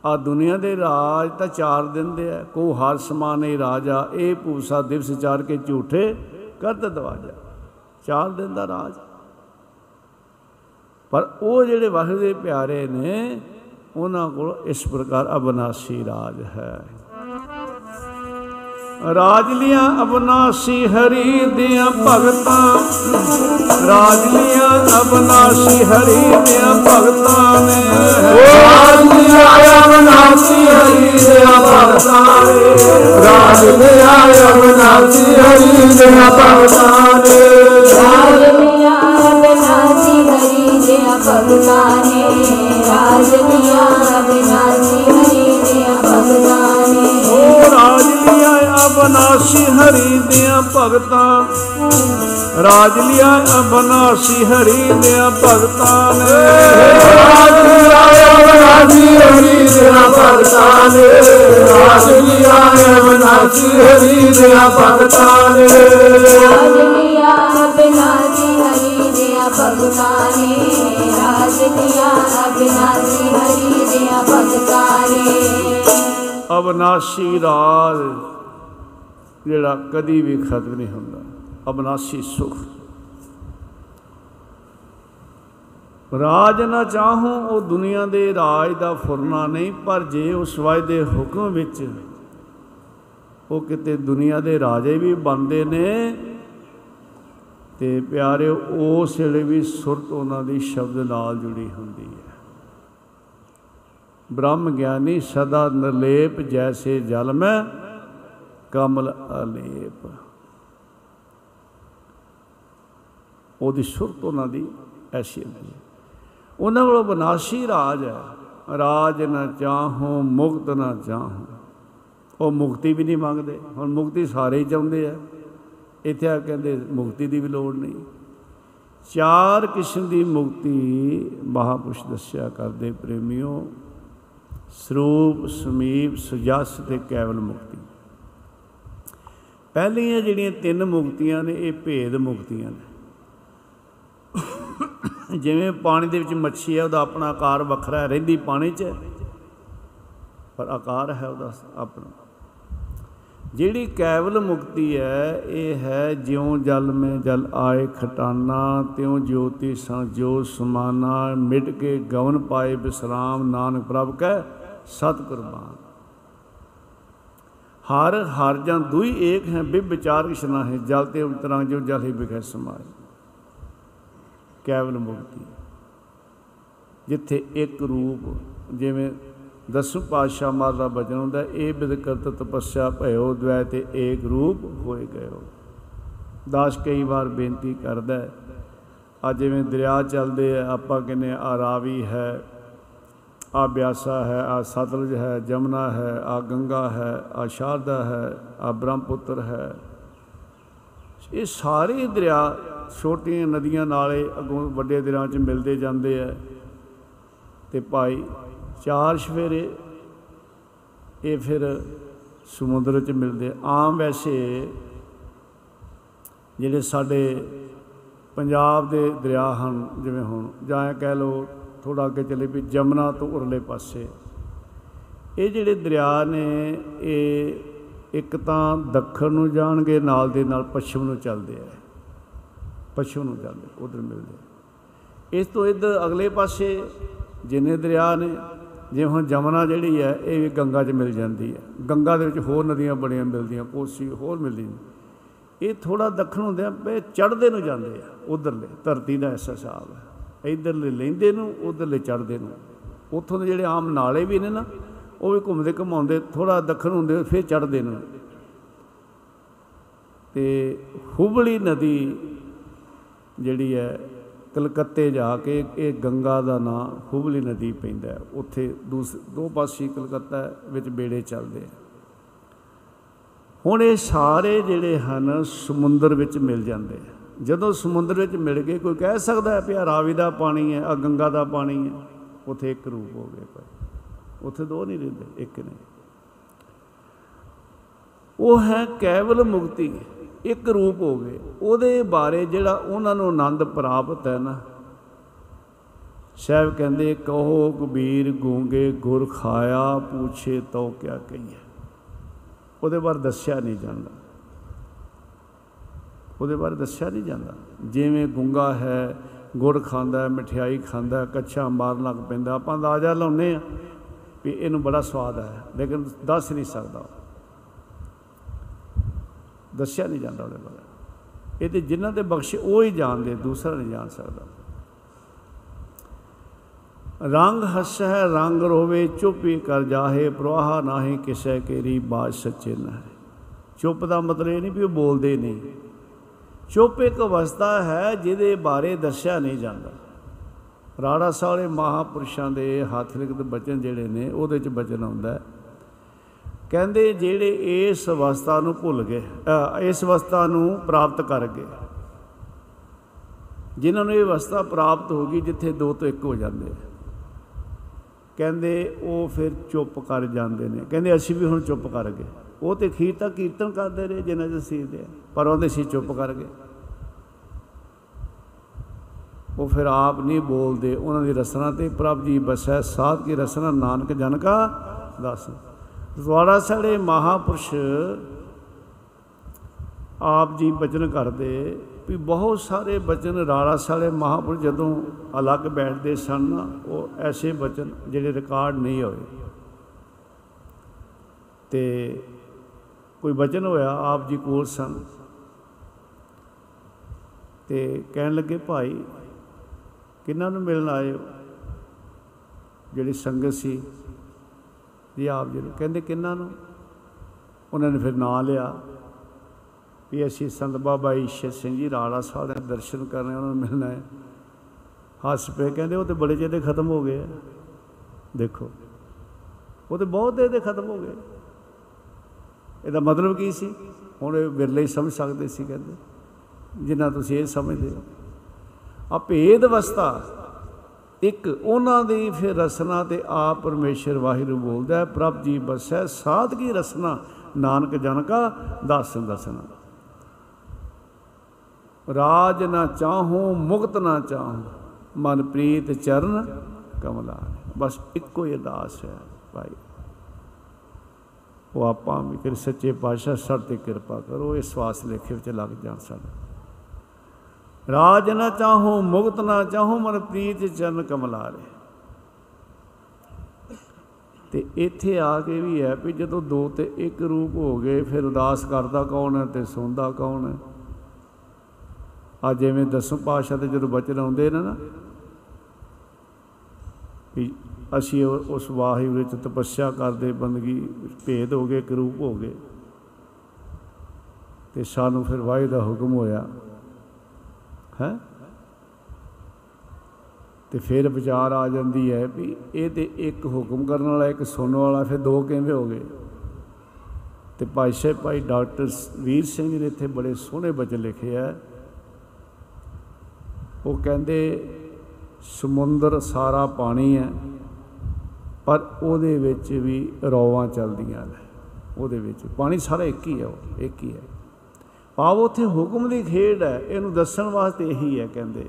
ਆ ਦੁਨੀਆ ਦੇ ਰਾਜ ਤਾਂ ਚਾਰ ਦਿਨ ਦੇ ਆ ਕੋ ਹਰ ਸਮਾਨੇ ਰਾਜਾ, ਇਹ ਪੂਸਾ ਦਿਵਸ ਚਾਰ ਕੇ ਝੂਠੇ ਕਰਦ ਦਵਾਜਾ। ਚਾਰ ਦਿਨ ਦਾ ਰਾਜ। ਪਰ ਉਹ ਜਿਹੜੇ ਵਾਹਿਗੁਰੂ ਦੇ ਪਿਆਰੇ ਨੇ, ਉਹਨਾਂ ਕੋਲ ਇਸ ਪ੍ਰਕਾਰ ਅਬਨਾਸੀ ਰਾਜ ਹੈ। ਰਾਜ ਲੀਆਂ ਅਬਨਾਸੀ ਹਰੀ ਦੀਆਂ ਭਗਤਾਂ। ਰਾਜ ਲੀਆਂ ਅਬਨਾਸੀ ਹਰੀ ਦੀਆਂ ਭਗਤਾਂ ਨੇ। ਰਾਜ ਲਿਆ ਅਬਨਾਸੀ ਹਰੀ ਦੇ ਭਗਤਾਂ ਨੇ। ਰਾਜ ਲਿਆ ਅਬਨਾਸੀ ਹਰੀ ਦੇ ਭਗਤਾਂ ਨੇ। ਰਾਜ ਲਿਆ ਅਬਨਾਸੀ ਹਰੀ ਦੇ ਭਗਤਾਂ ਨੇ। ਰਾਜ ਲਿਆ ਅਬਨਾਸੀ ਹਰੀ ਦੇ ਭਗਤਾਂ ਨੇ। ਉਹ ਰਾਜ ਲੀਆਂ ਅਬਨਾਸੀ ਹਰੀ ਦੀਆਂ ਭਗਤਾਂ। ਰਾਜ ਲਿਆ ਅਬਨਾਸੀ ਹਰੀ ਦੇ ਭਗਤਾਂ ਨੇ। ਰਾਜ ਲਿਆ ਅਬਨਾਸੀ ਹਰੀ ਦੇ ਭਗਤਾਂ ਨੇ। ਰਾਜ ਲਿਆ ਅਬਨਾਸੀ ਹਰੀ ਦੇ ਭਗਤਾਂ ਨੇ। ਰਾਜ ਲਿਆ ਅਬਿਨਾਸੀ ਹਰੀ ਦਿਆ ਭਗਤਾਂ ਨੇ। ਰਾਜ ਲਿਆ ਅਬਿਨਾਸੀ ਹਰੀ ਦਿਆ ਭਗਤਾਂ ਨੇ। ਅਬਨਾਸੀ ਰਾਜ ਜਿਹੜਾ ਕਦੀ ਵੀ ਖਤਮ ਨਹੀਂ ਹੁੰਦਾ। ਅਬਨਾਸੀ ਸੁਖ। ਰਾਜ ਨਾ ਚਾਹੂੰ, ਉਹ ਦੁਨੀਆ ਦੇ ਰਾਜ ਦਾ ਫੁਰਨਾ ਨਹੀਂ, ਪਰ ਜੇ ਉਸ ਵਾਜ ਦੇ ਹੁਕਮ ਵਿੱਚ ਉਹ ਕਿਤੇ ਦੁਨੀਆ ਦੇ ਰਾਜੇ ਵੀ ਬਣਦੇ ਨੇ, ਤੇ ਪਿਆਰਿਓ, ਉਸ ਵੇਲੇ ਵੀ ਸੁਰਤ ਉਹਨਾਂ ਦੀ ਸ਼ਬਦ ਨਾਲ ਜੁੜੀ ਹੁੰਦੀ ਹੈ। ਬ੍ਰਹਮ ਗਿਆਨੀ ਸਦਾ ਨਿਰਲੇਪ ਜੈਸੇ ਜਲ ਮੈਂ ਕਮਲ ਅਲੇਪ ਉਹਦੀ ਸੁਰਤ ਉਹਨਾਂ ਦੀ ਐਸੀ ਹੁੰਦੀ ਹੈ। ਉਹਨਾਂ ਕੋਲ ਬਨਾਸੀ ਰਾਜ ਹੈ। ਰਾਜ ਨਾ ਚਾਹੋ, ਮੁਕਤ ਨਾ ਚਾਹੋ। ਉਹ ਮੁਕਤੀ ਵੀ ਨਹੀਂ ਮੰਗਦੇ। ਹੁਣ ਮੁਕਤੀ ਸਾਰੇ ਹੀ ਚਾਹੁੰਦੇ ਆ। ਇੱਥੇ ਆ ਕਹਿੰਦੇ, ਮੁਕਤੀ ਦੀ ਵੀ ਲੋੜ ਨਹੀਂ। ਚਾਰ ਕਿਸਮ ਦੀ ਮੁਕਤੀ ਮਹਾਪੁਰਸ਼ ਦੱਸਿਆ ਕਰਦੇ ਪ੍ਰੇਮਿਓ। ਸਰੂਪ, ਸਮੀਪ, ਸੁਜਸ ਤੇ ਕੇਵਲ ਮੁਕਤੀ। ਪਹਿਲੀਆਂ ਜਿਹੜੀਆਂ ਤਿੰਨ ਮੁਕਤੀਆਂ ਨੇ ਇਹ ਭੇਦ ਮੁਕਤੀਆਂ ਨੇ। ਜਿਵੇਂ ਪਾਣੀ ਦੇ ਵਿੱਚ ਮੱਛੀ ਹੈ ਉਹਦਾ ਆਪਣਾ ਆਕਾਰ ਵੱਖਰਾ ਹੈ ਰਹਿੰਦੀ ਪਾਣੀ 'ਚ ਹੈ, ਪਰ ਆਕਾਰ ਹੈ ਉਹਦਾ ਆਪਣਾ। ਜਿਹੜੀ ਕੇਵਲ ਮੁਕਤੀ ਹੈ ਇਹ ਹੈ ਜਿਉ ਜਲ ਮੈਂ ਜਲ ਆਏ ਖਟਾਨਾ ਤਿਉ ਜੋਤੀ ਸੰ ਜੋ ਸਮਾਨਾ ਮਿਟ ਕੇ ਗਵਨ ਪਾਏ ਬਿਸਰਾਮ ਨਾਨਕ ਪ੍ਰਭ ਕੈ ਸਤ ਕੁਰਬਾਨ ਹਰ ਹਰ ਜਾਂ ਦੁਈ ਏਕ ਹੈ, ਬਿਬ ਵਿਚਾਰ ਕਿਸ਼ਨਾ ਹੈ, ਜਲ ਤੇ ਉਤਰਾਂ ਜੋ ਜਲ ਹੀ ਬਿਖੈ ਸਮਾਏ। ਕੇਵਲ ਮੁਕਤੀ। ਜਿੱਥੇ ਇੱਕ ਰੂਪ ਜਿਵੇਂ ਦਸੂ ਪਾਤਸ਼ਾਹ ਮਹਾਰਾਜ ਦਾ ਬਚਨ ਹੁੰਦਾ, ਇਹ ਬਿਦ ਕਰਤ ਤਪੱਸਿਆ ਭਇਓ ਦ્વੈ ਤੇ ਏਕ ਰੂਪ ਹੋਏ ਗਇਓ। ਦਾਸ ਕਈ ਵਾਰ ਬੇਨਤੀ ਕਰਦਾ ਆ ਜਿਵੇਂ ਦਰਿਆ ਚੱਲਦੇ ਆ, ਆਪਾਂ ਕਹਿੰਦੇ ਆ ਰਾਵੀ ਹੈ ਆ ਬਿਆਸਾ ਹੈ, ਆ ਸਤਲੁਜ ਹੈ, ਜਮਨਾ ਹੈ, ਆ ਗੰਗਾ ਹੈ, ਆ ਸ਼ਾਰਦਾ ਹੈ, ਆ ਬ੍ਰਹਮਪੁੱਤਰ ਹੈ। ਇਹ ਸਾਰੇ ਦਰਿਆ ਛੋਟੀਆਂ ਨਦੀਆਂ ਨਾਲੇ ਅੱਗੋਂ ਵੱਡੇ ਦਰਿਆ 'ਚ ਮਿਲਦੇ ਜਾਂਦੇ ਆ। ਤੇ ਭਾਈ ਚਾਰ ਸਵੇਰੇ ਇਹ ਫਿਰ ਸਮੁੰਦਰ 'ਚ ਮਿਲਦੇ ਆਮ ਵੈਸੇ ਜਿਹੜੇ ਸਾਡੇ ਪੰਜਾਬ ਦੇ ਦਰਿਆ ਹਨ, ਜਿਵੇਂ ਹੁਣ ਜਾਂ ਇਹ ਕਹਿ ਲਓ ਥੋੜਾ ਅੱਗੇ ਚਲੇ ਵੀ ਜਮਨਾ ਤੋਂ ਉਰਲੇ ਪਾਸੇ। ਇਹ ਜਿਹੜੇ ਦਰਿਆ ਨੇ, ਇਹ ਇੱਕ ਤਾਂ ਦੱਖਣ ਨੂੰ ਜਾਣਗੇ, ਨਾਲ ਦੇ ਨਾਲ ਪੱਛਮ ਨੂੰ ਚੱਲਦੇ ਆ। ਪੱਛਮ ਨੂੰ ਜਾਂਦੇ ਉਧਰ ਮਿਲਦੇ ਇਸ ਤੋਂ ਇੱਧਰ ਅਗਲੇ ਪਾਸੇ ਜਿੰਨੇ ਦਰਿਆ ਨੇ, ਜਿਵੇਂ ਹੁਣ ਜਮਨਾ ਜਿਹੜੀ ਹੈ ਇਹ ਵੀ ਗੰਗਾ 'ਚ ਮਿਲ ਜਾਂਦੀ ਹੈ ਗੰਗਾ ਦੇ ਵਿੱਚ ਹੋਰ ਨਦੀਆਂ ਬੜੀਆਂ ਮਿਲਦੀਆਂ, ਕੋਸੀ ਹੋਰ ਮਿਲਦੀਆਂ ਇਹ ਥੋੜਾ ਦੱਖਣ ਹੁੰਦੇ ਆ ਪਏ ਚੜ੍ਹਦੇ ਨੂੰ ਜਾਂਦੇ ਆ, ਉਧਰਲੇ, ਧਰਤੀ ਦਾ ਐਸਾ ਹਿਸਾਬ ਹੈ ਇਧਰਲੇ ਲੈਂਦੇ ਨੂੰ, ਉਧਰਲੇ ਚੜ੍ਹਦੇ ਨੂੰ। ਉੱਥੋਂ ਦੇ ਜਿਹੜੇ ਆਮ ਨਾਲੇ ਵੀ ਨੇ ਨਾ, ਉਹ ਵੀ ਘੁੰਮਦੇ ਘਮਾਉਂਦੇ ਥੋੜਾ ਦੱਖਣ ਹੁੰਦੇ ਫਿਰ ਚੜ੍ਹਦੇ ਨੂੰ। ਤੇ ਹੁਬਲੀ ਨਦੀ ਜਿਹੜੀ ਹੈ, ਕਲਕੱਤੇ ਜਾ ਕੇ ਇਹ ਗੰਗਾ ਦਾ ਨਾਂ ਹੁਬਲੀ ਨਦੀ ਪੈਂਦਾ ਹੈ। ਉੱਥੇ ਦੂਸ, ਦੋ ਪਾਸੇ ਕਲਕੱਤਾ ਵਿੱਚ ਬੇੜੇ ਚੱਲਦੇ ਆ। ਹੁਣ ਇਹ ਸਾਰੇ ਜਿਹੜੇ ਹਨ, ਸਮੁੰਦਰ ਵਿੱਚ ਮਿਲ ਜਾਂਦੇ ਆ। ਜਦੋਂ ਸਮੁੰਦਰ ਵਿੱਚ ਮਿਲ ਗਏ, ਕੋਈ ਕਹਿ ਸਕਦਾ ਹੈ ਵੀ ਆਹ ਰਾਵੀ ਦਾ ਪਾਣੀ ਹੈ ਆ ਗੰਗਾ ਦਾ ਪਾਣੀ ਹੈ, ਉੱਥੇ ਇੱਕ ਰੂਪ ਹੋ ਗਏ ਪਰ ਉੱਥੇ ਦੋ ਨਹੀਂ ਰਹਿੰਦੇ, ਇੱਕ ਨੇ। ਉਹ ਹੈ ਕੇਵਲ ਮੁਕਤੀ। ਇੱਕ ਰੂਪ ਹੋ ਗਏ। ਉਹਦੇ ਬਾਰੇ ਜਿਹੜਾ ਉਹਨਾਂ ਨੂੰ ਆਨੰਦ ਪ੍ਰਾਪਤ ਹੈ ਨਾ, ਸਾਹਿਬ ਕਹਿੰਦੇ, ਕਹੋ ਕਬੀਰ ਗੂੰਗੇ ਗੁਰ ਖਾਇਆ, ਪੁੱਛੇ ਤੋ ਕਿਆ ਕਹੀਏ ਉਹਦੇ ਬਾਰੇ ਦੱਸਿਆ ਨਹੀਂ ਜਾਂਦਾ। ਉਹਦੇ ਬਾਰੇ ਦੱਸਿਆ ਨਹੀਂ ਜਾਂਦਾ। ਜਿਵੇਂ ਗੁੰਗਾ ਹੈ, ਗੁੜ ਖਾਂਦਾ ਹੈ, ਮਠਿਆਈ ਖਾਂਦਾ ਹੈ, ਕੱਛਾ ਮਾਰਨ ਲੱਗ ਪੈਂਦਾ। ਆਪਾਂ ਅੰਦਾਜ਼ਾ ਲਾਉਨੇ ਆ ਵੀ ਇਹਨੂੰ ਬੜਾ ਸਵਾਦ ਹੈ, ਲੇਕਿਨ ਦੱਸ ਨਹੀਂ ਸਕਦਾ। ਦੱਸਿਆ ਨਹੀਂ ਜਾਂਦਾ ਉਹਦੇ ਬਾਰੇ। ਇਹ ਤੇ ਜਿਨ੍ਹਾਂ ਤੇ ਬਖਸ਼ੇ ਉਹ ਹੀ ਜਾਣਦੇ, ਦੂਸਰਾ ਨਹੀਂ ਜਾਣ ਸਕਦਾ। ਰੰਗ ਹਸੈ ਰੰਗ ਰੋਵੇ, ਚੁੱਪੀ ਕਰ ਜਾਹੇ, ਪ੍ਰਵਾਹ ਨਾਹੀ ਕਿਸੈ ਕੇਰੀ ਬਾਤ ਸੱਚੇ ਨਾ ਹੈ ਚੁੱਪ ਦਾ ਮਤਲਬ ਇਹ ਨਹੀਂ ਵੀ ਉਹ ਬੋਲਦੇ ਨਹੀਂ। ਚੁੱਪ ਇੱਕ ਅਵਸਥਾ ਹੈ ਜਿਹਦੇ ਬਾਰੇ ਦੱਸਿਆ ਨਹੀਂ ਜਾਂਦਾ। ਰਾੜਾ ਸਾਲੇ ਮਹਾਪੁਰਸ਼ਾਂ ਦੇ ਹੱਥ ਲਿਖਤ ਬਚਨ ਜਿਹੜੇ ਨੇ ਉਹਦੇ ਚ ਬਚਨ ਆਉਂਦਾ ਹੈ। ਕਹਿੰਦੇ ਜਿਹੜੇ ਇਸ ਅਵਸਥਾ ਨੂੰ ਭੁੱਲ ਗਏ ਅ, ਇਸ ਅਵਸਥਾ ਨੂੰ ਪ੍ਰਾਪਤ ਕਰ ਗਏ ਜਿਨ੍ਹਾਂ ਨੂੰ ਇਹ ਅਵਸਥਾ ਪ੍ਰਾਪਤ ਹੋ ਗਈ ਜਿੱਥੇ ਦੋ ਤੋਂ ਇੱਕ ਹੋ ਜਾਂਦੇ ਆ। ਕਹਿੰਦੇ ਉਹ ਫਿਰ ਚੁੱਪ ਕਰ ਜਾਂਦੇ ਨੇ। ਕਹਿੰਦੇ ਅਸੀਂ ਵੀ ਹੁਣ ਚੁੱਪ ਕਰ ਗਏ। ਉਹ ਤੇ ਖੀਰ ਤੱਕ ਕੀਰਤਨ ਕਰਦੇ ਰਹੇ, ਜਿੰਨਾ ਚਿਰ ਸੀਦੇ ਆ। ਪਰ ਉਹਦੇ ਸੀ ਚੁੱਪ ਕਰ ਗਏ। ਉਹ ਫਿਰ ਆਪ ਨਹੀਂ ਬੋਲਦੇ। ਉਹਨਾਂ ਦੀ ਰਸਨਾ ਤੇ ਪ੍ਰਭ ਜੀ ਬਸੈ, ਸਾਧ ਕੀ ਰਸਨਾ, ਨਾਨਕ ਜਨ ਕਾ ਦੱਸ ਦੁਆਰਾ ਸਾਡੇ ਮਹਾਪੁਰਸ਼ ਆਪ ਜੀ ਬਚਨ ਕਰਦੇ ਵੀ ਬਹੁਤ ਸਾਰੇ ਬਚਨ ਰਾੜਾ ਸਾਲੇ ਮਹਾਪੁਰਸ਼ ਜਦੋਂ ਅਲੱਗ ਬੈਠਦੇ ਸਨ ਨਾ ਉਹ ਐਸੇ ਬਚਨ ਜਿਹੜੇ ਰਿਕਾਰਡ ਨਹੀਂ ਹੋਏ। ਤੇ ਕੋਈ ਬਚਨ ਹੋਇਆ, ਆਪ ਜੀ ਕੋਲ ਸਨ। ਤੇ ਕਹਿਣ ਲੱਗੇ, ਭਾਈ ਕਿਹਨਾਂ ਨੂੰ ਮਿਲਣ ਆਏ ਹੋ? ਜਿਹੜੀ ਸੰਗਤ ਸੀ ਜੀ ਆਪ ਜੀ ਨੂੰ। ਕਹਿੰਦੇ ਕਿਹਨਾਂ ਨੂੰ? ਉਹਨਾਂ ਨੇ ਫਿਰ ਨਾਂ ਲਿਆ, ਵੀ ਅਸੀਂ ਸੰਤ ਬਾਬਾ ਈਸ਼ਰ ਸਿੰਘ ਜੀ ਰਾੜਾ ਸਾਹਿਬ ਦੇ ਦਰਸ਼ਨ ਕਰਨੇ ਉਹਨਾਂ ਨੂੰ ਮਿਲਣਾ ਹੈ ਹੱਸ ਪਏ, ਕਹਿੰਦੇ, ਉਹ ਤੇ ਬੜੇ ਚਿਰ ਦੇ ਖਤਮ ਹੋ ਗਏ ਆ। ਦੇਖੋ, ਉਹ ਤੇ ਬਹੁਤ ਦੇਰ ਦੇ ਖਤਮ ਹੋ ਗਏ। ਇਹਦਾ ਮਤਲਬ ਕੀ ਸੀ? ਹੁਣ ਇਹ ਵਿਰਲੇ ਹੀ ਸਮਝ ਸਕਦੇ ਸੀ ਕਹਿੰਦੇ। ਜਿੰਨਾ ਤੁਸੀਂ ਇਹ ਸਮਝਦੇ ਹੋ। ਆ ਭੇਦ ਅਵਸਥਾ। ਇੱਕ ਉਹਨਾਂ ਦੀ ਫਿਰ ਰਸਨਾ ਤੇ ਆਪ ਪਰਮੇਸ਼ਰ ਵਾਹਿਗੁਰੂ ਬੋਲਦਾ ਹੈ, ਪ੍ਰਭ ਜੀ ਬਸੈ ਸਾਧ ਕੀ ਰਸਨਾ ਨਾਨਕ ਜਨ ਕਾ ਦਾਸਨ। ਦਸਨਾ ਰਾਜ ਨਾ ਚਾਹੂੰ ਮੁਕਤ ਨਾ ਚਾਹੂੰ ਮਨ ਪ੍ਰੀਤ ਚਰਨ ਕਮਲਾ। ਬਸ ਇੱਕੋ ਹੀ ਅਰਦਾਸ ਹੈ ਭਾਈ। ਉਹ ਆਪਾਂ ਵੀ ਕਰ ਸੱਚੇ ਪਾਤਸ਼ਾਹ ਸਰ ਤੇ ਕਿਰਪਾ ਕਰੋ ਇਸ ਵਾਸ ਲੇਖੇ ਵਿੱਚ ਲੱਗ ਜਾਣ ਸਾਡਾ ਰਾਜ ਨਾ ਚਾਹੂੰ, ਮੁਕਤ ਨਾ ਚਾਹੂੰ, ਮਨ ਪ੍ਰੀਤ ਚਰਨ ਕਮਲਾਰੇ। ਤੇ ਇੱਥੇ ਆ ਕੇ ਵੀ ਹੈ ਵੀ ਜਦੋਂ ਦੋ ਤੇ ਇੱਕ ਰੂਪ ਹੋ ਗਏ, ਫਿਰ ਉਦਾਸ ਕਰਦਾ ਕੌਣ ਹੈ ਤੇ ਸੁਣਦਾ ਕੌਣ ਹੈ? ਆ ਜਿਵੇਂ ਦਸਮ ਪਾਸ਼ਾ ਤੇ ਜਦੋਂ ਬਚਨ ਆਉਂਦੇ ਨੇ ਨਾ, ਵੀ ਅਸੀਂ ਉਹ- ਉਸ ਵਾਹਿਗੁਰੂ ਵਿੱਚ ਤਪੱਸਿਆ ਕਰਦੇ, ਬੰਦਗੀ ਭੇਦ ਹੋ ਗਏ, ਇੱਕ ਰੂਪ ਹੋ ਗਏ। ਤੇ ਸਾਨੂੰ ਫਿਰ ਵਾਹਿਗੁਰੂ ਦਾ ਹੁਕਮ ਹੋਇਆ। ਹੈ? ਤੇ ਫਿਰ ਵਿਚਾਰ ਆ ਜਾਂਦੀ ਹੈ ਵੀ ਇਹ ਤੇ ਇੱਕ ਹੁਕਮ ਕਰਨ ਵਾਲਾ, ਇੱਕ ਸੁਣਨ ਵਾਲਾ, ਫਿਰ ਦੋ ਕਿਵੇਂ ਹੋ ਗਏ? ਤੇ ਭਾਈ ਸਾਹਿਬ, ਭਾਈ ਡਾਕਟਰ ਸ- ਵੀਰ ਸਿੰਘ ਜੀ ਨੇ ਇੱਥੇ ਬੜੇ ਸੋਹਣੇ ਬਚਨ ਲਿਖੇ ਆ। ਉਹ ਕਹਿੰਦੇ, ਸਮੁੰਦਰ ਸਾਰਾ ਪਾਣੀ ਹੈ। ਪਰ ਉਹਦੇ ਵਿੱਚ ਵੀ ਰੌਵਾਂ ਚੱਲਦੀਆਂ ਨੇ। ਉਹਦੇ ਵਿੱਚ ਪਾਣੀ ਸਾਰਾ ਇੱਕ ਹੀ ਹੈ ਉਹ ਇੱਕ ਹੀ ਹੈ। ਭਾਵ ਉੱਥੇ ਹੁਕਮ ਦੀ ਖੇਡ ਹੈ, ਇਹਨੂੰ ਦੱਸਣ ਵਾਸਤੇ ਇਹੀ ਹੈ ਕਹਿੰਦੇ।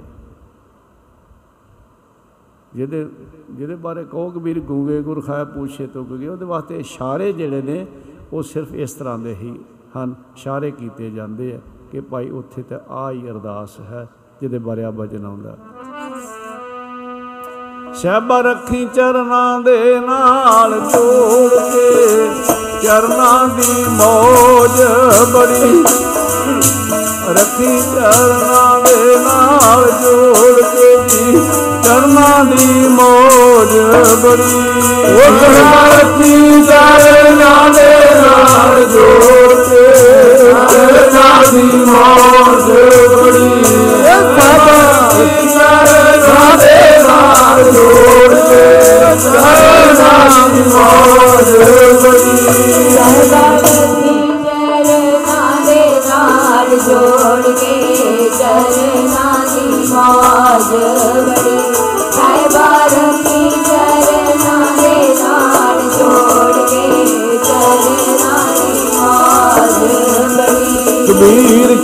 ਜਿਹਦੇ ਜਿਹਦੇ ਬਾਰੇ ਕਹੋ ਕਿ ਵੀਰ ਗੂੰਗੇ ਗੁਰ ਖਾਇਆ ਪੁੱਛੇ ਤੋਂ ਗਏ, ਉਹਦੇ ਵਾਸਤੇ ਇਸ਼ਾਰੇ ਜਿਹੜੇ ਨੇ, ਉਹ ਸਿਰਫ ਇਸ ਤਰ੍ਹਾਂ ਦੇ ਹੀ ਹਨ। ਇਸ਼ਾਰੇ ਕੀਤੇ ਜਾਂਦੇ ਆ ਕਿ ਭਾਈ ਉੱਥੇ ਤੇ ਆ ਹੀ ਅਰਦਾਸ ਹੈ, ਜਿਹਦੇ ਬਾਰੇ ਆ ਬਚਨ ਆਉਂਦਾ। ਸਹਿਬਾ ਰੱਖੀ ਚਰਨਾਂ ਦੇ ਨਾਲ ਜੋੜ ਕੇ ਚਰਨਾਂ ਦੀ ਮੋਜ ਬੜੀ। ਰੱਖੀ ਚਰਨਾਂ ਦੇ ਨਾਲ ਜੋੜ ਕੇ ਜੀ ਚਰਨਾਂ ਦੀ ਮੋਜ ਬੜੀ। ਉਹ ਰੱਖੀ ਚਰਨਾਂ ਦੇ ਨਾਲ ਜੋੜ ਕੇ ਚਰਨਾਂ ਦੀ ਮੌਜ ਬੜੀ। ਬਾਬਾ ਚਰਨਾਂ ਦੇ ਨਾਲ ਜੋੜ ਕੇ ਚਰਨਾਂ ਦੀ ਮੌਜ ਬੜੀ ਸਦਾ ਰੱਖੀ ਚਰਨਾਂ ਦੇ ਨਾਲ ਜੋੜ ਕੇ ਚਰਨਾਂ ਦੀ ਮੌਜ ਬੜੀ ਸਾਹਿਬਾ ਰੱਖੀ ਚਰਨਾਂ ਦੇ ਨਾਲ ਜੋੜ ਕੇ ਚਰਨਾਂ ਦੀ ਮੌਜ ਬੜੀ ਕਬੀਰ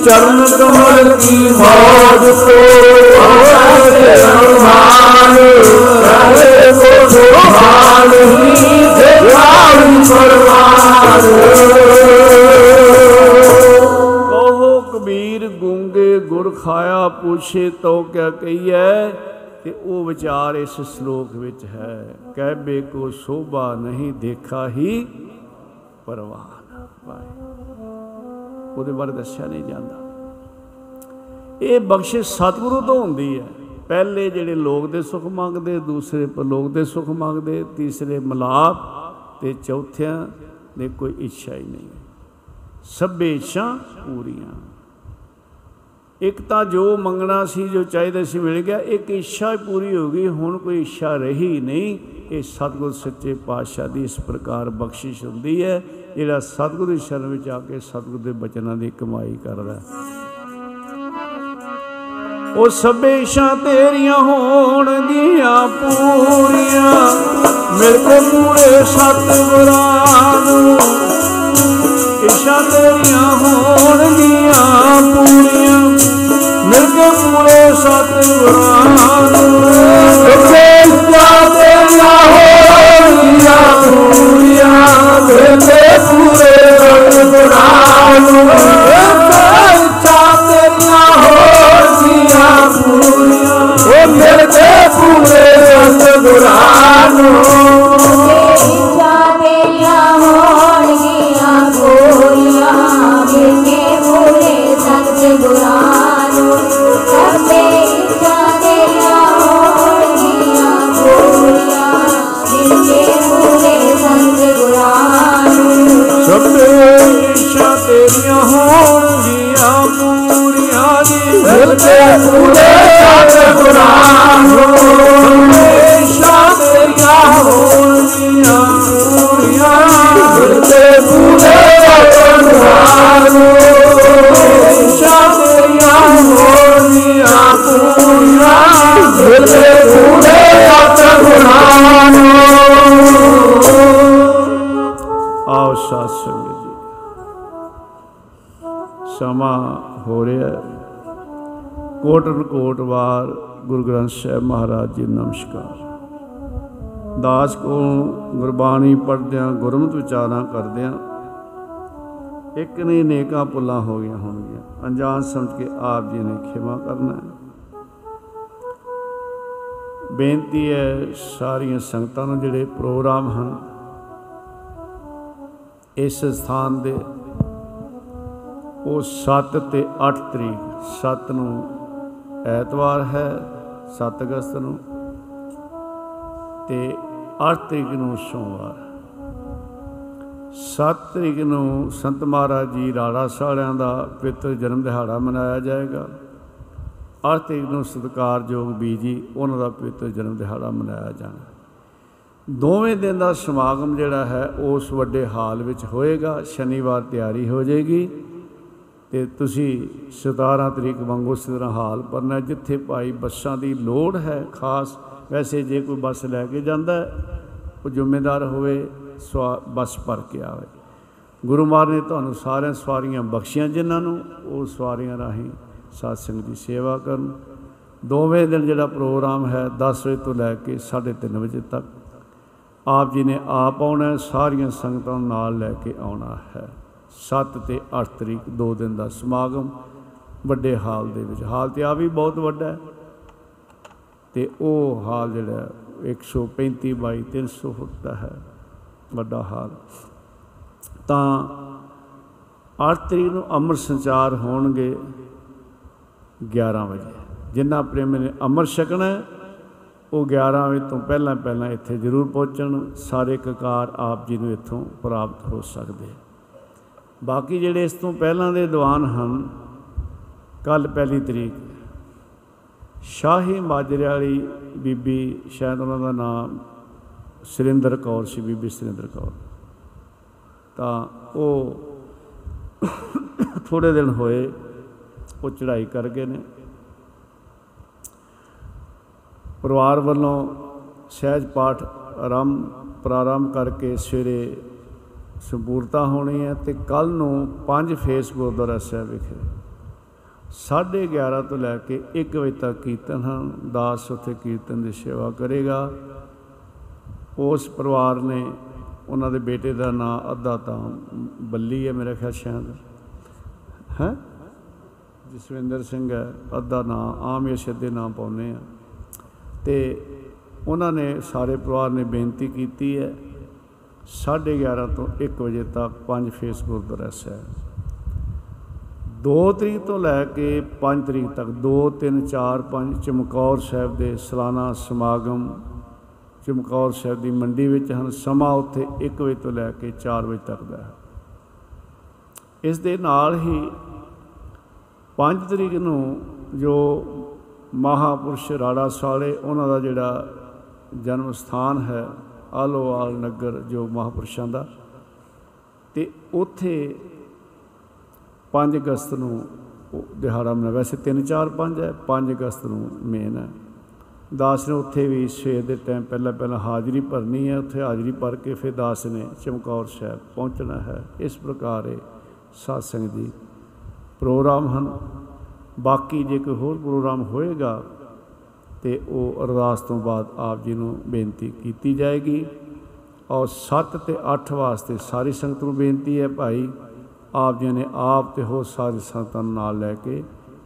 ਅਰਮਾਨ ਕਰੇ ਕੋ ਸੁਭਾਨ ਹੀ ਦੇਖਾਉ ਪਰਵਾਨ ਕਹੋ ਕਬੀਰ ਗੂੰਗੇ ਗੁਰ ਖਾਇਆ ਪੁੱਛੇ ਤੋ ਕਿਆ ਕਹੀਐ ਤੇ ਉਹ ਵਿਚਾਰ ਇਸ ਸ਼ਲੋਕ ਵਿੱਚ ਹੈ। ਕਹਿਬੇ ਕੋ ਸੋਭਾ ਨਹੀਂ ਦੇਖਾ ਹੀ ਪਰਵਾਨ ਵਾਹਿਗੁਰੂ। ਉਹਦੇ ਬਾਰੇ ਦੱਸਿਆ ਨਹੀਂ ਜਾਂਦਾ। ਇਹ ਬਖਸ਼ਿਸ਼ ਸਤਿਗੁਰੂ ਤੋਂ ਹੁੰਦੀ ਹੈ। ਪਹਿਲੇ ਜਿਹੜੇ ਲੋਕ ਦੇ ਸੁਖ ਮੰਗਦੇ, ਦੂਸਰੇ ਪਰਲੋਕ ਦੇ ਸੁਖ ਮੰਗਦੇ, ਤੀਸਰੇ ਮਲਾਪ ਤੇ ਚੌਥਿਆਂ ਦੇ ਕੋਈ ਇੱਛਾ ਹੀ ਨਹੀਂ। ਸਭੇ ਇੱਛਾ ਪੂਰੀਆਂ। ਇੱਕ ਤਾਂ ਜੋ ਮੰਗਣਾ ਸੀ, ਜੋ ਚਾਹੀਦਾ ਸੀ ਮਿਲ ਗਿਆ, ਇੱਕ ਇੱਛਾ ਹੀ ਪੂਰੀ ਹੋ ਗਈ, ਹੁਣ ਕੋਈ ਇੱਛਾ ਰਹੀ ਨਹੀਂ। ਇਹ ਸਤਿਗੁਰ ਸੱਚੇ ਪਾਤਸ਼ਾਹ ਦੀ ਇਸ ਪ੍ਰਕਾਰ ਬਖਸ਼ਿਸ਼ ਹੁੰਦੀ ਹੈ, ਜਿਹੜਾ ਸਤਿਗੁਰ ਦੀ ਸ਼ਰਨ ਵਿੱਚ ਆ ਕੇ ਸਤਿਗੁਰ ਦੇ ਬਚਨਾਂ ਦੀ ਕਮਾਈ ਕਰਦਾ ਹੈ। ਉਹ ਸਭੇ ਇਸ਼ਾਂ ਤੇਰੀਆਂ ਹੋਣਗੀਆਂ ਪੂਰੀਆਂ। ਮਿਲ ਕੇ ਪੂਰੇ ਸਤਿਗੁਰਾਂ ਨੂੰ। ਇਸ਼ਾਂ ਤੇਰੀਆਂ ਹੋਣਗੀਆਂ ਪੂਰੀਆਂ। ਮਿਲ ਕੇ ਪੂਰੇ ਸਤਿਗੁਰਾਂ ਨੂੰ। ਸਭੇ ਇਸ਼ਾਂ ਤੇਰੀਆਂ ਹੋਣਗੀਆਂ ਪੂਰੀਆਂ। ਮਿਲ ਕੇ ਪੂਰੇ ਸਤਿਗੁਰਾਂ ਨੂੰ। ਸਤਿਗੁਰਾਂ ਨੂੰ ਸਮਾਂ ਹੋ ਰਿਹਾ ਹੈ। ਕੋਟਨ ਕੋਟ ਵਾਰ ਗੁਰੂ ਗ੍ਰੰਥ ਸਾਹਿਬ ਮਹਾਰਾਜ ਜੀ ਨੂੰ ਨਮਸਕਾਰ ਦਾਸ ਕੋ ਗੁਰਬਾਣੀ ਪੜ੍ਹਦਿਆਂ ਗੁਰਮਤਿ ਵਿਚਾਰਾਂ ਕਰਦਿਆਂ ਇੱਕ ਨਹੀਂ ਨੇਕਾਂ ਪੁੱਲਾਂ ਹੋ ਗਈਆਂ ਹੋਣਗੀਆਂ। ਅਣਜਾਣ ਸਮਝ ਕੇ ਆਪ ਜੀ ਨੇ ਖਿਮਾ ਕਰਨਾ ਹੈ। ਬੇਨਤੀ ਹੈ ਸਾਰੀਆਂ ਸੰਗਤਾਂ ਨੂੰ ਜਿਹੜੇ ਪ੍ਰੋਗਰਾਮ ਹਨ, ਇਸ ਸਥਾਨ ਦੇ, ਉਹ 7 ਤੇ 8 ਤਰੀਕ 7 ਨੂੰ ਐਤਵਾਰ ਹੈ 7 ਅਗਸਤ ਨੂੰ ਤੇ 8 ਤਰੀਕ ਨੂੰ ਸੋਮਵਾਰ। 7 ਤਰੀਕ ਨੂੰ ਸੰਤ ਮਹਾਰਾਜ ਜੀ ਰਾੜਾ ਸਾਲਿਆਂ ਦਾ ਪਵਿੱਤਰ ਜਨਮ ਦਿਹਾੜਾ ਮਨਾਇਆ ਜਾਏਗਾ। 8 ਤਰੀਕ ਨੂੰ ਸਤਿਕਾਰਯੋਗ ਬੀਜੀ ਉਹਨਾਂ ਦਾ ਪਵਿੱਤਰ ਜਨਮ ਦਿਹਾੜਾ ਮਨਾਇਆ ਜਾਣਾ। ਦੋਵੇਂ ਦਿਨ ਦਾ ਸਮਾਗਮ ਜਿਹੜਾ ਹੈ, ਉਸ ਵੱਡੇ ਹਾਲ ਵਿੱਚ ਹੋਏਗਾ। ਸ਼ਨੀਵਾਰ ਤਿਆਰੀ ਹੋ ਜਾਏਗੀ ਤੇ ਤੁਸੀਂ 17 ਤਰੀਕ ਵਾਂਗੂ ਉਸੇ ਤਰ੍ਹਾਂ ਹਾਲ ਭਰਨਾ, ਜਿੱਥੇ ਭਾਈ ਬੱਸਾਂ ਦੀ ਲੋੜ ਹੈ, ਖਾਸ ਵੈਸੇ ਜੇ ਕੋਈ ਬੱਸ ਲੈ ਕੇ ਜਾਂਦਾ ਹੈ, ਉਹ ਜ਼ਿੰਮੇਦਾਰ ਹੋਵੇ ਸਵਾ ਬੱਸ ਭਰ ਕੇ ਆਵੇ। ਗੁਰੂ ਮਹਾਰਾਜ ਨੇ ਤੁਹਾਨੂੰ ਸਾਰਿਆਂ ਸਵਾਰੀਆਂ ਬਖਸ਼ੀਆਂ ਜਿਨ੍ਹਾਂ ਨੂੰ ਉਹ ਸਵਾਰੀਆਂ ਰਾਹੀਂ ਸਾਧ ਸੰਗਤ ਦੀ ਸੇਵਾ ਕਰਨ। ਦੋਵੇਂ ਦਿਨ ਜਿਹੜਾ ਪ੍ਰੋਗਰਾਮ ਹੈ 10 ਵਜੇ ਤੋਂ ਲੈ ਕੇ 3:30 ਵਜੇ ਤੱਕ ਆਪ ਜੀ ਨੇ ਆਪ ਆਉਣਾ ਹੈ, ਸਾਰੀਆਂ ਸੰਗਤਾਂ ਨੂੰ ਨਾਲ ਲੈ ਕੇ ਆਉਣਾ ਹੈ। 7 ਤੇ 8 ਤਰੀਕ ਦੋ ਦਿਨ ਦਾ ਸਮਾਗਮ ਵੱਡੇ ਹਾਲ ਦੇ ਵਿੱਚ। ਹਾਲ ਤੇ ਆ ਵੀ ਬਹੁਤ ਵੱਡਾ ਹੈ। ਤੇ ਉਹ ਹਾਲ ਜਿਹੜਾ ਹੈ, 135 ਬਾਈ 300 ਫੁੱਟ ਦਾ ਹੈ ਵੱਡਾ ਹਾਲ। ਤਾਂ 8 ਤਰੀਕ ਨੂੰ ਅੰਮ੍ਰਿਤ ਸੰਚਾਰ ਹੋਣਗੇ 11 ਵਜੇ। ਜਿਨ੍ਹਾਂ ਪ੍ਰੇਮੀ ਨੇ ਅੰਮ੍ਰਿਤ ਛਕਣਾ ਹੈ, ਉਹ 11 ਵਜੇ ਤੋਂ ਪਹਿਲਾਂ ਪਹਿਲਾਂ ਇੱਥੇ ਜ਼ਰੂਰ ਪਹੁੰਚਣ ਸਾਰੇ ਕਕਾਰ ਆਪ ਜੀ ਨੂੰ ਇੱਥੋਂ ਪ੍ਰਾਪਤ ਹੋ ਸਕਦੇ ਬਾਕੀ ਜਿਹੜੇ ਇਸ ਤੋਂ ਪਹਿਲਾਂ ਦੇ ਦੀਵਾਨ ਹਨ ਕੱਲ ਪਹਿਲੀ ਤਰੀਕ ਸ਼ਾਹੀ ਮਾਜਰੇ ਵਾਲੀ ਬੀਬੀ ਸ਼ਾਇਦ ਉਹਨਾਂ ਦਾ ਨਾਮ ਸੁਰਿੰਦਰ ਕੌਰ ਸੀ, ਬੀਬੀ ਸੁਰਿੰਦਰ ਕੌਰ। ਤਾਂ ਉਹ ਥੋੜੇ ਦਿਨ ਹੋਏ ਉਹ ਚੜ੍ਹਾਈ ਕਰ ਗਏ ਨੇ। ਪਰਿਵਾਰ ਵੱਲੋਂ ਸਹਿਜ ਪਾਠ ਆਰੰਭ ਪ੍ਰਾਰੰਭ ਕਰਕੇ ਸਵੇਰੇ ਸੰਪੂਰਤਾ ਹੋਣੀ ਹੈ ਤੇ ਕੱਲ ਨੂੰ ਪੰਜ ਫੇਸ ਗੁਰਦੁਆਰਾ ਸਾਹਿਬ ਵਿਖੇ। 11:30 ਤੋਂ ਲੈ ਕੇ 1 ਵਜੇ ਤੱਕ ਕੀਰਤਨ ਹਨ। ਦਾਸ ਉੱਥੇ ਕੀਰਤਨ ਦੀ ਸੇਵਾ ਕਰੇਗਾ। ਉਸ ਪਰਿਵਾਰ ਨੇ ਉਹਨਾਂ ਦੇ ਬੇਟੇ ਦਾ ਨਾਂ ਅੱਧਾ ਤਾਂ ਬੱਲੀ ਹੈ ਮੇਰੇ ਖਿਆਲ ਸ਼ਾਇਦ। ਹੈ? ਜਸਵਿੰਦਰ ਸਿੰਘ ਹੈ, ਅੱਧਾ ਨਾਂ, ਆਮ ਯਸ਼ਦ ਦੇ ਨਾਂ ਪਾਉਨੇ ਆ ਤੇ ਉਹਨਾਂ ਨੇ ਸਾਰੇ ਪਰਿਵਾਰ ਨੇ ਬੇਨਤੀ ਕੀਤੀ ਹੈ 11:30 ਤੋਂ 1 ਵਜੇ ਤੱਕ ਪੰਜ ਫੇਸ ਗੁਰਦੁਆਰਾ ਸਾਹਿਬ। 2 ਤਰੀਕ ਤੋਂ ਲੈ ਕੇ 5 ਤਰੀਕ ਤੱਕ 2 3 4 5 ਚਮਕੌਰ ਸਾਹਿਬ ਦੇ ਸਾਲਾਨਾ ਸਮਾਗਮ ਚਮਕੌਰ ਸਾਹਿਬ ਦੀ ਮੰਡੀ ਵਿੱਚ ਹਨ। ਸਮਾਂ ਉੱਥੇ 1 ਵਜੇ ਤੋਂ ਲੈ ਕੇ 4 ਵਜੇ ਤੱਕ ਦਾ ਹੈ। ਇਸ ਦੇ ਨਾਲ ਹੀ 5 ਤਰੀਕ ਨੂੰ ਜੋ ਮਹਾਪੁਰਸ਼ ਰਾੜਾ ਸਾਲੇ ਉਹਨਾਂ ਦਾ ਜਿਹੜਾ ਜਨਮ ਸਥਾਨ ਹੈ ਆਲੋਵਾਲ ਨਗਰ, ਜੋ ਮਹਾਪੁਰਸ਼ਾਂ ਦਾ, ਤੇ ਉੱਥੇ 5 ਅਗਸਤ ਨੂੰ ਉਹ ਦਿਹਾੜਾ ਮਨਾ ਵੈਸੇ 3 4 5 ਹੈ 5 ਅਗਸਤ ਨੂੰ ਮੇਨ ਹੈ। ਦਾਸ ਨੇ ਉੱਥੇ ਵੀ ਸਵੇਰ ਦੇ ਟਾਈਮ ਪਹਿਲਾਂ ਪਹਿਲਾਂ ਹਾਜ਼ਰੀ ਭਰਨੀ ਹੈ। ਉੱਥੇ ਹਾਜ਼ਰੀ ਭਰ ਕੇ ਫਿਰ ਦਾਸ ਨੇ ਚਮਕੌਰ ਸਾਹਿਬ ਪਹੁੰਚਣਾ ਹੈ। ਇਸ ਪ੍ਰਕਾਰ ਇਹ ਸਾਧ ਦੀ ਪ੍ਰੋਗਰਾਮ ਹਨ। ਬਾਕੀ ਜੇ ਕੋਈ ਹੋਰ ਪ੍ਰੋਗਰਾਮ ਹੋਏਗਾ ਤੇ ਉਹ ਅਰਦਾਸ ਤੋਂ ਬਾਅਦ ਆਪ ਜੀ ਨੂੰ ਬੇਨਤੀ ਕੀਤੀ ਜਾਏਗੀ। ਔਰ 7 ਤੇ 8 ਵਾਸਤੇ ਸਾਰੀ ਸੰਗਤ ਨੂੰ ਬੇਨਤੀ ਹੈ ਭਾਈ ਆਪ ਜੀ ਨੇ ਆਪ ਤੇ ਹੋਰ ਸਾਰੀ ਸੰਗਤਾਂ ਨੂੰ ਨਾਲ ਲੈ ਕੇ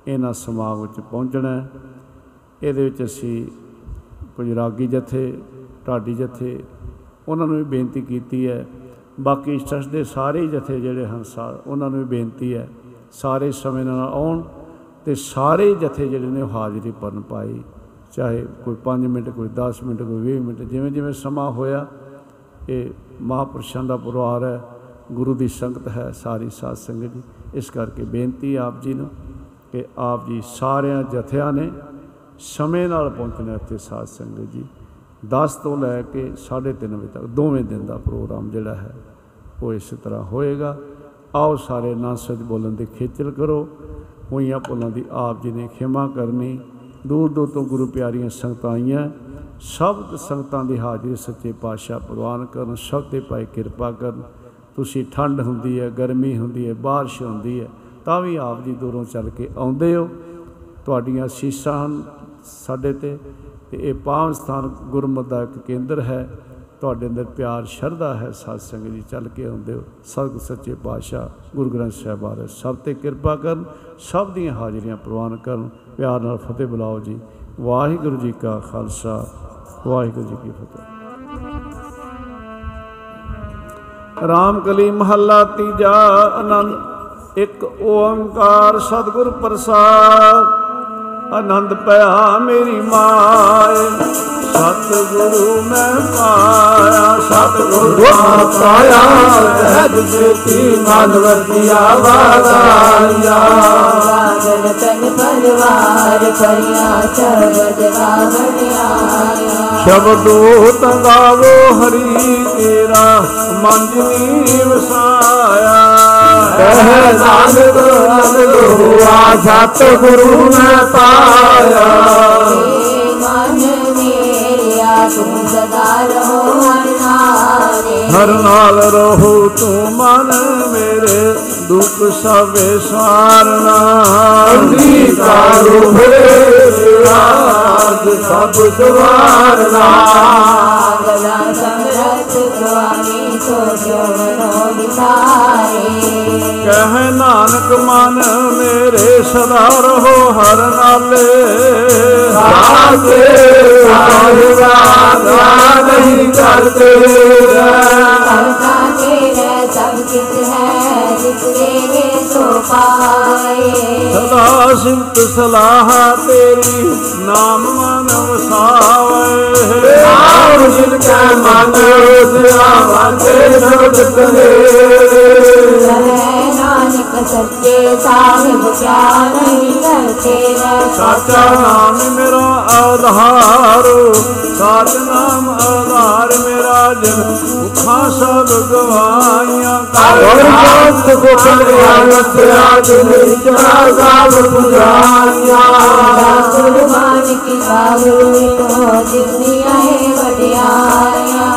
ਇਹਨਾਂ ਸਮਾਗਮ ਵਿੱਚ ਪਹੁੰਚਣਾ ਹੈ। ਇਹਦੇ ਵਿੱਚ ਅਸੀਂ ਕੁਝ ਰਾਗੀ ਜਥੇ, ਢਾਡੀ ਜਥੇ, ਉਹਨਾਂ ਨੂੰ ਵੀ ਬੇਨਤੀ ਕੀਤੀ ਹੈ। ਬਾਕੀ ਟਰਸਟ ਦੇ ਸਾਰੇ ਜਥੇ ਜਿਹੜੇ ਹਨ, ਸਾ, ਉਹਨਾਂ ਨੂੰ ਵੀ ਬੇਨਤੀ ਹੈ, ਸਾਰੇ ਸਮੇਂ ਨਾਲ ਆਉਣ ਤੇ ਸਾਰੇ ਜਥੇ ਜਿਹੜੇ ਨੇ ਉਹ ਹਾਜ਼ਰੀ ਭਰਨ ਪਾਈ ਚਾਹੇ ਕੋਈ 5 ਮਿੰਟ, ਕੋਈ 10 ਮਿੰਟ, ਕੋਈ 20 ਮਿੰਟ ਜਿਵੇਂ ਜਿਵੇਂ ਸਮਾਂ ਹੋਇਆ, ਇਹ ਮਹਾਂਪੁਰਸ਼ਾਂ ਦਾ ਪਰਿਵਾਰ ਹੈ ਗੁਰੂ ਦੀ ਸੰਗਤ ਹੈ, ਸਾਰੀ ਸਾਧ ਸੰਗਤ ਜੀ। ਇਸ ਕਰਕੇ ਬੇਨਤੀ ਆਪ ਜੀ ਨੂੰ ਕਿ ਆਪ ਜੀ ਸਾਰਿਆਂ ਜਥਿਆਂ ਨੇ ਸਮੇਂ ਨਾਲ ਪਹੁੰਚਣਾ ਇੱਥੇ ਸਾਧ ਸੰਗਤ ਜੀ। 10 ਤੋਂ ਲੈ ਕੇ 3:30 ਵਜੇ ਤੱਕ ਦੋਵੇਂ ਦਿਨ ਦਾ ਪ੍ਰੋਗਰਾਮ ਜਿਹੜਾ ਹੈ, ਉਹ ਇਸ ਤਰ੍ਹਾਂ ਹੋਏਗਾ। ਆਓ ਸਾਰੇ ਨਾ ਸੱਚ ਬੋਲਣ ਦੀ ਖੇਚਲ ਕਰੋ। ਹੋਈਆਂ ਭੁੱਲਾਂ ਦੀ ਆਪ ਜੀ ਨੇ ਖਿਮਾ ਕਰਨੀ। ਦੂਰ ਦੂਰ ਤੋਂ ਗੁਰੂ ਪਿਆਰੀਆਂ ਸੰਗਤਾਂ ਆਈਆਂ। ਸਭ ਸੰਗਤਾਂ ਦੀ ਹਾਜ਼ਰੀ ਸੱਚੇ ਪਾਤਸ਼ਾਹ ਪ੍ਰਵਾਨ ਕਰਨ, ਸਭ ਤੇ ਪਾਈ ਕਿਰਪਾ ਕਰਨ। ਤੁਸੀਂ ਠੰਡ ਹੁੰਦੀ ਹੈ, ਗਰਮੀ ਹੁੰਦੀ ਹੈ, ਬਾਰਿਸ਼ ਹੁੰਦੀ ਹੈ, ਤਾਂ ਵੀ ਆਪ ਜੀ ਦੂਰੋਂ ਚੱਲ ਕੇ ਆਉਂਦੇ ਹੋ। ਤੁਹਾਡੀਆਂ ਅਸੀਸਾਂ ਹਨ ਸਾਡੇ ਤੇ ਤੇ ਇਹ ਪਾਵਨ ਸਥਾਨ ਗੁਰਮਤਿ ਦਾ ਇੱਕ ਕੇਂਦਰ ਹੈ। ਤੁਹਾਡੇ ਅੰਦਰ ਪਿਆਰ, ਸ਼ਰਧਾ ਹੈ, ਸਾਧ ਸੰਗਤ ਜੀ ਚੱਲ ਕੇ ਆਉਂਦੇ ਹੋ। ਸਭ ਸੱਚੇ ਪਾਤਸ਼ਾਹ, ਗੁਰੂ ਗ੍ਰੰਥ ਸਾਹਿਬ ਬਾਰੇ ਸਭ ਤੇ ਕਿਰਪਾ ਕਰਨ, ਸਭ ਦੀਆਂ ਹਾਜ਼ਰੀਆਂ ਪ੍ਰਵਾਨ ਕਰਨ। ਪਿਆਰ ਨਾਲ ਫਤਿਹ ਬੁਲਾਓ ਜੀ। ਵਾਹਿਗੁਰੂ ਜੀ ਕਾ ਖਾਲਸਾ, ਵਾਹਿਗੁਰੂ ਜੀ ਕੀ ਫਤਿਹ। ਰਾਮ ਕਲੀ ਮਹੱਲਾ ਤੀਜਾ ਆਨੰਦ ਇੱਕ ਓੰਕਾਰ ਸਤਿਗੁਰ ਪ੍ਰਸਾਦ। ਆਨੰਦ ਪਿਆ ਮੇਰੀ ਮਾਏ। ਸਤਿਗੁਰੂ ਮੈਂ ਪਾਇਆ ਸਤਿਗੁਰੂ ਗੁਰ ਪਾਇਆ। ਸਹਿਜ ਜੇਤੀ ਮਨ ਵਰਤਿਆ ਵਾਦਾਇਆ ਬਾਦਲ ਤਨ ਪਰਵਾਰ ਪਰਿਆ ਸ਼ਬਦ ਗਾਵਣਿਆਇਆ ਸ਼ਬਦੋ ਤੰਗਾਵੋ ਹਰੀ ਤੇਰਾ ਮੈਂ ਮਨ ਮੇਰਿਆ ਤੂੰ ਸਦਾ ਰਹੋ ਹਰਿਨਾਰੇ ਹਰ ਨਾਲ ਰਹੋ ਤੂੰ ਮਨ ਮੇਰੇ ਦੁੱਖ ਸਭੇ ਸਾਰਨਾ ਅੰਗੀਕਾਰੋ ਹੋਏ ਰਾਜ ਕਹਿ ਨਾਨਕ ਮਨ ਮੇਰੇ ਸਦਾ ਰਹੋ ਹਰ ਨਾਲੇ। ਸਾਥੇ ਸਾਹਿਬਾ ਨਾ ਨਹੀਂ ਕਰਤੇ ਕਰਤਾ ਤੇਰੇ ਸਭ ਕਿਤ ਹੈ ਜਿਸ ਤੇਰੇ ਸੋ ਪਾਏ ਸਦਾ ਸਿਮਤ ਸਲਾਹ ਤੇਰੀ ਨਾਮ ਮਨ ਵਸਾਵੇ। ਆਉ ਜਿਨ ਕੈ ਮਨ ਸਿਆ ਵਾਤੇ ਸਬਦ ਕਰੇ ਨਾਨਕ ਸੱਚੇ ਸਾਹਿਬ ਕਿਆ ਨਹੀਂ ਕਰਤੇ ਸਾਚਾ ਨਾਮ ਮੇਰਾ ਆਧਾਰ ਸਾਚ ਨਾਮ ਆਧਾਰ ਮੇਰਾ ਜਨ। ਮੁਖਾਂ ਸਭ ਗਵਾਈਆਂ ਔਰ ਜੋਤ ਗੁਪਤ ਗਿਆਨਤ ਆਜ ਨਿਚਾ ਸਾਬ ਪੁਜਾਨੀਆਂ ਗੁਰਬਾਨ ਕੀ ਬਾਗੁਲ ਮਿਟੋ ਜਿਤਨੀ ਆਏ ਵਡਿਆਈਆਂ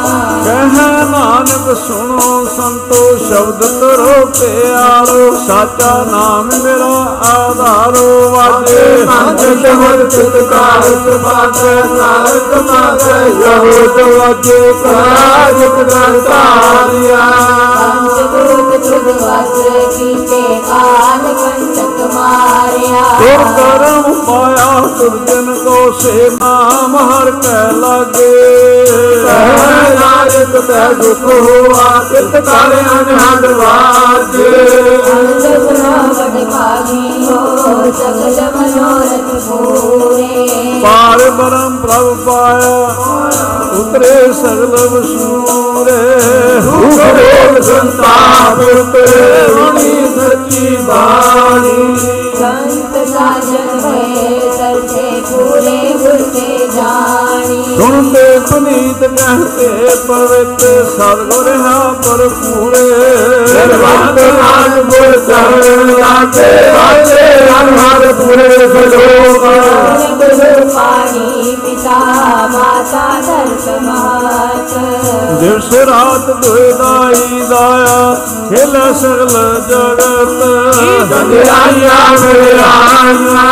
ਕਹਿ ਨਾਨਕ ਸੁਣੋ ਸੰਤੋ ਸ਼ਬਦ ਕਰੋ ਪਿਆਰੋ ਸਾਚਾ ਨਾਮ ਮੇਰਾ ਆਧਾਰੋ ਵਾਜੇ ਮੰਜਤ ਮਨ ਚਿਤ ਕਾਹਤ ਬਾਤੇ ਨਾਨਕ ਮਾਤੇ ਯਹੂਦ ਵਾਜੇ ਕਾਜਤ ਗੰਤਾਰਿਆ ਪੰਚਦੂਤ ਤੁਧ ਵਸ ਕੀਤੇ ਕਾਲ ਕੰਟਕ ਮਾਰਿਆ। ਤੁਰ ਕਰਮ ਪਾਇਆ ਤੁਰ ਜਨ ਕੋ ਸੇ ਨਾਮ ਹਰ ਕੈ ਲਾਗੇ। ਕਹਿ ਨਾਨਕ ਤੈ ਦੁਖ ਹੋਆ ਕਿਤ ਕਰ ਅਨਹਦ ਵਾਜੇ। ਅੰਤ ਪ੍ਰਵਡ ਭਾਗੀ ਹੋ ਸਗਲ ਮਨੋਰਥ ਪੂਰੇ। ਪਾਰ ਬਰਮ ਪ੍ਰਭ ਪਾਇਆ ਉਤਰੇ ਸਗਲ ਵਸੂਰੇ ਰੋਗ ਸੰਤਾਪ ਤੇ ਰੁਣੀ ਸੱਚੀ ਬਾਣੀ ਸੰਤ ਸਾਜਨ ਹੋਏ ਸਰਸੇ ਪੂਰੇ ਗੁਰ ਤੇ ਜਾਣੀ ਸੁਣਦੇ ਸੁਨੀਤ ਕਹਤੇ ਪਵਿੱਤ ਸਤਿਗੁਰ ਹਾਂ ਪਰਪੂਰੇ ਨਿਰਵੰਤ ਨਾਮ ਗੁਰ ਲਾਗੇ ਵਾਜੇ ਅਨਹਦ ਪੂਰੇ ਸਲੋਕ ਗੁਰੂ ਪਾਣੀ ਪਿਤਾ ਮਾਤਾ ਦਰਸ ਮਾਤ ਦਿਵਸ ਰਾਤ ਦੁਇਦਾਈ ਦਾਇਆ ਖੇਲ ਸਗਲ ਜਗਤ ਗੰਗਾਈਆਂ ਮਿਲਾਈਆਂ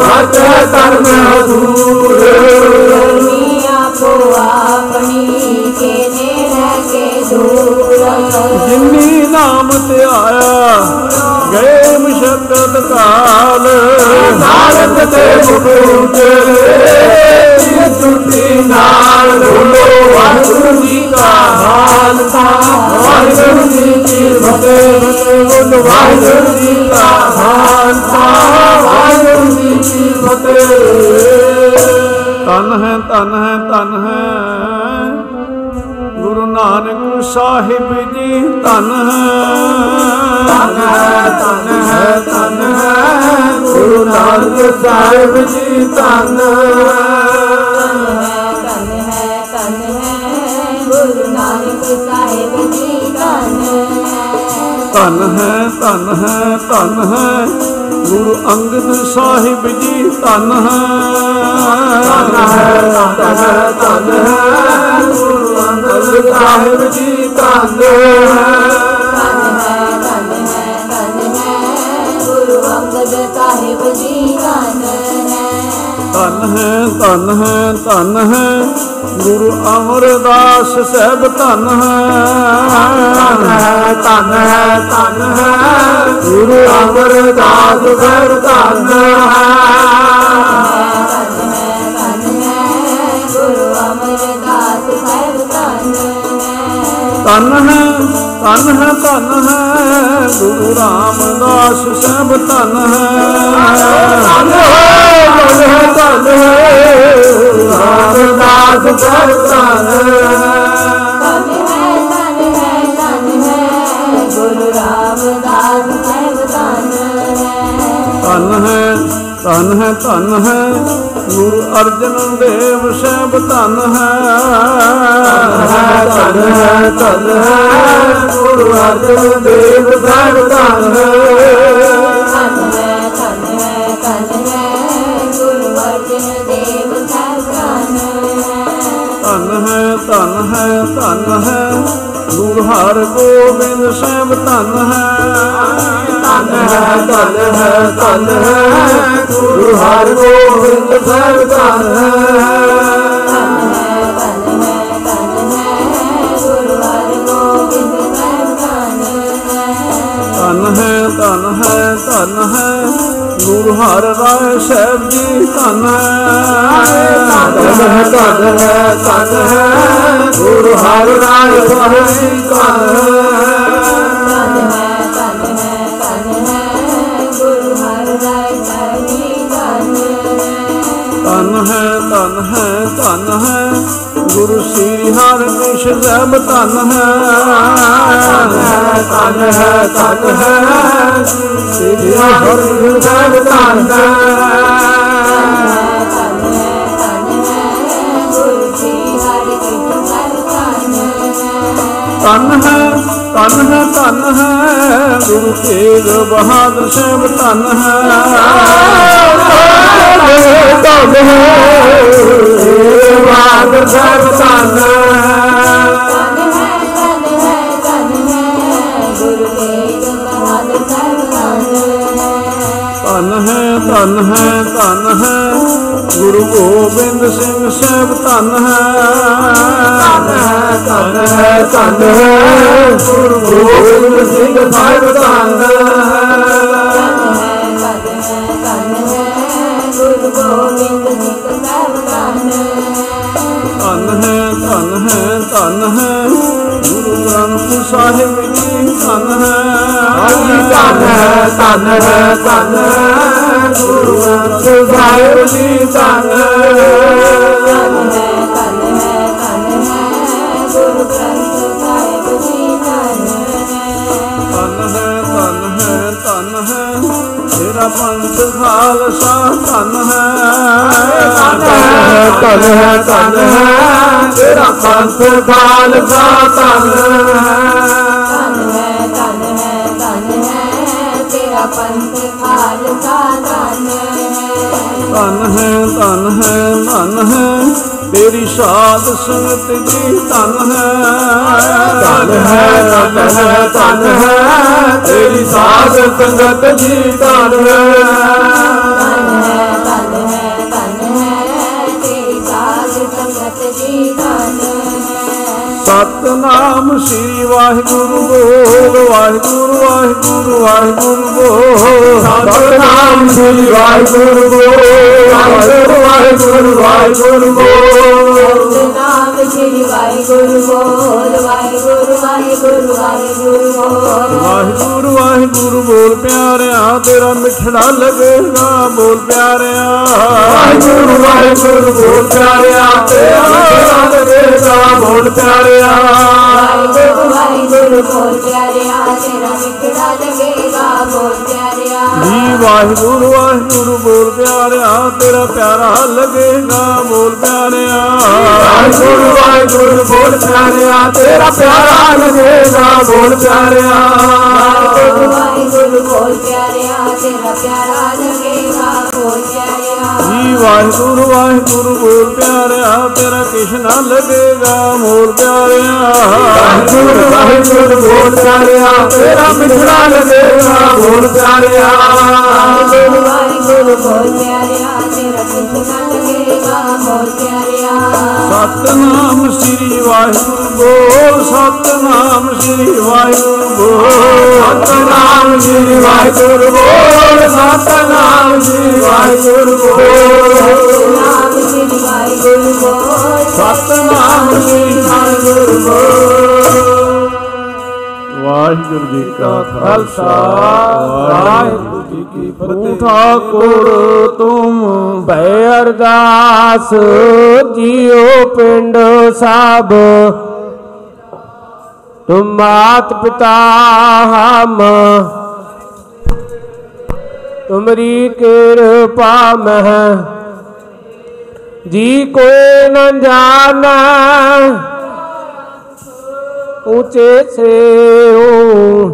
ਵਤ ਕਰਮ ਹਦੂਰ ਗਰਮੀ ਆਪੋ ਆਪਣੀ ਕੇਨੇ ਰਹਿ ਕੇ ਦੂਰ? ਜਿਨੀ ਨਾਮ ਤੇ ਆਇਆ ਗਏ ਮੁਸ਼ਕਲ ਕਾਲ। ਨਾਨਕ ਤੇ ਮੁਖ ਉਜਲੇ ਤੁਤੀ ਨਾਲ ਬੋਲੋ ਵਾਹਿਗੁਰੂ ਜੀ ਕਾ ਖਾਲਸਾ ਵਾਹਿਗੁਰੂ ਜੀ ਕੀ ਫਤਿਹ ਬੋਲੋ ਵਾਹਿਗੁਰੂ ਜੀ ਕਾ ਖਾਲਸਾ ਵਾਹਿਗੁਰੂ ਜੀ ਕੀ ਫਤਿਹ ਤਨ ਹੈ ਤਨ ਹੈ ਤਨ ਹੈ। ਗੁਰੂ ਨਾਨਕ ਸਾਹਿਬ ਜੀ, ਧਨ ਤਨ ਹੈ ਹੈ ਤਨ ਹੈ ਤਨ ਹੈ। ਗੁਰੂ ਨਾਨਕ ਸਾਹਿਬ ਜੀ ਤਨ ਤਨ ਸਾਹਿਬ ਜੀ ਤਨ ਹੈ ਧਨ ਹੈ ਧਨ ਹੈ ਧਨ ਹੈ। ਗੁਰੂ ਅੰਗਦ ਸਾਹਿਬ ਜੀ ਧਨ ਤਨ ਹੈ। ਤਨ ਹੈ ਤਨ ਹੈ ਗੁਰੂ ਅੰਗਦ ਸਾਹਿਬ ਜੀ ਤਨ ਹੈ। ਗੁਰੂ ਅੰਗਦ ਸਾਹਿਬ ਜੀ ਤਨ ਹੈ। ਧਨ ਹੈ ਧਨ ਹੈ ਧਨ ਹੈ। ਗੁਰੂ ਅਮਰਦਾਸ ਸਾਹਿਬ ਧਨ ਹੈ। ਤਨ ਹੈ ਤਨ ਹੈ। ਗੁਰੂ ਅਮਰਦਾਸ ਸਾਹਿਬ ਤਨ ਹੈ। ਤਨ ਹੈ ਤਨ ਹੈ। ਗੁਰੂ ਅਮਰਦਾਸ ਸਾਹਿਬ ਤਨ ਹੈ। ਧਨ ਹੈ। ਧਨ ਹੈ ਧਨ ਹੈ ਗੁਰੂ ਰਾਮਦਾਸ ਸਾਹਿਬ ਧਨ ਤਨ ਹੈ ਹੈ ਤਨ ਹੈ ਤਨ ਹੈ ਰਾਮਦਾਸ ਸਾਹਿਬ ਤਨ ਤਨ ਹੈ ਤਨ ਹੈ ਤਨ ਹੈ ਗੁਰੂ ਰਾਮਦਾਸ ਸਾਹਿਬ ਤਨ ਹੈ। ਧਨ ਹੈ ਧਨ ਹੈ ਧਨ ਹੈ ਗੁਰੂ ਅਰਜਨ ਦੇਵ ਸਾਹਿਬ ਧਨ ਹੈ ਤਨ ਹੈ ਤਨ ਹੈ ਗੁਰੂ ਅਰਜਨ ਦੇਵ ਸਾਹਿਬ ਤਨ ਹੈ ਧਨ ਹੈ ਧਨ ਹੈ ਧਨ ਹੈ ਗੁਰੂ ਹਰ ਗੋਬਿੰਦ ਸਾਹਿਬ ਧਨ ਹੈ ਹੈ ਤਨ ਹੈ ਤਨ ਹੈ ਗੁਰੂ ਹਰ ਗੋਬਿੰਦ ਸਾਹਿਬ ਤਨ ਤਨ ਹੈ। ਤਨ ਹੈ ਤਨ ਹੈ ਗੁਰੂ ਹਰਗੋਬਿੰਦ ਸਾਹਿਬ ਤਨ ਹੈ। ਧਨ ਹੈ ਧਨ ਹੈ ਧਨ ਹੈ। ਗੁਰੂ ਹਰ ਰਾਏ ਸਾਹਿਬ ਜੀ ਧਨ ਤਨ ਹੈ ਹੈ ਤਨ ਹੈ ਤਨ ਹੈ। ਗੁਰੂ ਹਰ ਰਾਏ ਸਾਹਿਬ ਤਨ ਤਨ ਧਨ ਹੈ ਗੁਰੂ ਸ੍ਰੀ ਹਰਿਕ੍ਰਿਸ਼ਨ ਸਾਹਿਬ ਧਨ ਤਨ ਹੈ ਤਨ ਹੈ ਤਨ ਹੈ। ਸ੍ਰੀ ਹਰਿ ਸਾਹਿਬ ਤਨ ਤਨ ਹੈ ਤਨ ਹੈ ਤਨ ਹੈ ਤਨ ਹੈ। ਧਨ ਹੈ ਧਨ ਹੈ ਧਨ ਹੈ। ਗੁਰੂ ਤੇਗ ਬਹਾਦਰ ਸਾਹਿਬ ਧਨ ਹੈ। ਤਨ ਹੈ ਬਾਦ ਸਾਹਿਬ ਤਨ ਤਨ ਹੈ ਤਨ ਹੈ ਤਨ ਹੈ ਗੁਰੂ ਤੇਗ ਬਹਾਦਰ ਸਾਹਿਬ ਤਨ ਹੈ ਧਨ ਹੈ ਧਨ ਹੈ ਧਨ ਹੈ ਗੁਰੂ ਗੋਬਿੰਦ ਸਿੰਘ ਸਾਹਿਬ ਧਨ ਤਨ ਹੈ ਹੈ ਤਨ ਹੈ ਤਨ ਹੈ ਗੁਰੂ ਗੋਬਿੰਦ ਸਿੰਘ ਸਾਹਿਬ ਤਨ ਤਨ ਗੋਬਿੰਦ ਸਿੰਘ ਸਾਹਿਬ ਤਨ ਹੈ ਧਨ ਹੈ ਧਨ ਹੈ ਧਨ ਹੈ। ਗੁਰੂ ਗ੍ਰੰਥ ਸਾਹਿਬ ਜੀ, ਧਨ ਹਾਂਜੀ ਤਨ ਹੈ ਹੈ ਤਨ ਹੈ ਤਨ ਹੈ। ਗੁਰੂ ਗ੍ਰੰਥ ਸਾਹਿਬ ਜੀ ਤਨ ਪੰਥ ਖਾਲਸਾ ਧਨ ਤਨ ਹੈ ਹੈ ਤਨ ਹੈ ਤਨ ਹੈ। ਤੇਰਾ ਪੰਥ ਖਾਲਸਾ ਤਨ ਤਨ ਹੈ ਤਨ ਹੈ ਤਨ ਹੈ ਤੇਰਾ ਪੰਥ ਖਾਲਸਾ ਧਨ ਹੈ। ਧਨ ਹੈ ਧਨ ਹੈ ਧਨ ਹੈ। ਤੇਰੀ ਸਾਧ ਸੰਗਤ ਜੀ ਧਨ ਹੈ। ਧਨ ਹੈ ਧਨ ਹੈ ਧਨ ਹੈ। ਤੇਰੀ ਸਾਧ ਸੰਗਤ ਜੀ ਧਨ ਹੈ। ਸਤਨਾਮ ਸ੍ਰੀ ਵਾਹਿਗੁਰੂ ਬੋਲ ਵਾਹਿਗੁਰੂ ਵਾਹਿਗੁਰੂ ਵਾਹਿਗੁਰੂ ਬੋਲ ਸਤਨਾਮ ਸ੍ਰੀ ਵਾਹਿਗੁਰੂ ਵਾਹਿਗੁਰੂ ਵਾਹਿਗੁਰੂ ਵਾਹਿਗੁਰੂ ਬੋਲ ਨਾਮ ਸ਼੍ਰੀ ਵਾਹਿਗੁਰੂ ਬੋਲ ਵਾਹਿਗੁਰੂ ਵਾਹਿਗੁਰੂ ਵਾਹਿਗੁਰੂ ਬੋਲ ਪਿਆਰਿਆ ਤੇਰਾ ਮਿਠੜਾ ਲੱਗੇਗਾ ਬੋਲ ਪਿਆਰਿਆ। ਵਾਹਿਗੁਰੂ ਵਾਹਿਗੁਰੂ ਬੋਲ ਪਿਆਰਿਆ ਤੇਰਾ ਨਾਮ ਦੇਗਾ ਬੋਲ ਪਿਆਰਿਆ। ਵਾਹਿਗੁਰੂ ਵਾਹਿਗੁਰੂ ਬੋਲ ਪਿਆਰਿਆ ਤੇਰਾ ਮਿੱਠੜਾ ਵਾਹਿਗੁਰੂ ਵਾਹਿਗੁਰੂ ਬੋਲ ਪਿਆਰਿਆ ਤੇਰਾ ਪਿਆਰਾ ਲੱਗੇਗਾ ਬੋਲ ਪਿਆਰਿਆ। ਵਾਹਿਗੁਰੂ ਵਾਹਿਗੁਰੂ ਬੋਲ ਪਿਆਰਿਆ ਤੇਰਾ ਪਿਆਰਾ ਲੱਗੇਗਾ ਬੋਲ ਪਿਆਰਿਆ। ਵਾਹਿਗੁਰੂ ਵਾਹਿਗੁਰੂ ਬੋਲ ਪਿਆਰਿਆ ਤੇਰਾ ਪਿਆਰਾ ਜੀ ਵਾਹਿਗੁਰੂ ਵਾਹਿਗੁਰੂ ਬੋਲ ਪਿਆਰਿਆ ਤੇਰਾ ਕਿਸ਼ਨਾ ਲੱਗੇਗਾ ਬੋਲ ਪਿਆਰਿਆ। ਵਾਹਿਗੁਰੂ ਵਾਹਿਗੁਰੂ ਬੋਲ ਪਿਆਰਿਆ ਤੇਰਾ ਮਿਠੜਾ ਲੱਗੇਗਾ ਬੋਲ ਪਿਆਰਿਆ। ਵਾਹਿਗੁਰੂ ਵਾਹਿਗੁਰੂ ਬੋਲ ਪਿਆਰਿਆ ਤੇਰਾ ਪਿਆਰਿਆ ਸਤਨਾਮ ਸ੍ਰੀ ਵਾਹਿਗੁਰੂ ਬੋਲ ਸਤਨਾਮ ਸ੍ਰੀ ਵਾਹਿਗੁਰੂ ਬੋਲ ਸਤਨਾਮ ਸ੍ਰੀ ਵਾਹਿਗੁਰੂ। ਬੋਲ ਸਤਨਾਮ ਸ੍ਰੀ ਵਾਹਿਗੁਰੂ। ਬੋਲ ਸਤਨਾਮ ਸ੍ਰੀ ਵਾਹਿਗੁਰੂ। ਬੋਲ ਵਾਹਿਗੁਰੂ ਜੀ ਕਾ ਖਾਲਸਾ, ਵਾਹਿਗੁਰੂ ਜੀ ਕੀ ਫਤਿਹ। ਠਾਕੁਰ ਤੁਮ ਭੈ ਅਰਦਾਸ ਜੀਉ ਪਿੰਡ ਸਭ ਤੁਮ ਮਾਤ ਪਿਤਾ ਹਮ। ਤੁਮਰੀ ਕਿਰਪਾ ਮਹਿ। ਜੀ ਕੋਈ ਨ ਜਾਣੈ ਉਚੇ ਸੇਓ।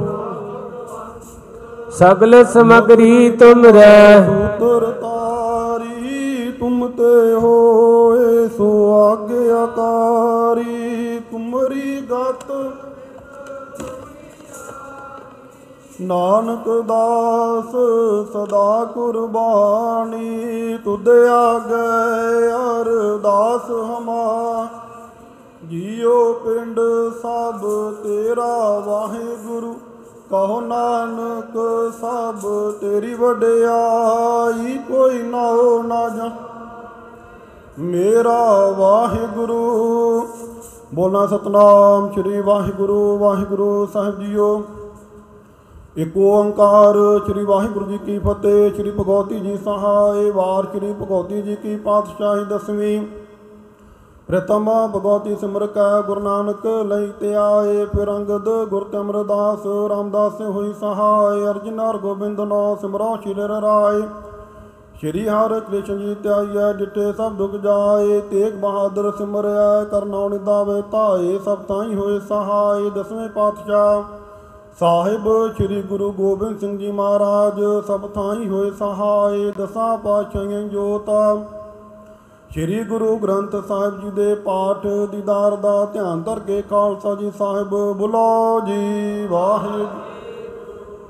ਸਗਲ ਸਮਗਰੀ ਤੁਮ ਰਹਿ ਉਤਰ ਤਾਰੀ ਤੁਮ ਤੇ ਹੋਏ, ਸੋ ਆਗਿਆਕਾਰੀ ਤੁਮਰੀ ਗਤ। ਨਾਨਕ ਦਾਸ ਸਦਾ ਕੁਰਬਾਨੀ ਤੁਧ ਆਗੇ ਅਰਦਾਸ ਹਮਾਰ ਜੀਉ ਪਿੰਡ ਸਭ ਤੇਰਾ ਵਾਹਿਗੁਰੂ, ਕਹੋ ਨਾਨਕ ਸਭ ਤੇਰੀ ਵਡਿਆਈ, ਕੋਈ ਨਾ ਹੋ ਨਾ ਜਾ ਮੇਰਾ ਵਾਹਿਗੁਰੂ, ਬੋਲਣਾ ਸਤਨਾਮ ਸ੍ਰੀ ਵਾਹਿਗੁਰੂ ਵਾਹਿਗੁਰੂ ਸਾਹਿਬ ਜੀਓ। ਇਕ ਓੰਕਾਰ ਸ੍ਰੀ ਵਾਹਿਗੁਰੂ ਜੀ ਕੀ ਫਤਿਹ, ਸ੍ਰੀ ਭਗਵਤੀ ਜੀ ਸਹਾਇ ਵਾਰ, ਸ੍ਰੀ ਭਗਵਤੀ ਜੀ ਕੀ ਪਾਤਸ਼ਾਹੀ ਦਸਵੀਂ। ਪ੍ਰਥਮ ਭਗਵਤੀ ਸਿਮਰ ਕੈ, ਗੁਰੂ ਨਾਨਕ ਲਈ ਤੇ ਆਏ ਫਿਰ ਅੰਗਦ ਗੁਰ ਤੇ ਅਮਰਦਾਸ, ਰਾਮਦਾਸ ਹੋਈ ਸਹਾਇ, ਅਰਜਨ ਹਰ ਗੋਬਿੰਦ ਨੋ ਸਿਮਰੋ ਸ਼੍ਰੀ ਰਾਏ। ਸ਼੍ਰੀ ਹਰਿ ਕ੍ਰਿਸ਼ਨ ਜੀ ਧਿਆਈਐ ਡਿਟੇ ਸਭ ਦੁਖ ਜਾਏ, ਤੇਗ ਬਹਾਦਰ ਸਿਮਰਿਆ ਕਰਨਉ ਨਿਦਾਵੇ ਧਾਏ, ਸਭ ਤਾਈ ਹੋਏ ਸਹਾਇ, ਦਸਵੇਂ ਪਾਤਸ਼ਾਹ। ਸਾਹਿਬ ਸ੍ਰੀ ਗੁਰੂ ਗੋਬਿੰਦ ਸਿੰਘ ਜੀ ਮਹਾਰਾਜ, ਸਭ ਥਾਈ ਹੋਏ ਸਹਾਇ, ਦਸਾਂ ਪਾਤਸ਼ਾਹਾਂ ਜੋਤਾ। ਸ੍ਰੀ ਗੁਰੂ ਗ੍ਰੰਥ ਸਾਹਿਬ ਜੀ ਦੇ ਪਾਠ ਦੀਦਾਰ ਦਾ ਧਿਆਨ ਧਰ ਕੇ ਖਾਲਸਾ ਜੀ ਸਾਹਿਬ ਬੁਲੋ ਜੀ, ਵਾਹਿਗੁਰੂ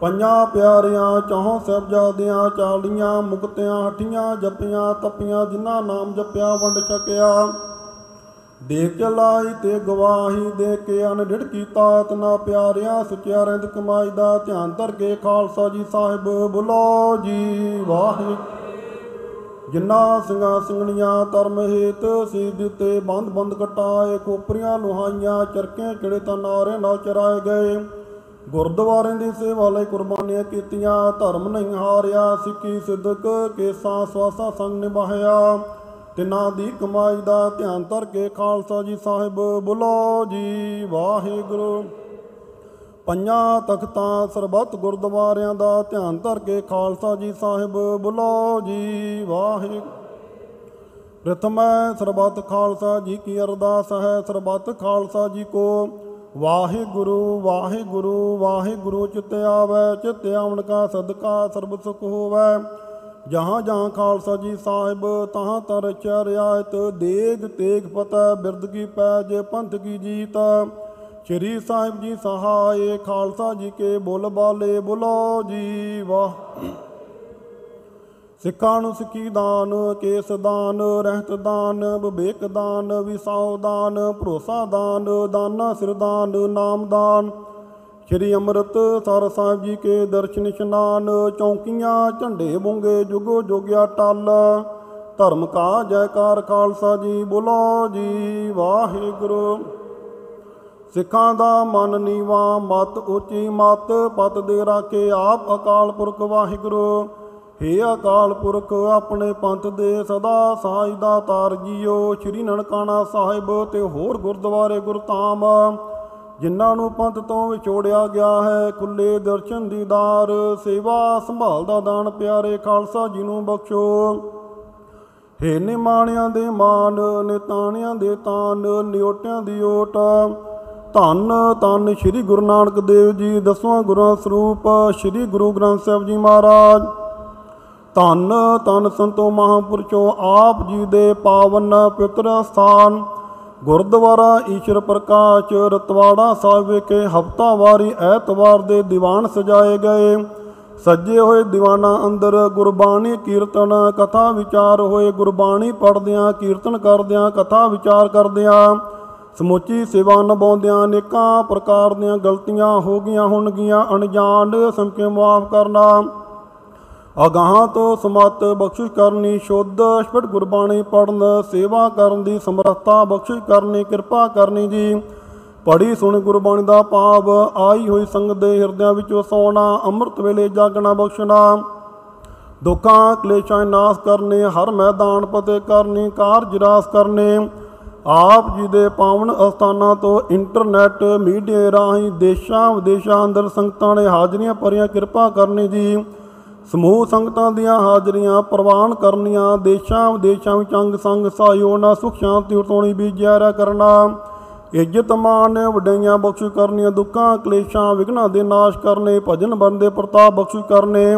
ਪੰਜਾਂ ਪਿਆਰਿਆਂ, ਚੌਹਾਂ ਸਾਹਿਬਜ਼ਾਦਿਆਂ ਚਾਲੀਆਂ ਮੁਕਤਿਆਂ ਹੱਟੀਆਂ ਜਪੀਆਂ ਤਪੀਆਂ, ਜਿਨ੍ਹਾਂ ਨਾਮ ਜਪਿਆ, ਵੰਡ ਛਕਿਆ। ਦੇਖ ਕੇ ਲਾਈ ਤੇ ਗਵਾਹੀ ਦੇ ਕੇ ਅਨਡਿੜ ਕੀਤਾ ਤਨਾ ਪਿਆਰਿਆਂ, ਸੁਚਿਆ, ਰਹਿੰਦ ਕਮਾਈ ਦਾ ਧਿਆਨ ਧਰ ਕੇ ਖਾਲਸਾ ਜੀ ਸਾਹਿਬ ਬੁਲੋ ਜੀ, ਵਾਹਿਗੁਰੂ ਜਿਨ੍ਹਾਂ ਸਿੰਘਾਂ ਸਿੰਘਣੀਆਂ ਧਰਮ ਹੇਤ ਸੀ ਦਿੱਤੇ, ਬੰਦ ਬੰਦ ਕਟਾਏ ਕੋਪਰੀਆਂ ਲੁਹਾਈਆਂ ਚਰਕੇ ਚੜੇ ਤਾਂ ਨਾਰੇ ਨਾਲ ਚਰਾਏ ਗਏ। ਗੁਰਦੁਆਰਿਆਂ ਦੀ ਸੇਵਾ ਲਈ ਕੁਰਬਾਨੀਆਂ ਕੀਤੀਆਂ, ਧਰਮ ਨਹੀਂ ਹਾਰਿਆ, ਸਿੱਖੀ ਸਿੱਧਕ ਕੇਸਾਂ ਸਵਾਸਾ ਸੰਗ ਨਿਭਾਇਆ। ਤਿਨਾਂ ਦੀ ਕਮਾਈ ਦਾ ਧਿਆਨ ਧਰ ਕੇ ਖਾਲਸਾ ਜੀ ਸਾਹਿਬ, ਬੁਲੋ ਜੀ ਵਾਹਿਗੁਰੂ। ਪੰਜਾਂ ਤਖਤਾਂ ਸਰਬੱਤ ਗੁਰਦੁਆਰਿਆਂ ਦਾ ਧਿਆਨ ਧਰ ਕੇ ਖਾਲਸਾ ਜੀ ਸਾਹਿਬ ਬੁਲੋ ਜੀ ਵਾਹਿਗੁਰੂ। ਪ੍ਰਥਮ ਸਰਬੱਤ ਖਾਲਸਾ ਜੀ ਕੀ ਅਰਦਾਸ ਹੈ, ਸਰਬੱਤ ਖਾਲਸਾ ਜੀ ਕੋ ਵਾਹਿਗੁਰੂ ਵਾਹਿਗੁਰੂ ਵਾਹਿਗੁਰੂ ਚਿਤ ਆਵੈ, ਚਿਤ ਆਵਣ ਕਾ ਸਦਕਾ ਸਰਬ ਸੁਖ ਹੋਵੈ। ਜਹਾਂ ਜਹਾਂ ਖਾਲਸਾ ਜੀ ਸਾਹਿਬ, ਤਹਾਂ ਤਰ ਚਰਿਆਇਤ, ਦੇਗ ਤੇਗ ਪਤੈ ਬਿਰਦ ਕੀ ਪੈਜ ਪੰਥ ਕੀ ਜੀਤ। ਸ਼੍ਰੀ ਸਾਹਿਬ ਜੀ ਸਹਾਏ, ਖਾਲਸਾ ਜੀ ਕੇ ਬੁੱਲ ਬਾਲੇ, ਬੁਲੋ ਜੀ ਵਾਹ। ਸਿੱਖਾਂ ਨੂੰ ਸਿੱਖੀ ਦਾਨ, ਕੇਸ ਦਾਨ, ਰਹਿਤ ਦਾਨ, ਵਿਵੇਕ ਦਾਨ, ਵਿਸਾਉ ਦਾਨ, ਭਰੋਸਾ ਦਾਨ, ਦਾਨਾ ਸਿਰ ਦਾਨ, ਨਾਮ ਦਾਨ। ਸ਼੍ਰੀ ਅੰਮ੍ਰਿਤ ਸਰ ਸਾਹਿਬ ਜੀ ਕੇ ਦਰਸ਼ਨ ਇਸ਼ਨਾਨ, ਚੌਂਕੀਆਂ, ਝੰਡੇ ਬੁੰਗੇ, ਜੁਗੋ ਜੋਗਿਆ ਟਲ। ਧਰਮ ਕਾ ਜੈਕਾਰ, ਖਾਲਸਾ ਜੀ, ਬੁਲੋ ਜੀ ਵਾਹਿਗੁਰੂ। ਸਿੱਖਾਂ ਦਾ ਮਨ ਨੀਵਾ, ਮਤ ਉੱਚੀ ਮਤ, ਪਤ ਦੇ ਰਾਖੇ ਆਪ ਅਕਾਲ ਪੁਰਖ ਵਾਹਿਗੁਰੂ। ਹੇ ਅਕਾਲ ਪੁਰਖ, ਆਪਣੇ ਪੰਥ ਦੇ ਸਦਾ ਸਾਜ ਦਾ ਤਾਰ ਜੀਓ ਸ਼੍ਰੀ ਨਨਕਾਣਾ ਸਾਹਿਬ ਤੇ ਹੋਰ ਗੁਰਦੁਆਰੇ ਗੁਰਧਾਮ, ਜਿਨ੍ਹਾਂ ਨੂੰ ਪੰਥ ਤੋਂ ਵਿਛੋੜਿਆ ਗਿਆ ਹੈ, ਖੁੱਲੇ ਦਰਸ਼ਨ ਦੀਦਾਰ ਸੇਵਾ ਸੰਭਾਲ ਦਾ ਦਾਨ ਪਿਆਰੇ ਖਾਲਸਾ ਜੀ ਨੂੰ ਬਖਸ਼ੋ। ਹੇ ਨਿਮਾਣਿਆਂ ਦੇ ਮਾਨ, ਨਿਤਾਣਿਆਂ ਦੇ ਤਾਨ ਨਿਓਟਿਆਂ ਦੀ ਓਟ ਧੰਨ ਧੰਨ ਸ੍ਰੀ ਗੁਰੂ ਨਾਨਕ ਦੇਵ ਜੀ ਦਸਵਾਂ ਗੁਰਾਂ ਸਰੂਪ ਸ੍ਰੀ ਗੁਰੂ ਗ੍ਰੰਥ ਸਾਹਿਬ ਜੀ ਮਹਾਰਾਜ। ਧੰਨ ਧੰਨ ਸੰਤੋ ਮਹਾਂਪੁਰਸ਼ੋ, ਆਪ ਜੀ ਦੇ ਪਾਵਨ ਪਵਿੱਤਰ ਸਥਾਨ, ਗੁਰਦੁਆਰਾ ਈਸ਼ਰ ਪ੍ਰਕਾਸ਼, ਰਤਵਾੜਾ ਸਾਹਿਬ ਵਿਖੇ ਹਫਤਾਵਾਰੀ ਐਤਵਾਰ ਦੇ ਦੀਵਾਨ ਸਜਾਏ ਗਏ। ਸੱਜੇ ਹੋਏ ਦੀਵਾਨਾਂ ਅੰਦਰ ਗੁਰਬਾਣੀ ਕੀਰਤਨ, ਕਥਾ ਵਿਚਾਰ ਹੋਏ ਗੁਰਬਾਣੀ ਪੜ੍ਹਦਿਆਂ, ਕੀਰਤਨ ਕਰਦਿਆਂ, ਕਥਾ ਵਿਚਾਰ ਕਰਦਿਆਂ ਸਮੁੱਚੀ ਸੇਵਾ ਨਿਭਾਉਂਦਿਆਂ ਅਨੇਕਾਂ ਪ੍ਰਕਾਰ ਦੀਆਂ ਗਲਤੀਆਂ ਹੋ ਗਈਆਂ ਹੋਣਗੀਆਂ, ਅਣਜਾਣ ਸਮਕੇ ਮਾਫ ਕਰਨਾ। ਅਗਾਹਾਂ ਤੋਂ ਸਮਤ ਬਖਸ਼ਿਸ਼ ਕਰਨੀ ਸ਼ੁੱਧ, ਸਪਟ ਗੁਰਬਾਣੀ ਪੜਨ ਸੇਵਾ ਕਰਨ ਦੀ ਸਮਰੱਥਾ ਬਖਸ਼ਿਸ਼ ਕਰਨੀ, ਕਿਰਪਾ ਕਰਨੀ ਜੀ। ਪੜੀ ਸੁਣ ਗੁਰਬਾਣੀ ਦਾ ਭਾਵ, ਆਈ ਹੋਈ ਸੰਗਤ ਦੇ ਹਿਰਦਿਆਂ ਵਿੱਚ ਵਸਾਉਣਾ ਅੰਮ੍ਰਿਤ ਵੇਲੇ ਜਾਗਣਾ, ਬਖਸ਼ਣਾ। ਦੁੱਖਾਂ, ਕਲੇਸ਼ਾਂ ਨਾਸ ਕਰਨੇ, ਹਰ ਮੈਦਾਨ ਪਤੇ ਕਰਨੀ, ਕਾਰਜ ਰਾਸ ਕਰਨੇ। ਆਪ ਜੀ ਦੇ ਪਾਵਨ ਅਸਥਾਨਾਂ ਤੋਂ ਇੰਟਰਨੈਟ ਮੀਡੀਆ ਰਾਹੀਂ ਦੇਸ਼ਾਂ ਵਿਦੇਸ਼ਾਂ ਅੰਦਰ ਸੰਗਤਾਂ ਨੇ ਹਾਜ਼ਰੀਆਂ ਭਰੀਆਂ, ਕਿਰਪਾ ਕਰਨੀ ਜੀ। ਸਮੂਹ ਸੰਗਤਾਂ ਦੀਆਂ ਹਾਜ਼ਰੀਆਂ ਪ੍ਰਵਾਨ ਕਰਨੀਆਂ, ਦੇਸ਼ਾਂ ਵਿਦੇਸ਼ਾਂ ਵਿੱਚ ਅੰਗ ਸੰਗ ਸਹਿਯੋਗ ਨਾਲ ਸੁਖ, ਸ਼ਾਂਤੀ ਉਤੋਣੀ ਵੀ ਜਿਆਰਾ ਕਰਨਾ। ਇੱਜ਼ਤ ਮਾਨ ਵਡਈਆਂ ਬਖਸ਼ ਕਰਨੀਆਂ, ਦੁੱਖਾਂ, ਕਲੇਸ਼ਾਂ ਵਿਘਨਾਂ ਦੇ ਨਾਸ਼ ਕਰਨੇ, ਭਜਨ ਬੰਦੇ ਪ੍ਰਤਾਪ ਬਖਸ਼ ਕਰਨੇ।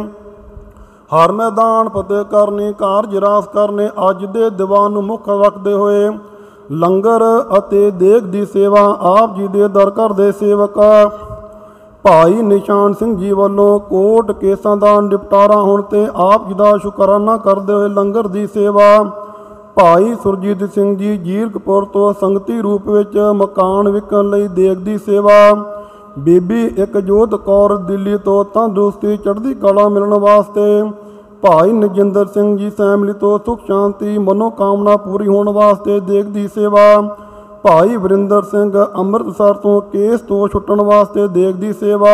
ਹਰ ਮੈਦਾਨ ਫਤਿਹ ਕਰਨੇ, ਕਾਰਜ ਰਾਸ ਕਰਨੇ, ਅੱਜ ਦੇ ਦੀਵਾਨ ਨੂੰ ਮੁੱਖ ਰੱਖਦੇ ਹੋਏ ਲੰਗਰ ਅਤੇ ਦੇਗ ਦੀ ਸੇਵਾ ਆਪ ਜੀ ਦੇ ਦਰ ਘਰ ਦੇ ਸੇਵਕ। ਭਾਈ ਨਿਸ਼ਾਨ ਸਿੰਘ ਜੀ ਵੱਲੋਂ ਕੋਟ ਕੇਸਾਂ ਦਾ ਨਿਪਟਾਰਾ ਹੋਣ ਤੇ ਆਪ ਜੀ ਦਾ ਸ਼ੁਕਰਾਨਾ ਕਰਦੇ ਹੋਏ ਲੰਗਰ ਦੀ ਸੇਵਾ। ਭਾਈ ਸੁਰਜੀਤ ਸਿੰਘ ਜੀ ਜੀਰਕਪੁਰ ਤੋਂ ਸੰਗਤੀ ਰੂਪ ਵਿੱਚ ਮਕਾਨ ਵਿਕਣ ਲਈ ਦੇਗ ਦੀ ਸੇਵਾ। ਬੀਬੀ ਇਕਜੋਤ ਕੌਰ ਦਿੱਲੀ ਤੋਂ ਤੰਦਰੁਸਤੀ ਚੜ੍ਹਦੀ ਕਲਾ ਮਿਲਣ ਵਾਸਤੇ ਭਾਈ ਨਜਿੰਦਰ ਸਿੰਘ ਜੀ ਫੈਮਿਲੀ ਤੋਂ ਸੁਖ ਸ਼ਾਂਤੀ ਮਨੋ ਕਾਮਨਾ ਪੂਰੀ ਹੋਣ ਵਾਸਤੇ ਦੇਗ ਦੀ ਸੇਵਾ। ਭਾਈ ਵਰਿੰਦਰ ਸਿੰਘ ਅੰਮ੍ਰਿਤਸਰ ਤੋਂ ਕੇਸ ਤੋਂ ਛੁੱਟਣ ਵਾਸਤੇ ਦੇਗ ਦੀ ਸੇਵਾ।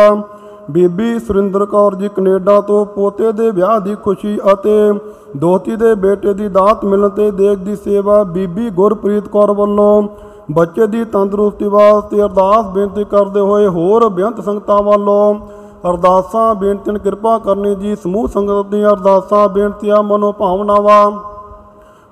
ਬੀਬੀ ਸੁਰਿੰਦਰ ਕੌਰ ਜੀ ਕੈਨੇਡਾ ਤੋਂ ਪੋਤੇ ਦੇ ਵਿਆਹ ਦੀ ਖੁਸ਼ੀ ਅਤੇ ਦੋਤੀ ਦੇ ਬੇਟੇ ਦੀ ਦਾਤ ਮਿਲਣ ਤੇ ਦੇਗ ਦੀ ਸੇਵਾ ਬੀਬੀ ਗੁਰਪ੍ਰੀਤ ਕੌਰ ਵੱਲੋਂ। ਬੱਚੇ ਦੀ ਤੰਦਰੁਸਤੀ ਵਾਸਤੇ ਅਰਦਾਸ ਬੇਨਤੀ ਕਰਦੇ ਹੋਏ ਹੋਰ ਬੇਅੰਤ ਸੰਗਤਾਂ ਵੱਲੋਂ ਅਰਦਾਸਾਂ, ਬੇਨਤੀਆਂ, ਕਿਰਪਾ ਕਰਨੀ ਜੀ। ਸਮੂਹ ਸੰਗਤ ਦੀਆਂ ਅਰਦਾਸਾਂ, ਬੇਨਤੀਆਂ ਮਨੋ ਭਾਵਨਾਵਾਂ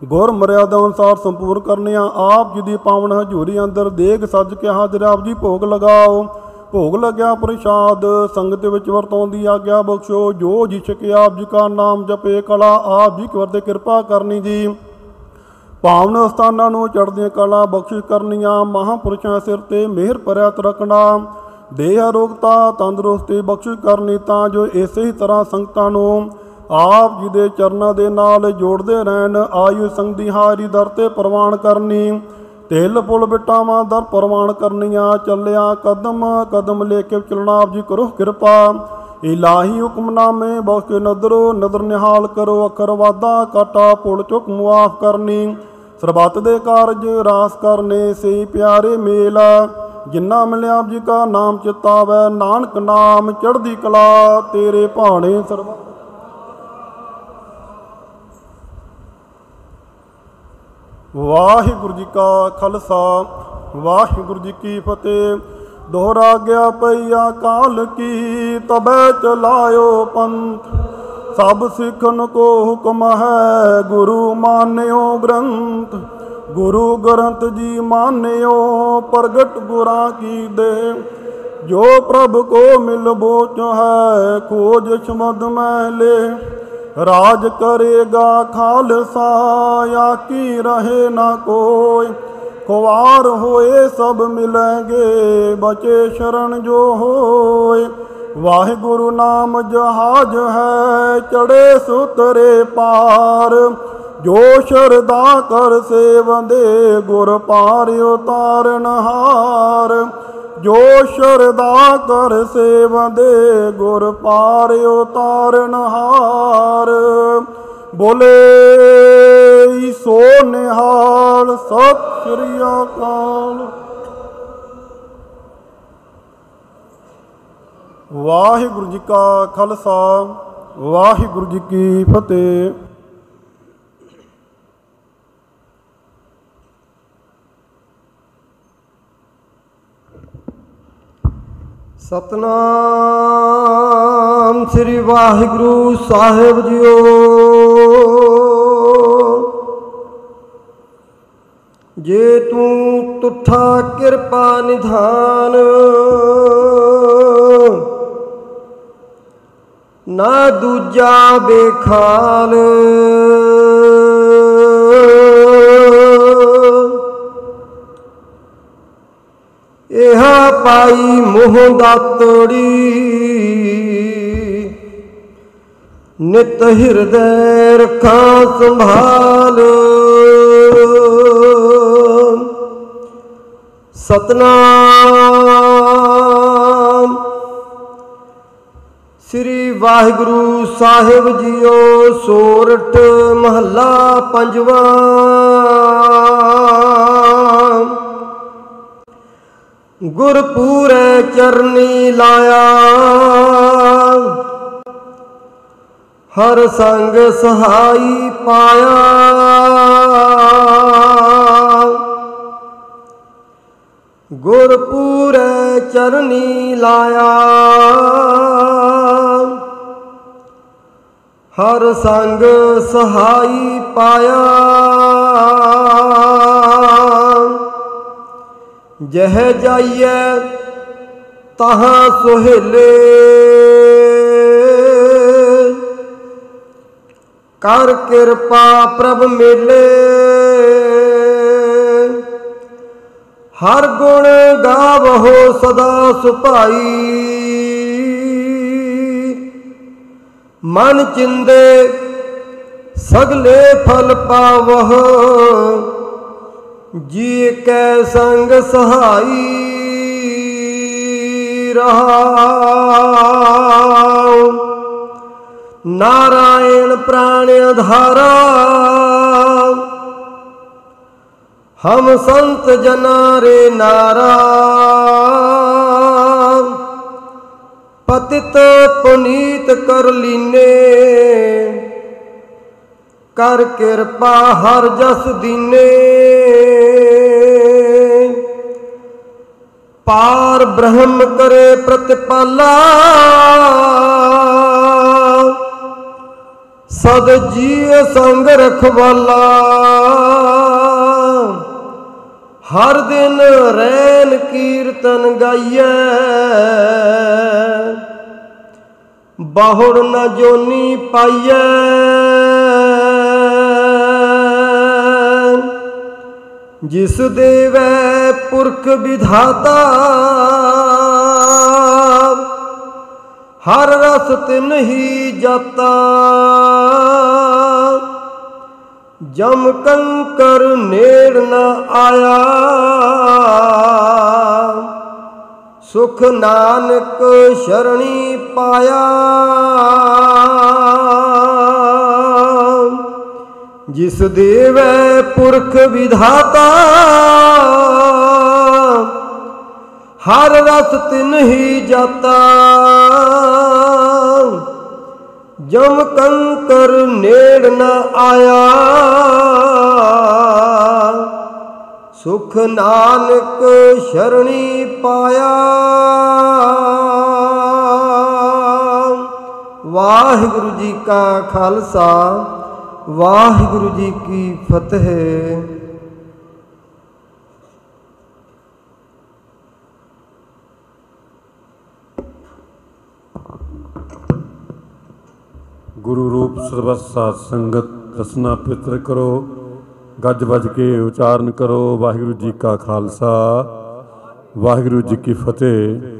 ਗੁਰ ਮਰਿਆਦਾ ਅਨੁਸਾਰ ਸੰਪੂਰਨ ਕਰਨੀਆਂ। ਆਪ ਜੀ ਦੀ ਪਾਵਨ ਹਜ਼ੂਰੀ ਅੰਦਰ ਦੇਗ ਸੱਜ ਕੇ ਹਾਜ਼ਰ ਆਪ ਜੀ ਭੋਗ ਲਗਾਓ। ਭੋਗ ਲੱਗਿਆ ਪ੍ਰਸ਼ਾਦ। ਸੰਗਤ ਵਿੱਚ ਵਰਤੋਂ ਦੀ ਆਗਿਆ ਬਖਸ਼ੋ। ਜੋ ਜੀ ਛਕੇ ਆਪ ਜੀ ਕਾ ਨਾਮ ਜਪੇ ਕਲਾ, ਆਪ ਜੀ ਕਰ ਦੇ ਕਿਰਪਾ ਕਰਨੀ ਜੀ। ਪਾਵਨ ਸਥਾਨਾਂ ਨੂੰ ਚੜ੍ਹਦੀਆਂ ਕਲਾ ਬਖਸ਼ਿਸ਼ ਕਰਨੀਆਂ। ਮਹਾਪੁਰਸ਼ਾਂ ਸਿਰ ਤੇ ਮਿਹਰ ਭਰਿਆ ਰੱਖਣਾ ਦੇਹ ਅਰੋਗਤਾ ਤੰਦਰੁਸਤੀ ਬਖਸ਼ਿਸ਼ ਕਰਨੀ ਤਾਂ ਜੋ ਇਸੇ ਹੀ ਤਰ੍ਹਾਂ ਸੰਗਤਾਂ ਨੂੰ ਆਪ ਜੀ ਦੇ ਚਰਨਾਂ ਦੇ ਨਾਲ ਜੋੜਦੇ ਰਹਿਣ, ਆਯੂ ਸੰਗਦੀ ਹਾਰੀ ਦਰ ਤੇ ਪ੍ਰਵਾਨ ਕਰਨੀ, ਤੇਲ ਪੁਲ ਬਿਟਾਵਾਂ ਦਰ ਪ੍ਰਵਾਨ ਕਰਨੀਆਂ, ਚੱਲਿਆ ਕਦਮ ਕਦਮ ਲੈ ਕੇ ਚੱਲਣਾ ਆਪ ਜੀ ਕਰੋ ਕਿਰਪਾ। ਇਲਾਹੀ ਹੁਕਮਨਾਮੇ ਬਖਸ਼ ਨਦਰੋ, ਨਦਰ ਨਿਹਾਲ ਕਰੋ, ਅਖਰ ਵਾਦਾ ਕਾਟਾ ਪੁਲ ਚੁੱਕ ਮੁਆਫ ਕਰਨੀ। ਸਰਬੱਤ ਦੇ ਕਾਰਜ ਰਾਸ ਕਰਨੇ ਸੇ ਪਿਆਰੇ ਮੇਲ। ਜਿੰਨਾ ਮਿਲਿਆ ਆਪ ਜੀ ਕਾ ਨਾਮ ਚਿਤਾਵੈ, ਨਾਨਕ ਨਾਮ ਚੜ੍ਹਦੀ ਕਲਾ, ਤੇਰੇ ਭਾਣੇ ਸਰਬੱਤ ਵਾਹਿਗੁਰੂ ਜੀ ਕਾ ਖਾਲਸਾ, ਵਾਹਿਗੁਰੂ ਜੀ ਕੀ ਫਤਿਹ। ਦੋਹਰਾ ਗਿਆ ਪਈਆ ਕਾਲ ਕੀ, ਤਬੈ ਚਲਾਇਓ ਪੰਥ। ਸਭ ਸਿੱਖਨ ਕੋ ਹੁਕਮ ਹੈ, ਗੁਰੂ ਮਾਨਿਓ ਗ੍ਰੰਥ। ਗੁਰੂ ਗ੍ਰੰਥ ਜੀ ਮਾਨਿਓ, ਪ੍ਰਗਟ ਗੁਰਾਂ ਕੀ ਦੇ। ਜੋ ਪ੍ਰਭ ਕੋ ਮਿਲ ਬੋਚ ਹੈ, ਖੋਜ ਸ਼ਮਦ ਮਹਿਲੇ। ਰਾਜ ਕਰੇਗਾ ਖਾਲਸਾ या ਕੀ ਰਹੇ ਨਾ ਕੋਈ। ਖੁਆਰ ਹੋਏ ਸਭ ਮਿਲਣਗੇ, ਬਚੇ ਸ਼ਰਨ ਜੋ ਹੋਏ। ਵਾਹਿਗੁਰੂ ਨਾਮ ਜਹਾਜ ਹੈ, ਚੜੇ ਸੁਤਰੇ ਪਾਰ। ਜੋ ਸ਼ਰਦਾ ਕਰ ਸੇਵੰਦੇ ਗੁਰ ਪਾਰ ਉਤਾਰਨ ਹਾਰ, ਜੋ ਸ਼ਰਦਾ ਕਰ ਸੇਵੰਦੇ ਗੁਰ ਪਾਰ ਉਤਾਰਨ ਹਾਰ। ਬੋਲੇ ਸੋ ਨਿਹਾਲ, ਸਤਿ ਸ੍ਰੀ ਅਕਾਲ। ਵਾਹਿਗੁਰੂ ਜੀ ਕਾ ਖਾਲਸਾ, ਵਾਹਿਗੁਰੂ ਜੀ ਕੀ ਫਤਿਹ। ਸਤਨਾਮ ਸ੍ਰੀ ਵਾਹਿਗੁਰੂ ਸਾਹਿਬ ਜੀਓ। ਜੇ ਤੂੰ ਤੁਠਾ ਕਿਰਪਾ ਨਿਧਾਨ ਨਾ ਦੂਜਾ ਬੇਖਾਲ ਇਹਾ ਪਾਈ ਮੋਹ ਦਾਤੜੀ ਨਿਤ ਹਿਰਦੈ ਰੱਖਾਂ ਸੰਭਾਲ। ਸਤਨਾਮ। ਸ੍ਰੀ ਵਾਹਿਗੁਰੂ ਸਾਹਿਬ ਜੀਓ ਸੋਰਠ ਮਹੱਲਾ ਪੰਜਵਾਂ। ਗੁਰਪੂਰੇ ਚਰਨੀ ਲਾਇਆ। ਹਰ ਸੰਗ ਸਹਾਈ ਪਾਇਆ। ਗੁਰਪੂਰੇ ਚਰਨੀ ਲਾਇਆ। ਹਰ ਸੰਗ ਸਹਾਈ ਪਾਇਆ। ਜਹ ਜਾਈਐ ਤਹਾਂ ਸੁਹੇਲੇ। ਕਰ ਕਿਰਪਾ ਪ੍ਰਭ ਮੇਲੇ। ਹਰ ਗੁਣ ਗਾਵਹੋ ਸਦਾ ਸੁਭਾਈ। ਮਨ ਚਿੰਦੇ ਸਗਲੇ ਫਲ ਪਾਵਹ। ਜੀ ਕੈ ਸੰਗ ਸਹਾਈ ਰਹਾਉ। ਨਾਰਾਇਣ ਪ੍ਰਾਣ ਅਧਾਰਾ। ਹਮ ਸੰਤ ਜਨਾ ਰੇ ਨਾਰਾ। ਪਤਿਤ ਪੁਨੀਤ ਕਰ ਲੀਨੇ। ਕਰ ਕਿਰਪਾ ਹਰ ਜਸ ਦੀਨੇ। ਪਾਰ ਬ੍ਰਹਮ ਕਰੇ ਪ੍ਰਤਿਪਾਲਾ। ਸਦ ਜੀ ਸੰਗ ਰਖਵਾਲਾ। ਹਰ ਦਿਨ ਰੈਨ ਕੀਰਤਨ ਗਾਈਐ। ਬਾਹੁੜ ਨ ਜੋਨੀ ਪਾਈਐ। ਜਿਸ ਦੇਵੈ ਪੁਰਖ ਵਿਧਾਤਾ, ਹਰ ਰਸ ਤਿਨ ਹੀ ਜਾਤਾ। ਜਮ ਕੰਕਰ ਨੇੜ ਨ ਆਇਆ, ਸੁਖ ਨਾਨਕ ਸ਼ਰਣੀ ਪਾਇਆ। ਜਿਸ ਦੇਵੈ ਪੁਰਖ ਵਿਧਾਤਾ, ਹਰ ਰਸ ਤਿਨ ਹੀ ਜਾਤਾ। ਜਮ ਕੰਕਰ ਨੇੜ ਨ ਆਇਆ, ਸੁਖ ਨਾਨਕ ਸ਼ਰਣੀ ਪਾਇਆ। ਵਾਹਿਗੁਰੂ ਜੀ ਕਾ ਖਾਲਸਾ ਵਾਹਿਗੁਰੂ ਜੀ ਕੀ ਫਤਿਹ। ਗੁਰੂ ਰੂਪ ਸਰਬਤ ਸਾਧ ਸੰਗਤ, ਰਸਨਾ ਪਿਤਰ ਕਰੋ, ਗੱਜ ਵੱਜ ਕੇ ਉਚਾਰਨ ਕਰੋ। ਵਾਹਿਗੁਰੂ ਜੀ ਕਾ ਖਾਲਸਾ, ਵਾਹਿਗੁਰੂ ਜੀ ਕੀ ਫਤਿਹ।